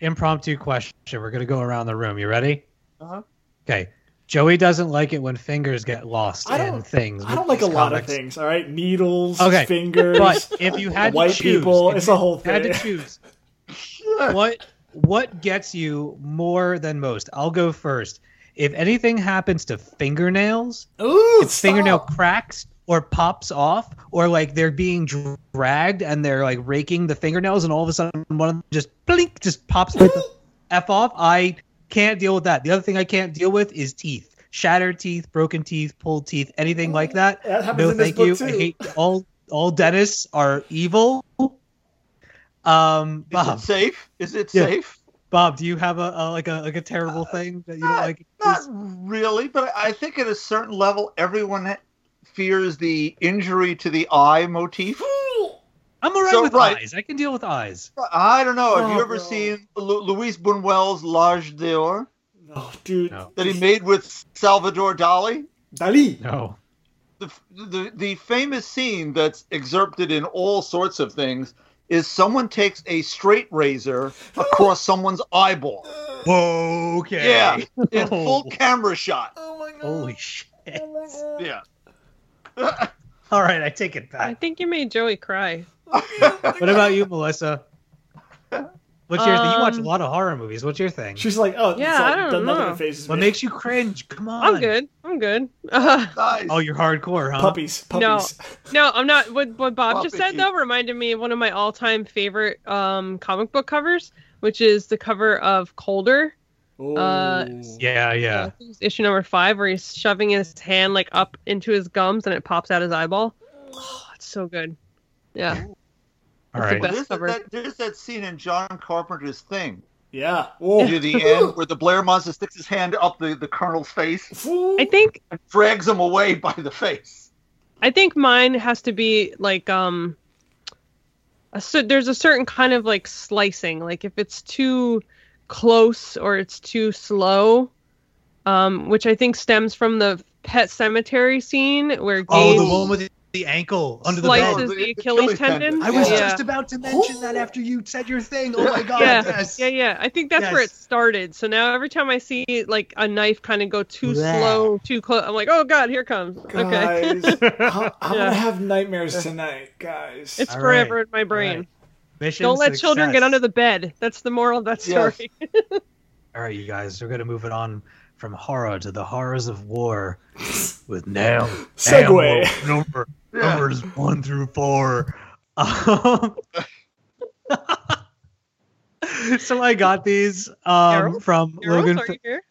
Impromptu question. We're gonna go around the room. You ready? Uh-huh. Okay. Joey doesn't like it when fingers get lost I in things. I don't like a these lot of things. All right, needles, Okay, fingers, But if you had white to choose, people, it's a whole thing. had to choose, what what gets you more than most? I'll go first. If anything happens to fingernails, Ooh, if fingernail cracks or pops off, or like they're being dragged and they're like raking the fingernails, and all of a sudden one of them just blink, just pops the f off. I can't deal with that. The other thing I can't deal with is teeth, shattered teeth, broken teeth, pulled teeth, anything like that. That happens No, in this thank book you. too. I hate all all dentists are evil. Um, Is it safe? Is it Yeah. safe? Bob, do you have a, a like a like a terrible thing that you don't like? Not really, but I think at a certain level, everyone fears the injury to the eye motif. I'm alright So, with right. eyes. I can deal with eyes. I don't know. Have you Oh, ever no. seen Lu- Luis Buñuel's L'Age d'Or Oh, dude, No. that he made with Salvador Dali? Dali. No. the, the the famous scene that's excerpted in all sorts of things is someone takes a straight razor across someone's eyeball. Okay. Yeah, in Oh. full camera shot. Oh my god. Holy oh shit. Yeah. All right, I take it back. I think you made Joey cry. What about you, Melissa? What's your thing? You watch a Um, lot of horror movies. What's your thing? She's like, oh, Yeah, it's I don't know. phases What me. makes you cringe? Come on. I'm good. I'm good. Uh, nice. Oh, you're hardcore, huh? puppies? Puppies. no, I'm not. What what Bob just Puppy. said though reminded me of one of my all-time favorite um, comic book covers, which is the cover of Colder. Oh. Uh, Yeah, yeah. I think it's issue number five, where he's shoving his hand like up into his gums and it pops out his eyeball. Oh, it's so good. Yeah. All the best. there's, that, there's that scene in John Carpenter's Thing yeah. Whoa. near the end where the Blair monster sticks his hand up the, the colonel's face I think and drags him away by the face. I think mine has to be like um a, cer- there's a certain kind of like slicing like if it's too close or it's too slow um which I think stems from the Pet Sematary scene where Oh, the one with the, the ankle under the slices bed. The- the the Achilles Achilles tendon. tendon. I was yeah. just about to mention that after you said your thing. Oh my god, Yeah. yes. Yeah, yeah. I think that's where it started. So now every time I see like a knife kind of go too Blah. slow, too close, I'm like, oh god, here comes. Okay, Guys, I'm, I'm Yeah. gonna have nightmares tonight, guys. it's All forever right. in my brain. right. Mission Don't let children get under the bed. That's the moral of that Yes. story. All right, you guys, we're gonna move it on from horror to the horrors of war with now Segway. now number Yeah. numbers one through four. Um, so I got these um, Errol? from Errol, Logan. are you here?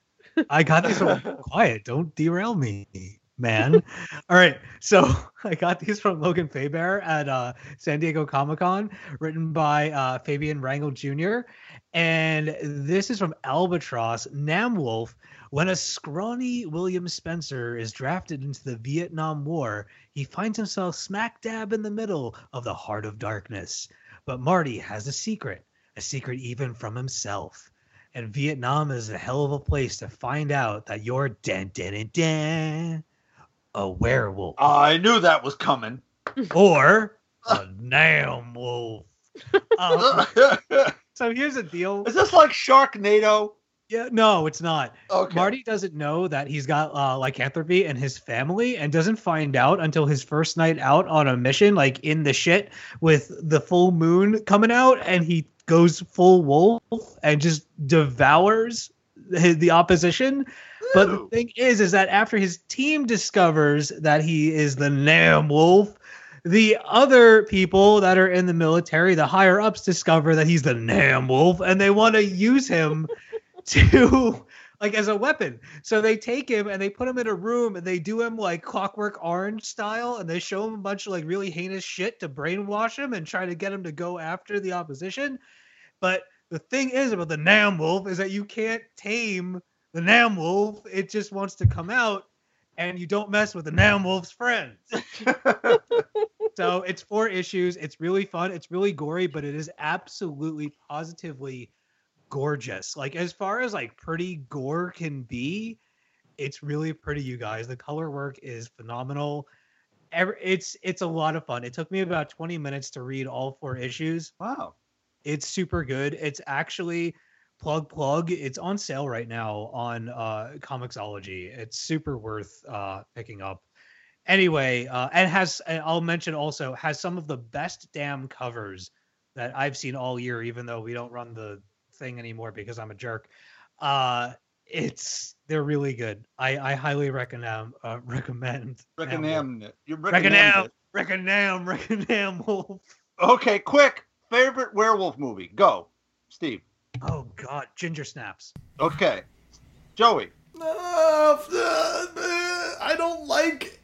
I got these from Quiet. Don't derail me. man. All right, so I got these from Logan Faerber at uh, San Diego Comic Con, written by uh, Fabian Rangel Jr. And this is from Albatross Namwolf. When a scrawny William Spencer is drafted into the Vietnam War, he finds himself smack dab in the middle of the heart of darkness. But Marty has a secret, a secret even from himself. And Vietnam is a hell of a place to find out that you're dan dan dan a werewolf I knew that was coming. or a damn wolf. Um, so here's the deal. Is this like Sharknado? Yeah, no, it's not. Okay. Marty doesn't know that he's got uh, lycanthropy in his family and doesn't find out until his first night out on a mission, like in the shit with the full moon coming out, and he goes full wolf and just devours the, the opposition. But the thing is, is that after his team discovers that he is the Nam Wolf, the other people that are in the military, the higher ups, discover that he's the Nam Wolf, and they want to use him to like as a weapon. So they take him and they put him in a room and they do him like Clockwork Orange style, and they show him a bunch of like really heinous shit to brainwash him and try to get him to go after the opposition. But the thing is about the Nam Wolf is that you can't tame the Nam Wolf. It just wants to come out, and you don't mess with the Nam Wolf's friends. so it's four issues. It's really fun. It's really gory, but it is absolutely positively gorgeous. Like as far as like pretty gore can be, it's really pretty, you guys. The color work is phenomenal. Every, it's it's a lot of fun. It took me about 20 minutes to read all four issues. Wow. It's super good. It's actually plug plug. It's on sale right now on uh Comixology. It's super worth uh picking up. Anyway, uh and has and I'll mention also has some of the best damn covers that I've seen all year, even though we don't run the thing anymore because I'm a jerk. Uh it's they're really good. I I highly recommend uh, recommend Recommend it. You recommend recommend recommend recommend Wolf. it. Okay, quick. Favorite werewolf movie? Go, Steve. Oh God, ginger snaps. Okay, Joey. Uh, I don't like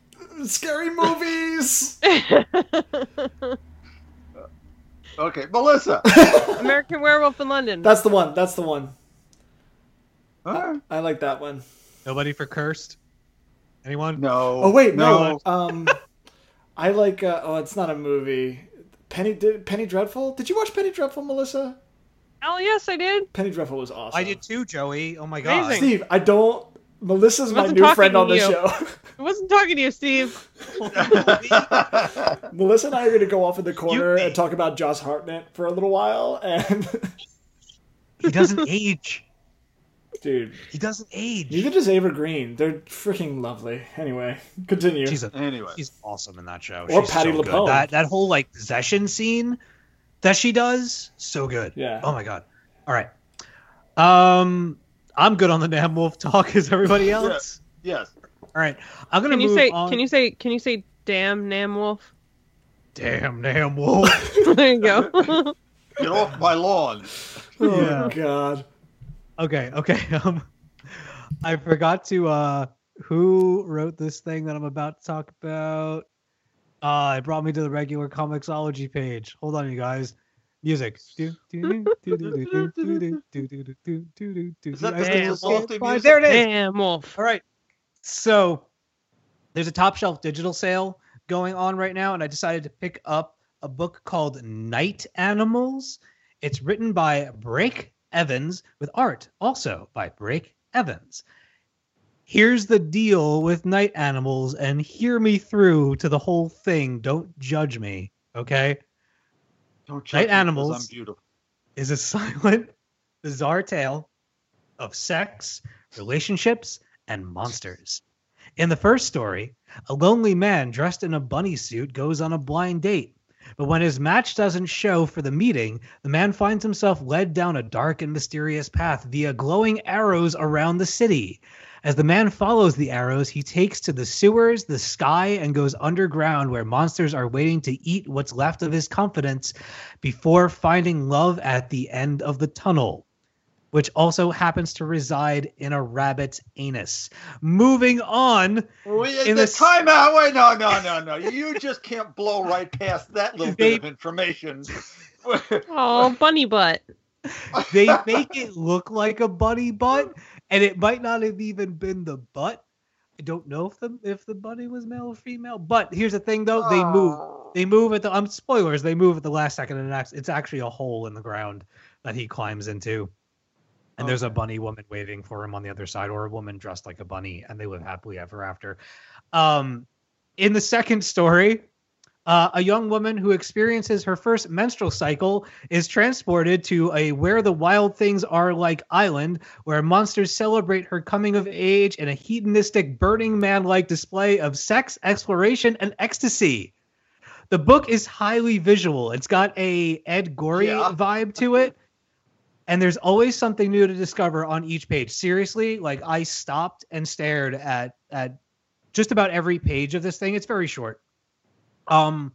scary movies. Okay, Melissa. American Werewolf in London. That's the one. That's the one. All right. I like that one. Nobody for cursed. Anyone? No. Oh wait, no. no. Um, I like. Uh, oh, it's not a movie. Penny did Penny Dreadful. Did you watch Penny Dreadful, Melissa? oh yes, I did. Penny Dreadful was awesome. I did too, Joey. Oh my God. Amazing. Steve, I don't. Melissa's my new friend on the you. show. I wasn't talking to you, Steve. Melissa and I are going to go off in the corner me. and talk about Josh Hartnett for a little while. And He doesn't age. dude, He doesn't age. neither does Eva Green. They're freaking lovely. Anyway, continue. She's a, anyway. she's awesome in that show. Or she's Patti so good. LuPone. That that whole like possession scene that she does, so good. Yeah. Oh my God. All right. Um, I'm good on the damn wolf talk. Is everybody else? Yes. All right. I'm gonna Can you move say? on. Can you say? Can you say? Damn, Nam Wolf. Damn, damn wolf. there you go. Get off my lawn. oh Yeah. God. Okay, okay. Um, I forgot to uh, who wrote this thing that I'm about to talk about. Uh, it brought me to the regular Comixology page. Hold on, you guys. Music. Is that Is the music? There it is. Damn Wolf. All right. So there's a top shelf digital sale going on right now, and I decided to pick up a book called Night Animals. It's written by Brecht Evans with art also by Brecht Evans. Here's the deal with Night Animals, and hear me through to the whole thing. Don't judge me, okay? Don't Night animals. Is a silent, bizarre tale of sex, relationships, and monsters. In the first story, a lonely man dressed in a bunny suit goes on a blind date. But when his match doesn't show for the meeting, the man finds himself led down a dark and mysterious path via glowing arrows around the city. As the man follows the arrows, he takes to the sewers, the sky, and goes underground where monsters are waiting to eat what's left of his confidence before finding love at the end of the tunnel. which also happens to reside in a rabbit's anus. Moving on, We, In the this- timeout. Wait, no, no, no, no. You just can't blow right past that little They- bit of information. Oh, bunny butt. they make it look like a bunny butt, and it might not have even been the butt. I don't know if the if the bunny was male or female. But here's the thing, though: they move. Oh. They move at the um spoilers. They move at the last second, and it's it's actually a hole in the ground that he climbs into. And there's a bunny woman waving for him on the other side, or a woman dressed like a bunny, and they live happily ever after. Um, in the second story, uh, a young woman who experiences her first menstrual cycle is transported to a where the wild things are like island, where monsters celebrate her coming of age in a hedonistic, Burning Man like display of sex, exploration, and ecstasy. The book is highly visual. It's got a Ed Gorey Yeah. vibe to it. And there's always something new to discover on each page. Seriously, like I stopped and stared at at just about every page of this thing. It's very short. Um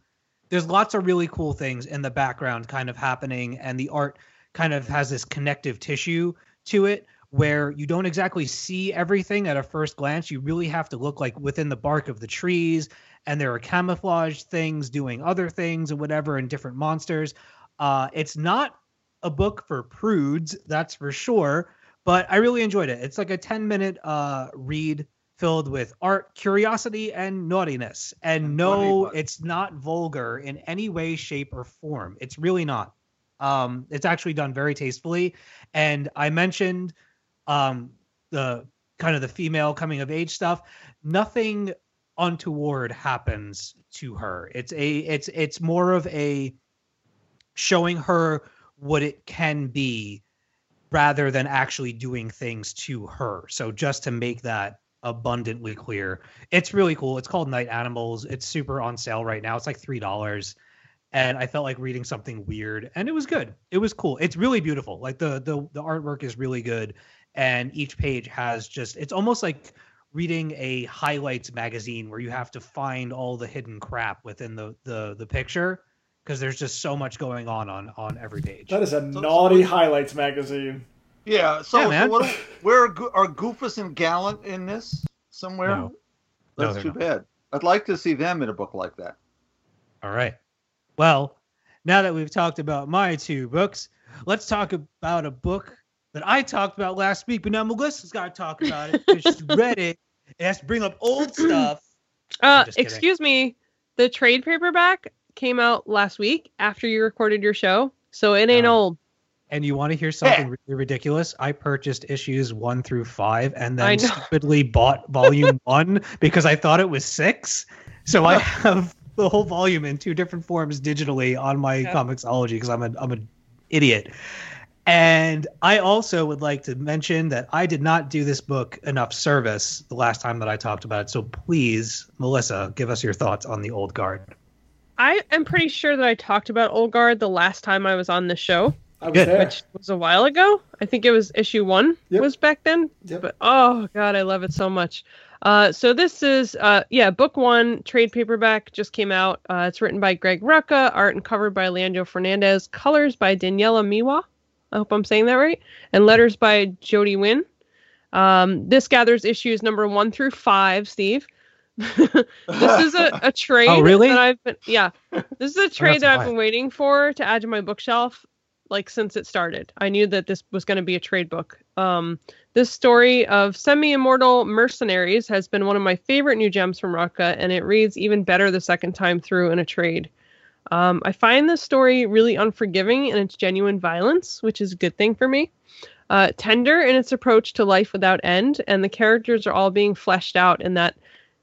there's lots of really cool things in the background kind of happening and the art kind of has this connective tissue to it where you don't exactly see everything at a first glance. You really have to look like within the bark of the trees and there are camouflage things doing other things and whatever and different monsters. Uh, it's not a book for prudes that's for sure but i really enjoyed it. It's like a 10 minute uh, read filled with art curiosity and naughtiness. And And no it's not vulgar in any way shape or form. It's really not. Um, it's actually done very tastefully. And i mentioned um, the kind of the female coming of age stuff. Nothing untoward happens to her. It's a it's it's more of a showing her what it can be rather than actually doing things to her. So just to make that abundantly clear. It's really cool. It's called night animals. It's super on sale right now. It's like three dollars. And i felt like reading something weird and it was good. It was cool. It's really beautiful. Like the the, the artwork is really good and each page has just it's almost like reading a highlights magazine where you have to find all the hidden crap within the the the picture because there's just so much going on on on every page. That is a So- naughty highlights magazine. Yeah. So, Yeah, so what, where are, are Goofus and Gallant in this somewhere? No. No, That's they're too not. bad. I'd like to see them in a book like that. All right. Well, now that we've talked about my two books, let's talk about a book that I talked about last week, but now Melissa's got to talk about it because she read it. It has to bring up old stuff. Uh, excuse me. The trade paperback came out last week after you recorded your show, so it ain't Oh. old. And you want to hear something really ridiculous? I purchased issues one through five and then know. stupidly bought volume one because I thought it was six. So I have the whole volume in two different forms digitally on my Yeah. Comixology because I'm a I'm an idiot. And I also would like to mention that I did not do this book enough service the last time that I talked about it. So please, Melissa, give us your thoughts on the old guard. I am pretty sure that I talked about Old Guard the last time I was on the show, I was Good. there. which was a while ago. I think it was issue one Yep. was back then. Yep. But oh god, I love it so much. Uh, so this is uh, yeah, book one trade paperback just came out. Uh, it's written by Greg Rucka, art and cover by Leandro Fernandez, colors by Daniela Miwa. I hope I'm saying that right, and letters by Jodi Wynne. Um, this gathers issues number one through five. Steve, this is a, a trade Oh, really? that I've been yeah. This is a trade that I've been waiting for to add to my bookshelf like since it started. I knew that this was going to be a trade book. Um, this story of semi-immortal mercenaries has been one of my favorite new gems from Rucka, and it reads even better the second time through in a trade. Um, I find this story really unforgiving in its genuine violence, which is a good thing for me. Uh, tender in its approach to life without end, and the characters are all being fleshed out in that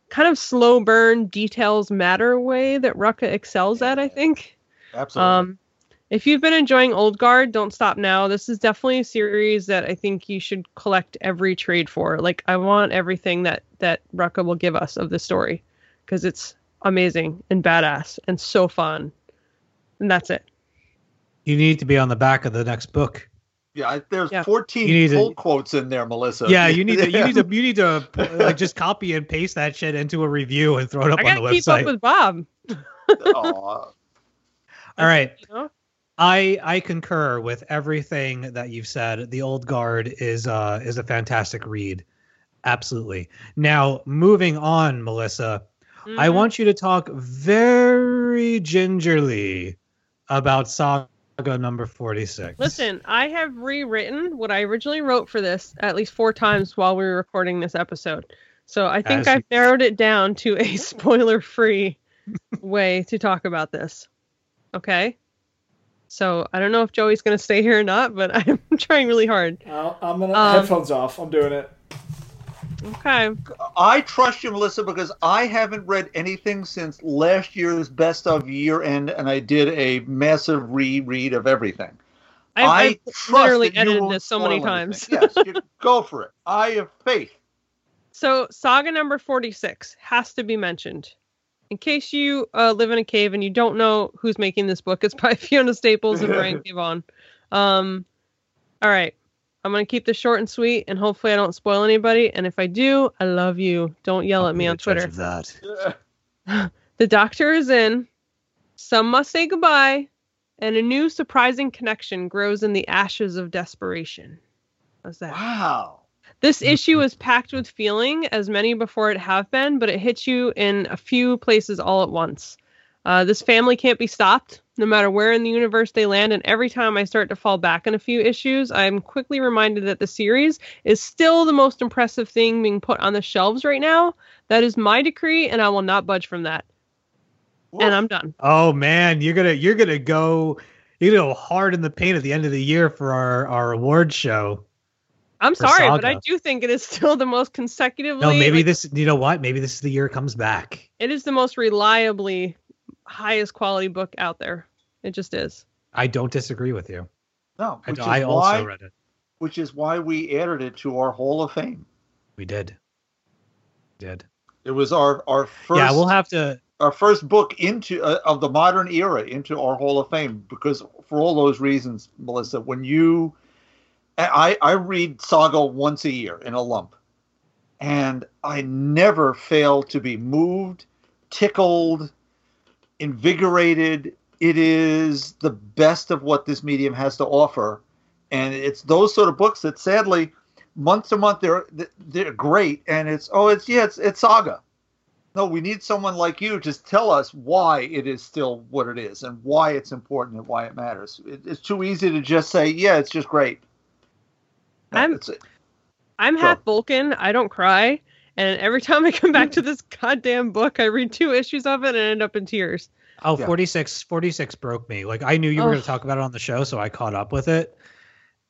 kind of slow burn, details matter way that Rucka excels at, I think. Absolutely. Um, if you've been enjoying Old Guard, don't stop now. This is definitely a series that I think you should collect every trade for. Like I want everything that that Rucka will give us of the story because it's amazing and badass and so fun. And that's it. You need to be on the back of the next book. yeah, there's yeah. 14 You need to- pull quotes in there, Melissa. Yeah, you need to you need to you need to like just copy and paste that shit into a review and throw it up I on the gotta keep website. up with Bob. Aw. All right. You know? I I concur with everything that you've said. The Old Guard is uh is a fantastic read. Absolutely. Now, moving on, Melissa, I Mhm. want you to talk very gingerly about Saga number 46. Listen, I have rewritten what I originally wrote for this at least four times while we were recording this episode. So I think As I've you- narrowed it down to a spoiler free way to talk about this. Okay? So I don't know if Joey's going to stay here or not, but I'm trying really hard. I'll, I'm gonna Um, headphones off. I'm doing it. Okay. I trust you, Melissa, because I haven't read anything since last year's best of year end, and I did a massive reread of everything. I, I trust literally that you edited won't this so many times. yes, go for it. I have faith. So, saga number 46 has to be mentioned. In case you uh, live in a cave and you don't know who's making this book, it's by Fiona Staples and Brian K. Um, all right. I'm going to keep this short and sweet, and hopefully, I don't spoil anybody. And if I do, I love you. Don't yell I'll at me on Twitter. That. The doctor is in. Some must say goodbye, and a new surprising connection grows in the ashes of desperation. How's that? Wow. This issue is packed with feeling, as many before it have been, but it hits you in a few places all at once. Uh, this family can't be stopped, no matter where in the universe they land, and every time I start to fall back in a few issues, I'm quickly reminded that the series is still the most impressive thing being put on the shelves right now. That is my decree, and I will not budge from that. And I'm done. Oh man, you're gonna you're gonna go you know hard in the paint at the end of the year for our our award show. I'm For sorry, but I do think it is still the most consecutively. No, maybe like, this you know what? Maybe this is the year it comes back. it is the most reliably highest quality book out there. It just is. I don't disagree with you. No, I, which is I also why, read it. which is why we added it to our Hall of Fame. We did. Did. It was our our first yeah, we'll have to our first book into uh, of the modern era into our Hall of Fame because for all those reasons, Melissa, when you I I read Saga once a year in a lump, and I never fail to be moved, tickled, invigorated. It is the best of what this medium has to offer, and it's those sort of books that sadly month to month they're they're great and it's oh it's yeah it's it's saga. No we need someone like you to just tell us why it is still what it is and why it's important and why it matters. It, it's too easy to just say yeah it's just great I'm- it's- I'm Sure. half Vulcan. I don't cry. And every time I come back to this goddamn book, I read two issues of it and end up in tears. Oh, Yeah. 46, 46 broke me. Like I knew you were going to talk about it on the show, so I caught up with it.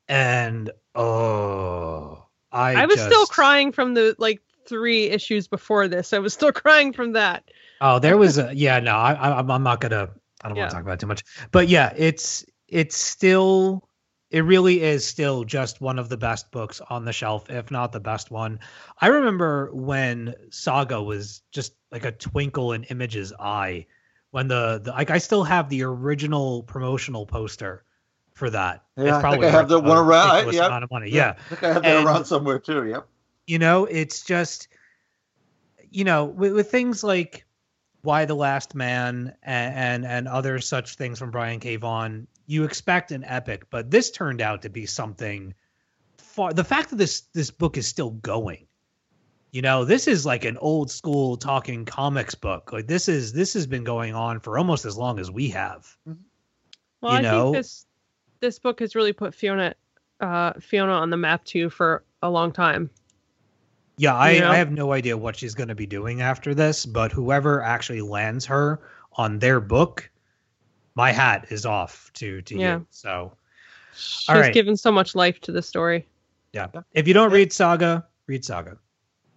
And oh, I I, was still crying from the like three issues before this. I was still crying from that. Oh, there was a yeah. No, I, I I'm not gonna. I don't Yeah. want to talk about it too much. But yeah, it's it's still it really is still just one of the best books on the shelf, if not the best one. I remember when Saga was just like a twinkle in Image's eye. When the, the like, I still have the original promotional poster for that. Yeah, I think I have worth the one around- I- yeah. amount of money. Yeah. I think I have that And- around somewhere too yep you know it's just you know with, with things like Y the last man and, and and other such things from brian k vaughan you expect an epic but this turned out to be something far the fact that this this book is still going you know this is like an old school talking comics book like this is this has been going on for almost as long as we have Well, You I know? think this this book has really put Fiona uh, Fiona on the map too for a long time. Yeah, I, You know? I have no idea what she's going to be doing after this, but whoever actually lands her on their book, my hat is off to to Yeah. you. So, She's All right. given so much life to the story. yeah, if you don't read Saga, read Saga.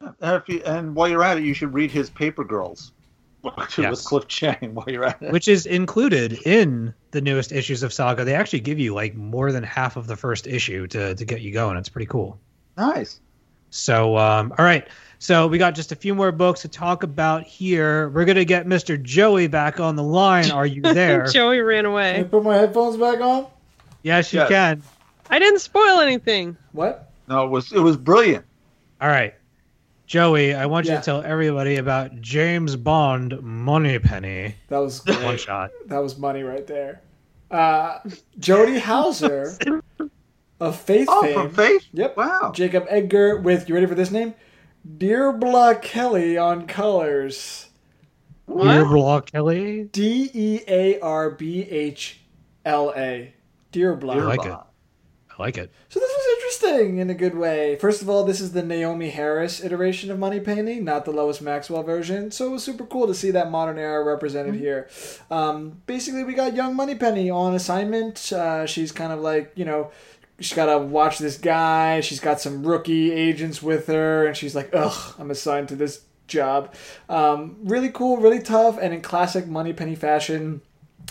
and, if you, and while you're at it you should read his paper girls book too, with Yes. Cliff Chiang while you're at it which is included in the newest issues of Saga. They actually give you like more than half of the first issue to to get you going. It's pretty cool. nice So, um, all right. So we got just a few more books to talk about here. We're gonna get Mr. Joey back on the line. Are you there? Joey ran away. Can I put my headphones back on? yes, you Yes. can. I didn't spoil anything. What? no it was it was brilliant All right. Joey, I want you Yeah. to tell everybody about James Bond Money Penny. That was great. one shot. that was money right there. Uh, Jody Houser of Faith Oh, fame. from Faith? Yep. Wow. Jacob Edgar with you ready for this name? Dearbhla Kelly on colors. Dear Block Kelly. D E A R B H L A. Dearbhla. I like it. I like it. So this was interesting in a good way. First of all, this is the Naomie Harris iteration of Money Penny, not the Lois Maxwell version. So it was super cool to see that modern era represented here. Um, basically, we got young Money Penny on assignment. Uh, she's kind of like you know. She's got to watch this guy. She's got some rookie agents with her, and she's like, "Ugh, I'm assigned to this job." Um, really cool, really tough, and in classic Money Penny fashion,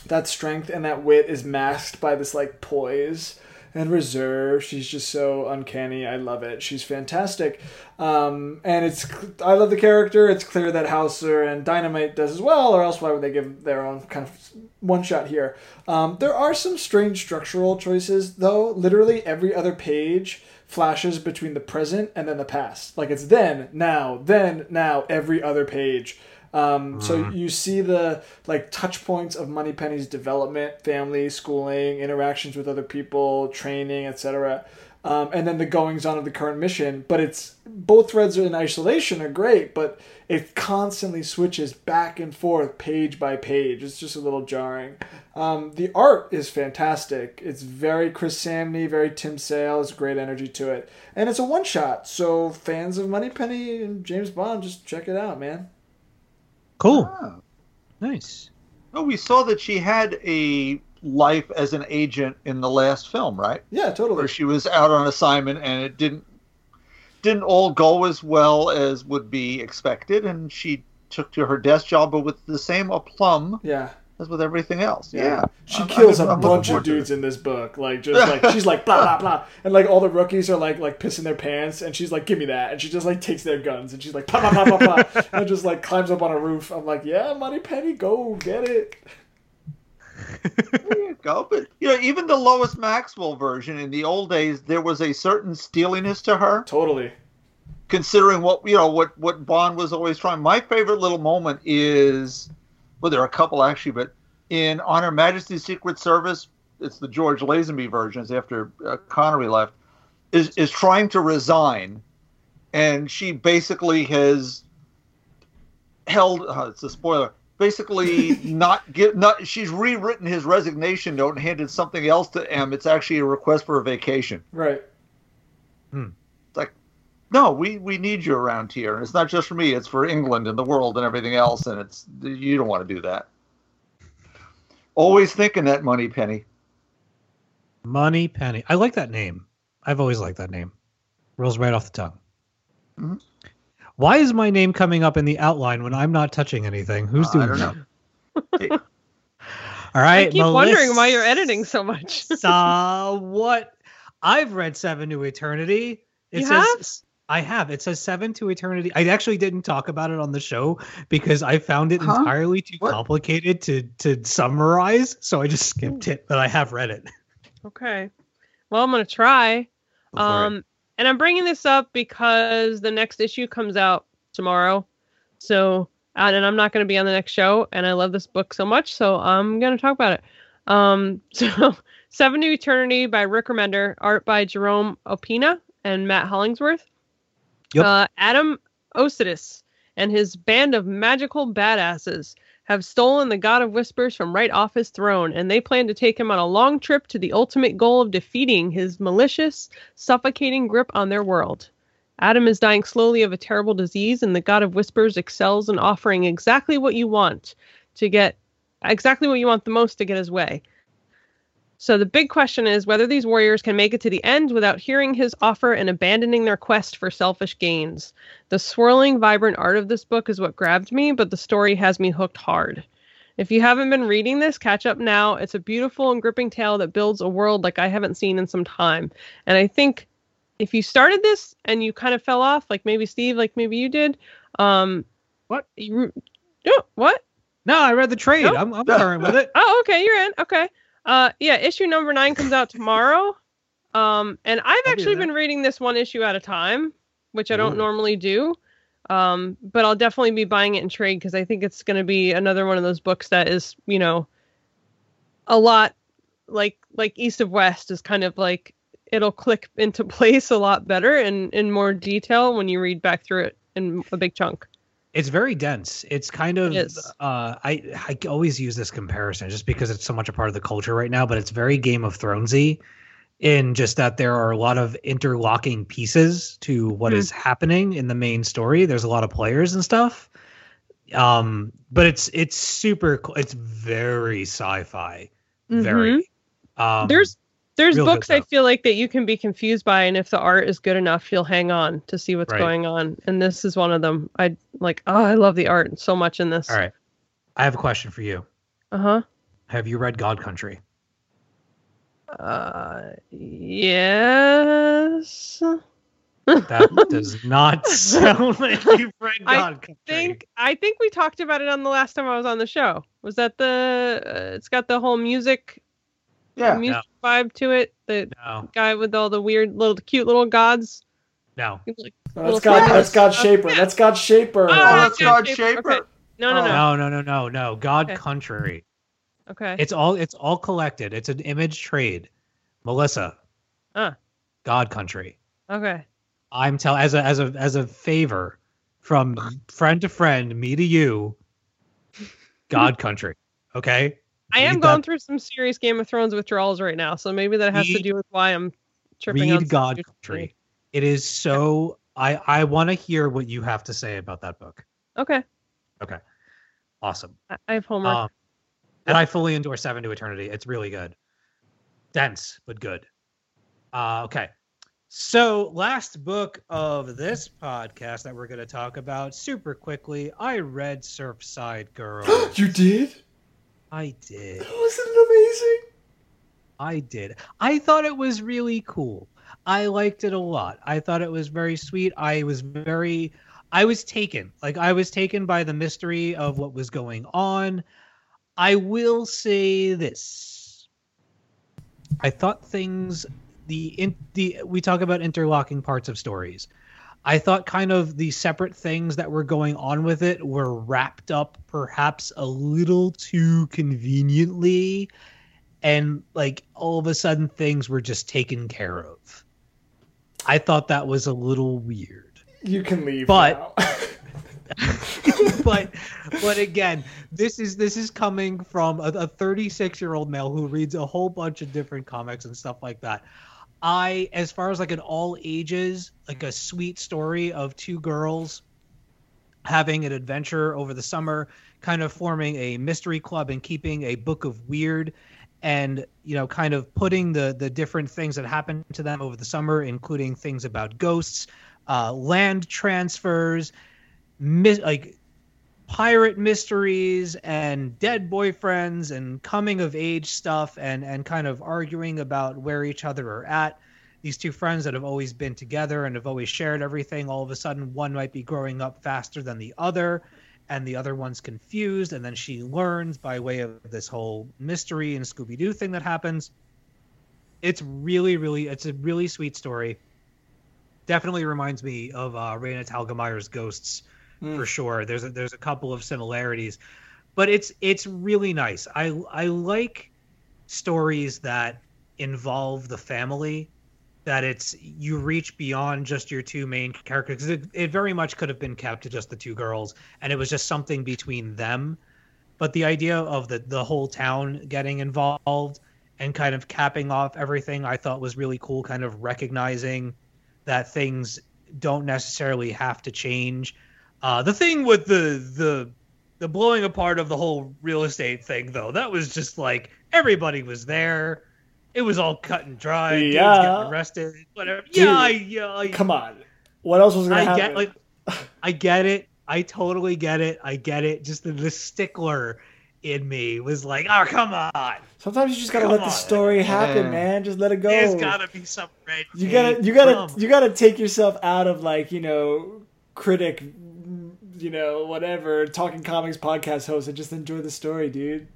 that strength and that wit is masked by this like poise and reserve. She's just so uncanny. I love it. She's fantastic. Um, and it's I love the character. It's clear that Houser and Dynamite does as well, or else why would they give their own kind of one shot here? Um, there are some strange structural choices though. Literally every other page flashes between the present and then the past. Like it's then, now, then, now, every other page. Um, So you see the like touch points of Moneypenny's development, family, schooling, interactions with other people, training, etc. Um, and then the goings on of the current mission. But it's both threads in isolation are great, but it constantly switches back and forth page by page. It's just a little jarring. Um, the art is fantastic. It's very Chris Samnee, very Tim Sales, great energy to it, and it's a one shot. So fans of Moneypenny and James Bond, just check it out, man. Cool. Oh. Nice. Oh, we saw that she had a life as an agent in the last film, right? Yeah, totally. Where she was out on assignment and it didn't didn't all go as well as would be expected, and she took to her desk job, but with the same aplomb Yeah. As with everything else. Yeah, She I'm- kills I'm- a I'm bunch of dudes in this book. Like just like she's like blah blah blah, and like all the rookies are like like pissing their pants, and she's like, "Give me that," and she just like takes their guns, and she's like blah blah blah blah blah, and just like climbs up on a roof. I'm like, "Yeah, Money Penny, go get it." There you go. But you know, even the Lois Maxwell version in the old days, there was a certain steeliness to her. Totally. considering what you know what what Bond was always trying. My favorite little moment is well, there are a couple actually, but in On Her Majesty's Secret Service, it's the George Lazenby versions after uh, Connery left, is is trying to resign, and she basically has held. Uh, it's a spoiler. Basically, not get not. She's rewritten his resignation note and handed something else to M. It's actually a request for a vacation Right. No, we, we need you around here. And it's not just for me, it's for England and the world and everything else. And it's you don't want to do that. Always thinking that money penny. Money Penny. I like that name. I've always liked that name. Rolls right off the tongue. Mhm. Why is my name coming up in the outline when I'm not touching anything? Who's Uh, I doing don't that? know. All right. I keep wondering why you're editing so much. Melissa, what? I've read Seven to Eternity. It You says I have. It says Seven to Eternity. I actually didn't talk about it on the show because I found it Huh? entirely too What? complicated to to summarize, so I just skipped it. But I have read it. Okay. Well, I'm gonna try. Go for it. Um, and I'm bringing this up because the next issue comes out tomorrow. So, and and I'm not going to be on the next show. And I love this book so much, so I'm going to talk about it. Um, so, Seven to Eternity by Rick Remender, art by Jerome Opeña and Matt Hollingsworth. Yep. Uh, Adam Osidis and his band of magical badasses have stolen the God of Whispers from right off his throne, and they plan to take him on a long trip to the ultimate goal of defeating his malicious, suffocating grip on their world. Adam is dying slowly of a terrible disease, and the God of Whispers excels in offering exactly what you want to get exactly what you want the most to get his way. So the big question is whether these warriors can make it to the end without hearing his offer and abandoning their quest for selfish gains. The swirling, vibrant art of this book is what grabbed me, but the story has me hooked hard. If you haven't been reading this, catch up now. It's a beautiful and gripping tale that builds a world like I haven't seen in some time. And I think if you started this and you kind of fell off, like maybe Steve, like maybe you did, um, What? You, no, what? No, I read the trade. Nope. I'm, I'm current with it. Oh, okay, you're in. Okay. Uh, yeah, issue number nine comes out tomorrow. Um, and I've I'll actually been reading this one issue at a time, which I don't Ooh. normally do. Um, but I'll definitely be buying it in trade because I think it's going to be another one of those books that is, you know, a lot like like East of West is kind of like it'll click into place a lot better and in more detail when you read back through it in a big chunk. It's very dense. It's kind of It is. uh I I always use this comparison just because it's so much a part of the culture right now, but it's very Game of Thronesy in just that there are a lot of interlocking pieces to what is Hmm. happening in the main story. There's a lot of players and stuff. Um but it's it's super cool. It's very sci-fi. Very. Um Mm-hmm. There's there's real books I feel like that you can be confused by, and if the art is good enough, you'll hang on to see what's Right. going on. And this is one of them. I like. Oh, I love the art so much in this. all right. I have a question for you. Uh huh. Have you read God Country? Uh, yes. That does not sound like you've read I God Country. think I think we talked about it on the last time I was on the show. Was that the? Uh, it's got the whole music, Yeah. music vibe to it. The no, guy with all the weird little, cute little gods. no. Like, No, that's God. That's God Shaper. That's God Shaper. Oh, that's God Shaper. Shaper. Okay. No, no, Oh. no. No, no, no, no, no. God Okay. Country. Okay. It's all it's all collected. It's an image trade. Melissa. Ah. God Country. Okay. I'm tell as a as a as a favor from friend to friend, me to you. God Country. Okay? I am going that- through some serious Game of Thrones withdrawals right now, so maybe that has to do with why I'm tripping on Read God Country. It is so I I want to hear what you have to say about that book. Okay. Okay. Awesome. I I have homework. Um, and I fully endorse Seven to Eternity. It's really good. Dense, but good. Uh, okay. So, last book of this podcast that we're going to talk about super quickly. I read Surfside Girl. you did? I did. Wasn't it amazing? I did. I thought it was really cool. I liked it a lot. I thought it was very sweet. I was very I was taken. Like I was taken by the mystery of what was going on. I will say this. I thought things the in the we talk about interlocking parts of stories. I thought kind of the separate things that were going on with it were wrapped up perhaps a little too conveniently and like all of a sudden things were just taken care of. I thought that was a little weird. You can leave. But- now. but but again, this is this is coming from a 36 year old male who reads a whole bunch of different comics and stuff like that. I, as far as like an all ages, like a sweet story of two girls having an adventure over the summer, kind of forming a mystery club and keeping a book of weird and you know kind of putting the the different things that happened to them over the summer including things about ghosts uh land transfers mi- like pirate mysteries and dead boyfriends and coming of age stuff and and kind of arguing about where each other are at. These two friends that have always been together and have always shared everything all of a sudden one might be growing up faster than the other and the other one's confused and then she learns by way of this whole mystery and scooby-doo thing that happens. It's really really it's a really sweet story. Definitely reminds me of uh Raina Telgemeier's Ghosts Mm. for sure. There's a, there's a couple of similarities, but it's it's really nice. I I like stories that involve the family. That it's you reach beyond just your two main characters. It, it very much could have been kept to just the two girls, and it was just something between them. But the idea of the the whole town getting involved and kind of capping off everything, I thought was really cool. Kind of recognizing that things don't necessarily have to change. Uh, the thing with the the the blowing apart of the whole real estate thing, though, that was just like everybody was there. It was all cut and dry. Dudes Yeah. getting arrested, whatever. Dude, yeah, I, yeah, I, Come on. What else was gonna I happen? get like, I get it. I totally get it. I get it. Just the, the stickler in me was like, oh come on, Sometimes you just gotta Come let the story happen, Yeah. man. Just let it go. there's gotta be some red. you gotta you gotta Come you gotta take yourself out of like you know critic you know whatever talking comics podcast host and just enjoy the story dude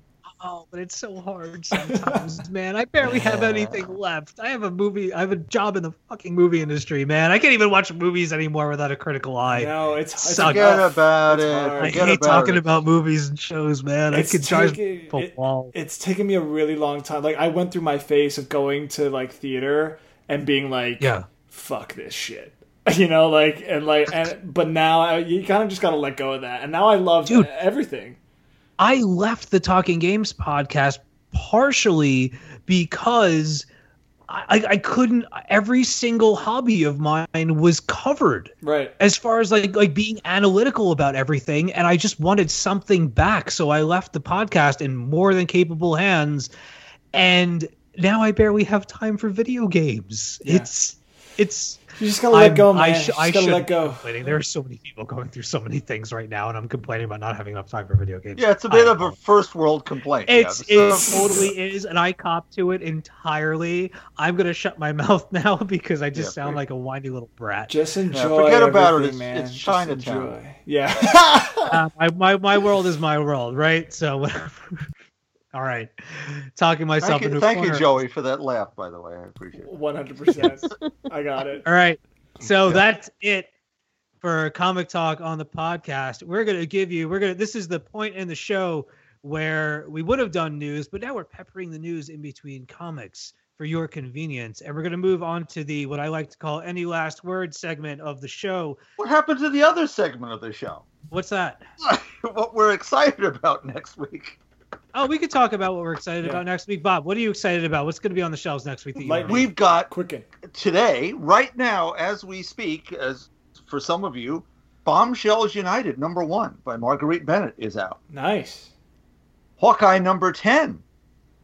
Oh, but it's so hard sometimes, man. I barely have anything left. I have a movie. I have a job in the fucking movie industry, man. I can't even watch movies anymore without a critical eye. No, it's, it's Suck. Forget rough. about It's it. hard. I Forget hate about talking it. about movies and shows, man. It's I could drive taking- people it- wall. It's taken me a really long time. Like I went through my phase of going to like theater and being like, Yeah. fuck this shit. You know, like and like, and but now I, you kind of just gotta let go of that. And now I love Dude. everything. I left the Talking Games podcast partially because I, I couldn't. Every single hobby of mine was covered Right. as far as like like being analytical about everything, and I just wanted something back. So I left the podcast in more than capable hands, and now I barely have time for video games. Yeah. It's it's You just gotta let I'm- go, man. I, sh- I gotta should let go. complaining. There are so many people going through so many things right now, and I'm complaining about not having enough time for video games. Yeah, it's a bit I of a first world complaint. It's yeah. it totally is, and I cop to it entirely. I'm gonna shut my mouth now because I just Yeah, sound please. like a whiny little brat. Just enjoy. forget about it. It's- man. it's Chinatown. Yeah. Uh, my, my my world is my world, right? So whatever. All right, talking myself Thank into you, a thank you. Joey, for that laugh. By the way, I appreciate it. One hundred percent. I got it. All right, so Yeah. that's it for comic talk on the podcast. We're gonna give you. We're gonna. This is the point in the show where we would have done news, but now we're peppering the news in between comics for your convenience, and we're gonna move on to the what I like to call any last word segment of the show. What happened to the other segment of the show? What's that? what we're excited about next week? Oh, we could talk about what we're excited Yeah. about next week. Bob, what are you excited about? What's going to be on the shelves next week? Like We've got Quicken. today, right now, as we speak, as for some of you, Bombshells United number one by Marguerite Bennett is out. Nice. Hawkeye number 10.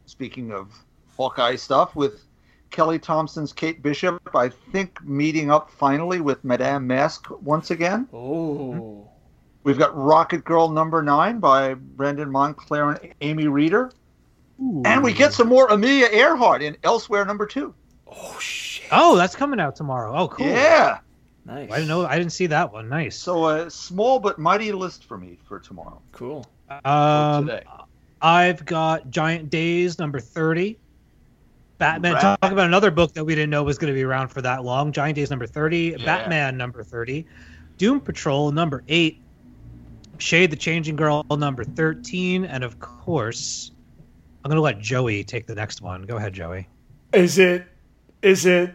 Speaking of Hawkeye stuff with Kelly Thompson's Kate Bishop, I think meeting up finally with Madame Masque once again. Oh. We've got Rocket Girl number 9 by Brandon Montclare and Amy Reeder. And we get some more Amelia Earhart in Elsewhere number 2. Oh shit. Oh, that's coming out tomorrow. Oh, cool. Yeah. Nice. I didn't know. I didn't see that one. Nice. So a small but mighty list for me for tomorrow. Cool. or Um, today. I've got Giant Days number thirty. Batman. Right. Talk about another book that we didn't know was going to be around for that long. Giant Days number thirty. Yeah. Batman number thirty. Doom Patrol number eight. Shade the Changing Girl number thirteen, and of course, I'm going to let Joey take the next one. Go ahead, Joey. Is it? Is it?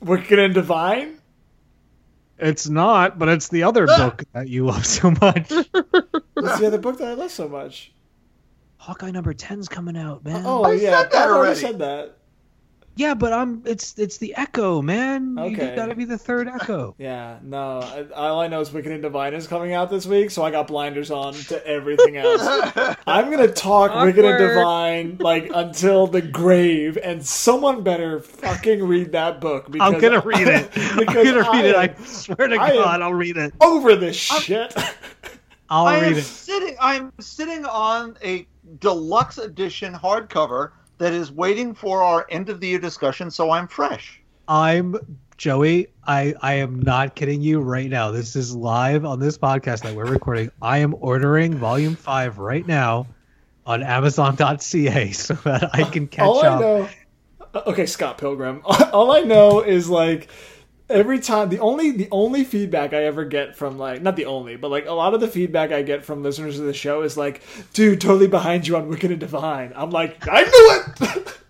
Wicked and Divine? It's not, but it's the other ah! book that you love so much. That's the other book that I love so much. Hawkeye number 10's coming out, man. Oh I yeah, said that I've already already. said that. Yeah, but I'm it's it's the Echo, man. Okay. You gotta be the third Echo. Yeah, no. I, all I know is Wicked and Divine is coming out this week, so I got blinders on to everything else. I'm gonna talk Wicked and Awkward. Divine like until the grave, and someone better fucking read that book. Because I'm gonna read it. I'm gonna read it. I I swear to I God, I'll read it. over this shit. I'll I am read it. sitting. I'm sitting on a deluxe edition hardcover that is waiting for our end of the year discussion, so I'm fresh. I'm Joey. I I am not kidding you right now. This is live on this podcast that we're recording. I am ordering Volume Five right now on Amazon.ca so that I can catch all I up. know. Okay, Scott Pilgrim. All I know is like every time the only the only feedback I ever get from like not the only, but like a lot of the feedback I get from listeners of the show is like, dude, totally behind you on Wicked and Divine. I'm like, I knew it.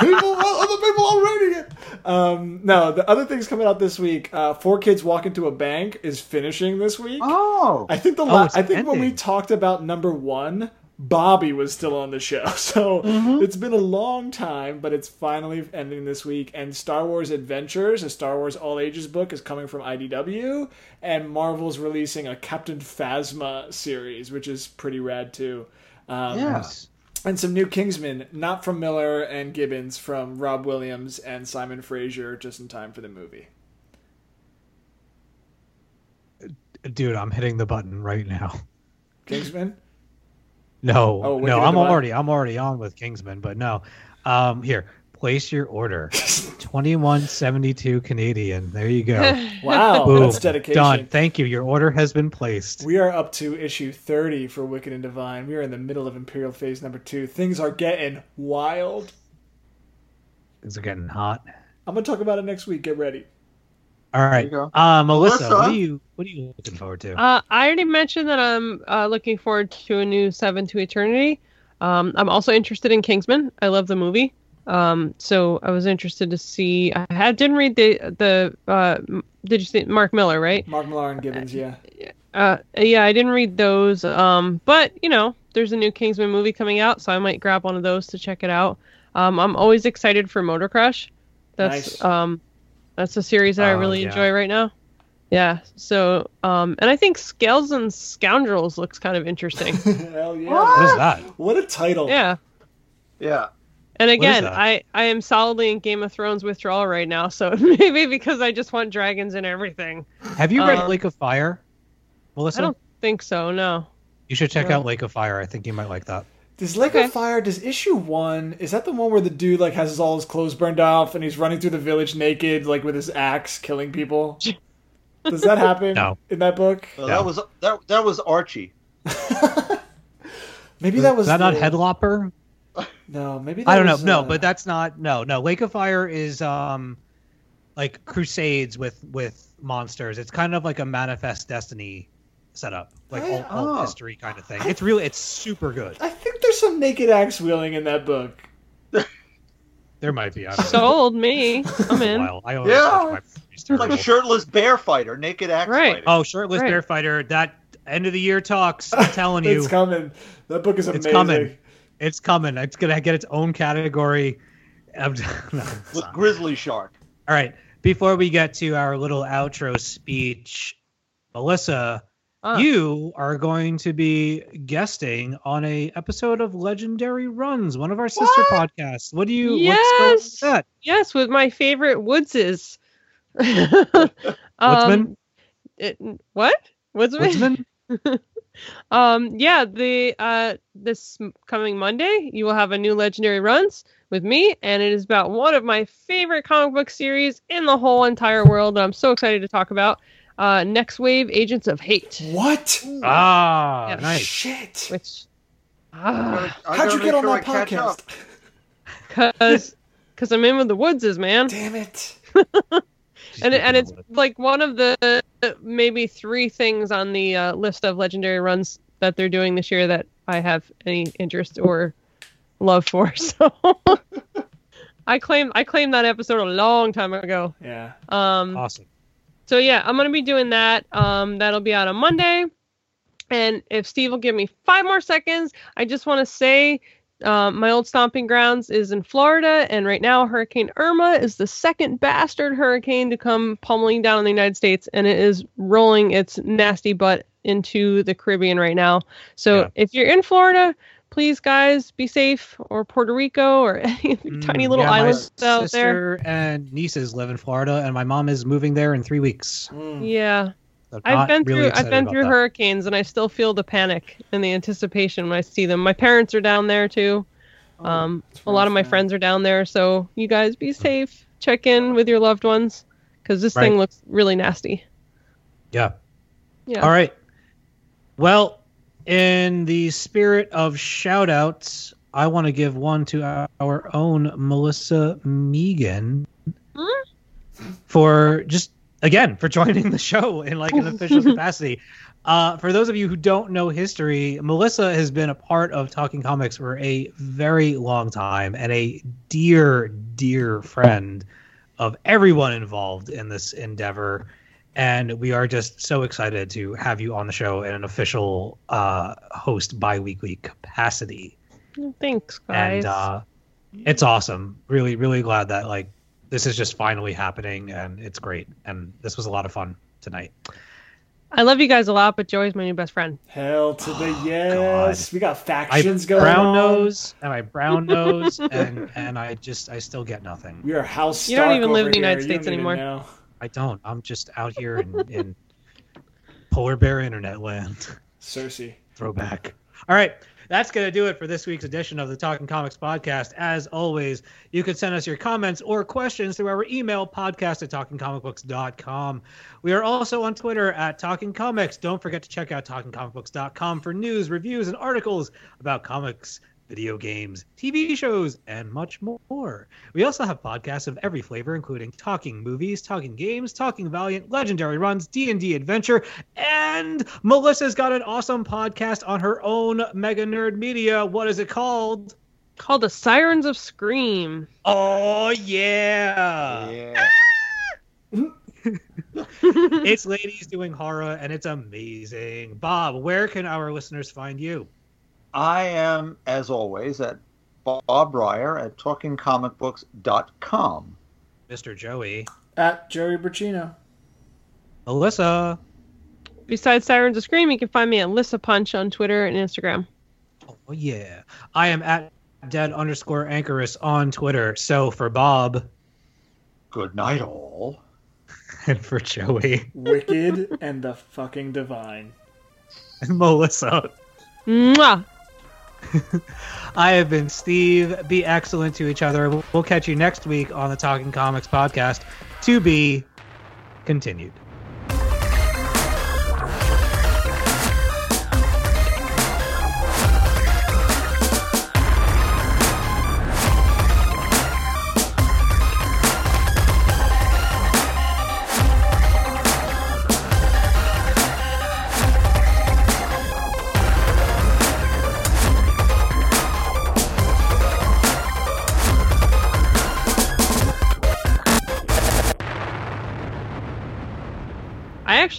people, other people are reading it. Um, no, the other things coming out this week. Uh, Four Kids Walk into a Bank is finishing this week. Oh, I think the Oh, la- I think when we talked about number one, Bobby was still on the show. So Mm-hmm. it's been a long time, but it's finally ending this week. And Star Wars Adventures, a Star Wars all ages book, is coming from IDW, and Marvel's releasing a Captain Phasma series, which is pretty rad too. Um, yeah. and some new Kingsman, not from Millar and Gibbons, from Rob Williams and Simon Fraser, just in time for the movie. Dude, I'm hitting the button right now. Kingsman. No, Oh, no, I'm already I'm already on with Kingsman, but no. Um, here, place your order. Twenty one seventy two Canadian. There you go. Wow, Boom. that's dedication. Done. Thank you. Your order has been placed. We are up to issue 30 for Wicked and Divine. We are in the middle of Imperial Phase number two. Things are getting wild. Things are getting hot. I'm going to talk about it next week. Get ready. All right, uh, Melissa, Melissa? what are you what are you looking forward to? Uh, I already mentioned that I'm uh, looking forward to a new Seven to Eternity. Um, I'm also interested in Kingsman. I love the movie. Um, so I was interested to see. I had didn't read the the. Uh, did you see Mark Millar? Right. Mark Millar and Gibbons, yeah. Uh, yeah, I didn't read those. Um, but you know, there's a new Kingsman movie coming out, so I might grab one of those to check it out. Um, I'm always excited for Motor Crush. That's Nice. um, that's a series that I Oh, really yeah. enjoy right now. Yeah. So um, and I think Scales and Scoundrels looks kind of interesting. Hell yeah. what is that? What a title. yeah. Yeah. And again. I, I am solidly in Game of Thrones withdrawal right now, so maybe because I just want dragons and everything. Have you read Um, Lake of Fire, Melissa? I don't think so. No. You should check No. out Lake of Fire. I think you might like that. Does Lake Okay. of Fire, does issue one, is that the one where the dude like has all his clothes burned off and he's running through the village naked, like with his axe, killing people? Does that happen No. in that book? Well, No. That was that that was Archie. Maybe that was Is that not Headlopper? No, maybe that I don't know. was, No, uh, but that's not. No, no. Lake of Fire is um, like Crusades with with monsters. It's kind of like a Manifest Destiny setup, like I- alt, alt oh. history kind of thing. It's really, it's super good. I think there's some naked axe wielding in that book. There might be. I don't know. Sold me. I'm in. While I always Yeah. Watch my movies It's like shirtless bear fighter, naked axe Right. fighting. Oh, shirtless Right. bear fighter. That end of the year talks. I'm telling you, It's coming. That book is amazing. It's coming. it's coming. It's gonna get its own category. I'm- no, with not. grizzly shark. All right. Before we get to our little outro speech, Melissa, Ah. you are going to be guesting on a episode of Legendary Runs, one of our sister What? podcasts. What do you? What's going on with Yes. that? Yes, with my favorite Woodses. Woodsman? um, it, what? Woodsman? Woodsman? Um, yeah, the uh, this coming Monday, you will have a new Legendary Runs with me, and it is about one of my favorite comic book series in the whole entire world. that I'm so excited to talk about. Uh, Nextwave Agents of Hate, What? Ah, Yeah. nice. Shit. which I ah, gotta- I How'd you get on sure that I podcast? cause cause I'm in with the Woodses, man. Damn it. And and it's like one of the maybe three things on the uh, list of legendary runs that they're doing this year that I have any interest or love for. So I claim I claimed that episode a long time ago. Yeah. Um, awesome. so yeah, I'm gonna be doing that. Um, that'll be out on Monday. And if Steve will give me five more seconds, I just want to say um, my old stomping grounds is in Florida, and right now Hurricane Irma is the second bastard hurricane to come pummeling down on the United States, and it is rolling its nasty butt into the Caribbean right now. So Yeah. if you're in Florida, please guys be safe, or Puerto Rico, or any of your tiny Mm, little yeah, islands out there. Sister and nieces live in Florida, and my mom is moving there in three weeks. Mm. Yeah. So I've been really through I've been through that. hurricanes and I still feel the panic and the anticipation when I see them. My parents are down there too. Oh, Um, a lot of my friends are down there, so you guys be safe. Check in with your loved ones because this thing looks really nasty. Yeah. Yeah. All right. Well, in the spirit of shout outs, I want to give one to our, our own Melissa Megan Hmm? for just again for joining the show in like an official capacity. Uh, for those of you who don't know history, Melissa has been a part of Talking Comics for a very long time and a dear, dear friend of everyone involved in this endeavor. And we are just so excited to have you on the show in an official uh, host bi-weekly capacity. Thanks, guys. And uh, it's awesome. Really, really glad that like this is just finally happening and it's great. And this was a lot of fun tonight. I love you guys a lot, but Joey's my new best friend. Hell to the Oh, yes. We got I factions going brown on. nose and I brown nose and and I just I still get nothing. We are House You don't even live in the United here. States anymore. I don't. I'm just out here in, in polar bear internet land. Cersei. Throwback. All right. That's going to do it for this week's edition of the Talking Comics podcast. As always, you can send us your comments or questions through our email podcast at talkingcomicbooks.com. We are also on Twitter at Talking Comics. Don't forget to check out talkingcomicbooks.com for news, reviews, and articles about comics video games, TV shows, and much more. We also have podcasts of every flavor, including talking movies, talking games, talking Valiant, legendary runs, D&D adventure, and Melissa's got an awesome podcast on her own Mega Nerd Media. What is it called? Called the Sirens of Scream. Oh yeah. Yeah. it's ladies doing horror and it's amazing. Bob, where can our listeners find you? I am, as always, at Bob Reyer at talkingcomicbooks.com. Mr. Joey. At Joey Braccino. Melissa. Besides Sirens of Scream, you can find me at Lissa Punch on Twitter and Instagram. Oh yeah. I am at dead underscore anchorus on Twitter. So for Bob Good night, all. and for Joey Wicked and the fucking divine. and Melissa. Mwah! I have been Steve. Be excellent to each other. We'll- catch you next week on the Talking Comics podcast. To be continued.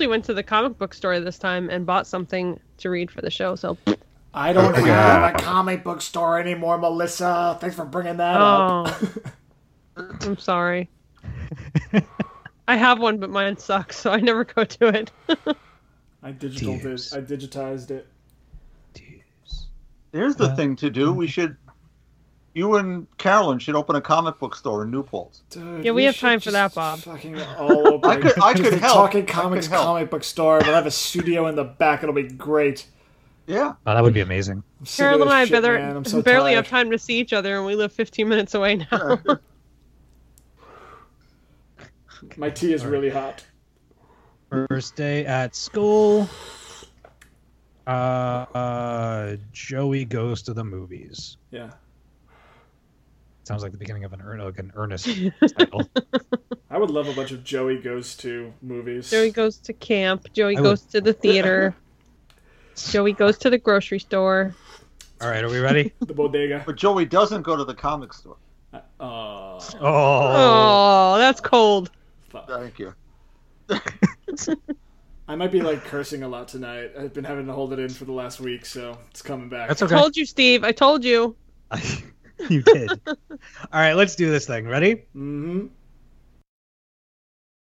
Actually went to the comic book store this time and bought something to read for the show. So, I don't have a comic book store anymore, Melissa. Thanks for bringing that up. oh, I'm sorry. I have one, but mine sucks, so I never go to it. I digital Tears. I digitized it. Here's the Uh, thing to do. We should, you and Carolyn should open a comic book store in New Paltz. Dude, Yeah, we have time for that, Bob. Fucking all open. I could- I Just could help. Talking comics help. comic book store. We'll have a studio in the back. It'll be great. Yeah. Oh, that would be amazing. I'm sick of Carol and I shit, better, so barely tired. have time to see each other, and we live 15 minutes away now. My tea is really hot. First day at school. Uh, uh, Joey goes to the movies. Yeah. Sounds like the beginning of an, earn- like an earnest title. I would love a bunch of Joey goes to movies. Joey goes to camp. Joey I would- goes to the theater. Joey goes to the grocery store. All right, are we ready? the bodega. But Joey doesn't go to the comic store. Uh, Oh, Oh, that's cold. fuck. Thank you. I might be like cursing a lot tonight. I've been having to hold it in for the last week, so it's coming back. that's okay. I told you, Steve. I told you. you did. All right, let's do this thing. Ready? hmm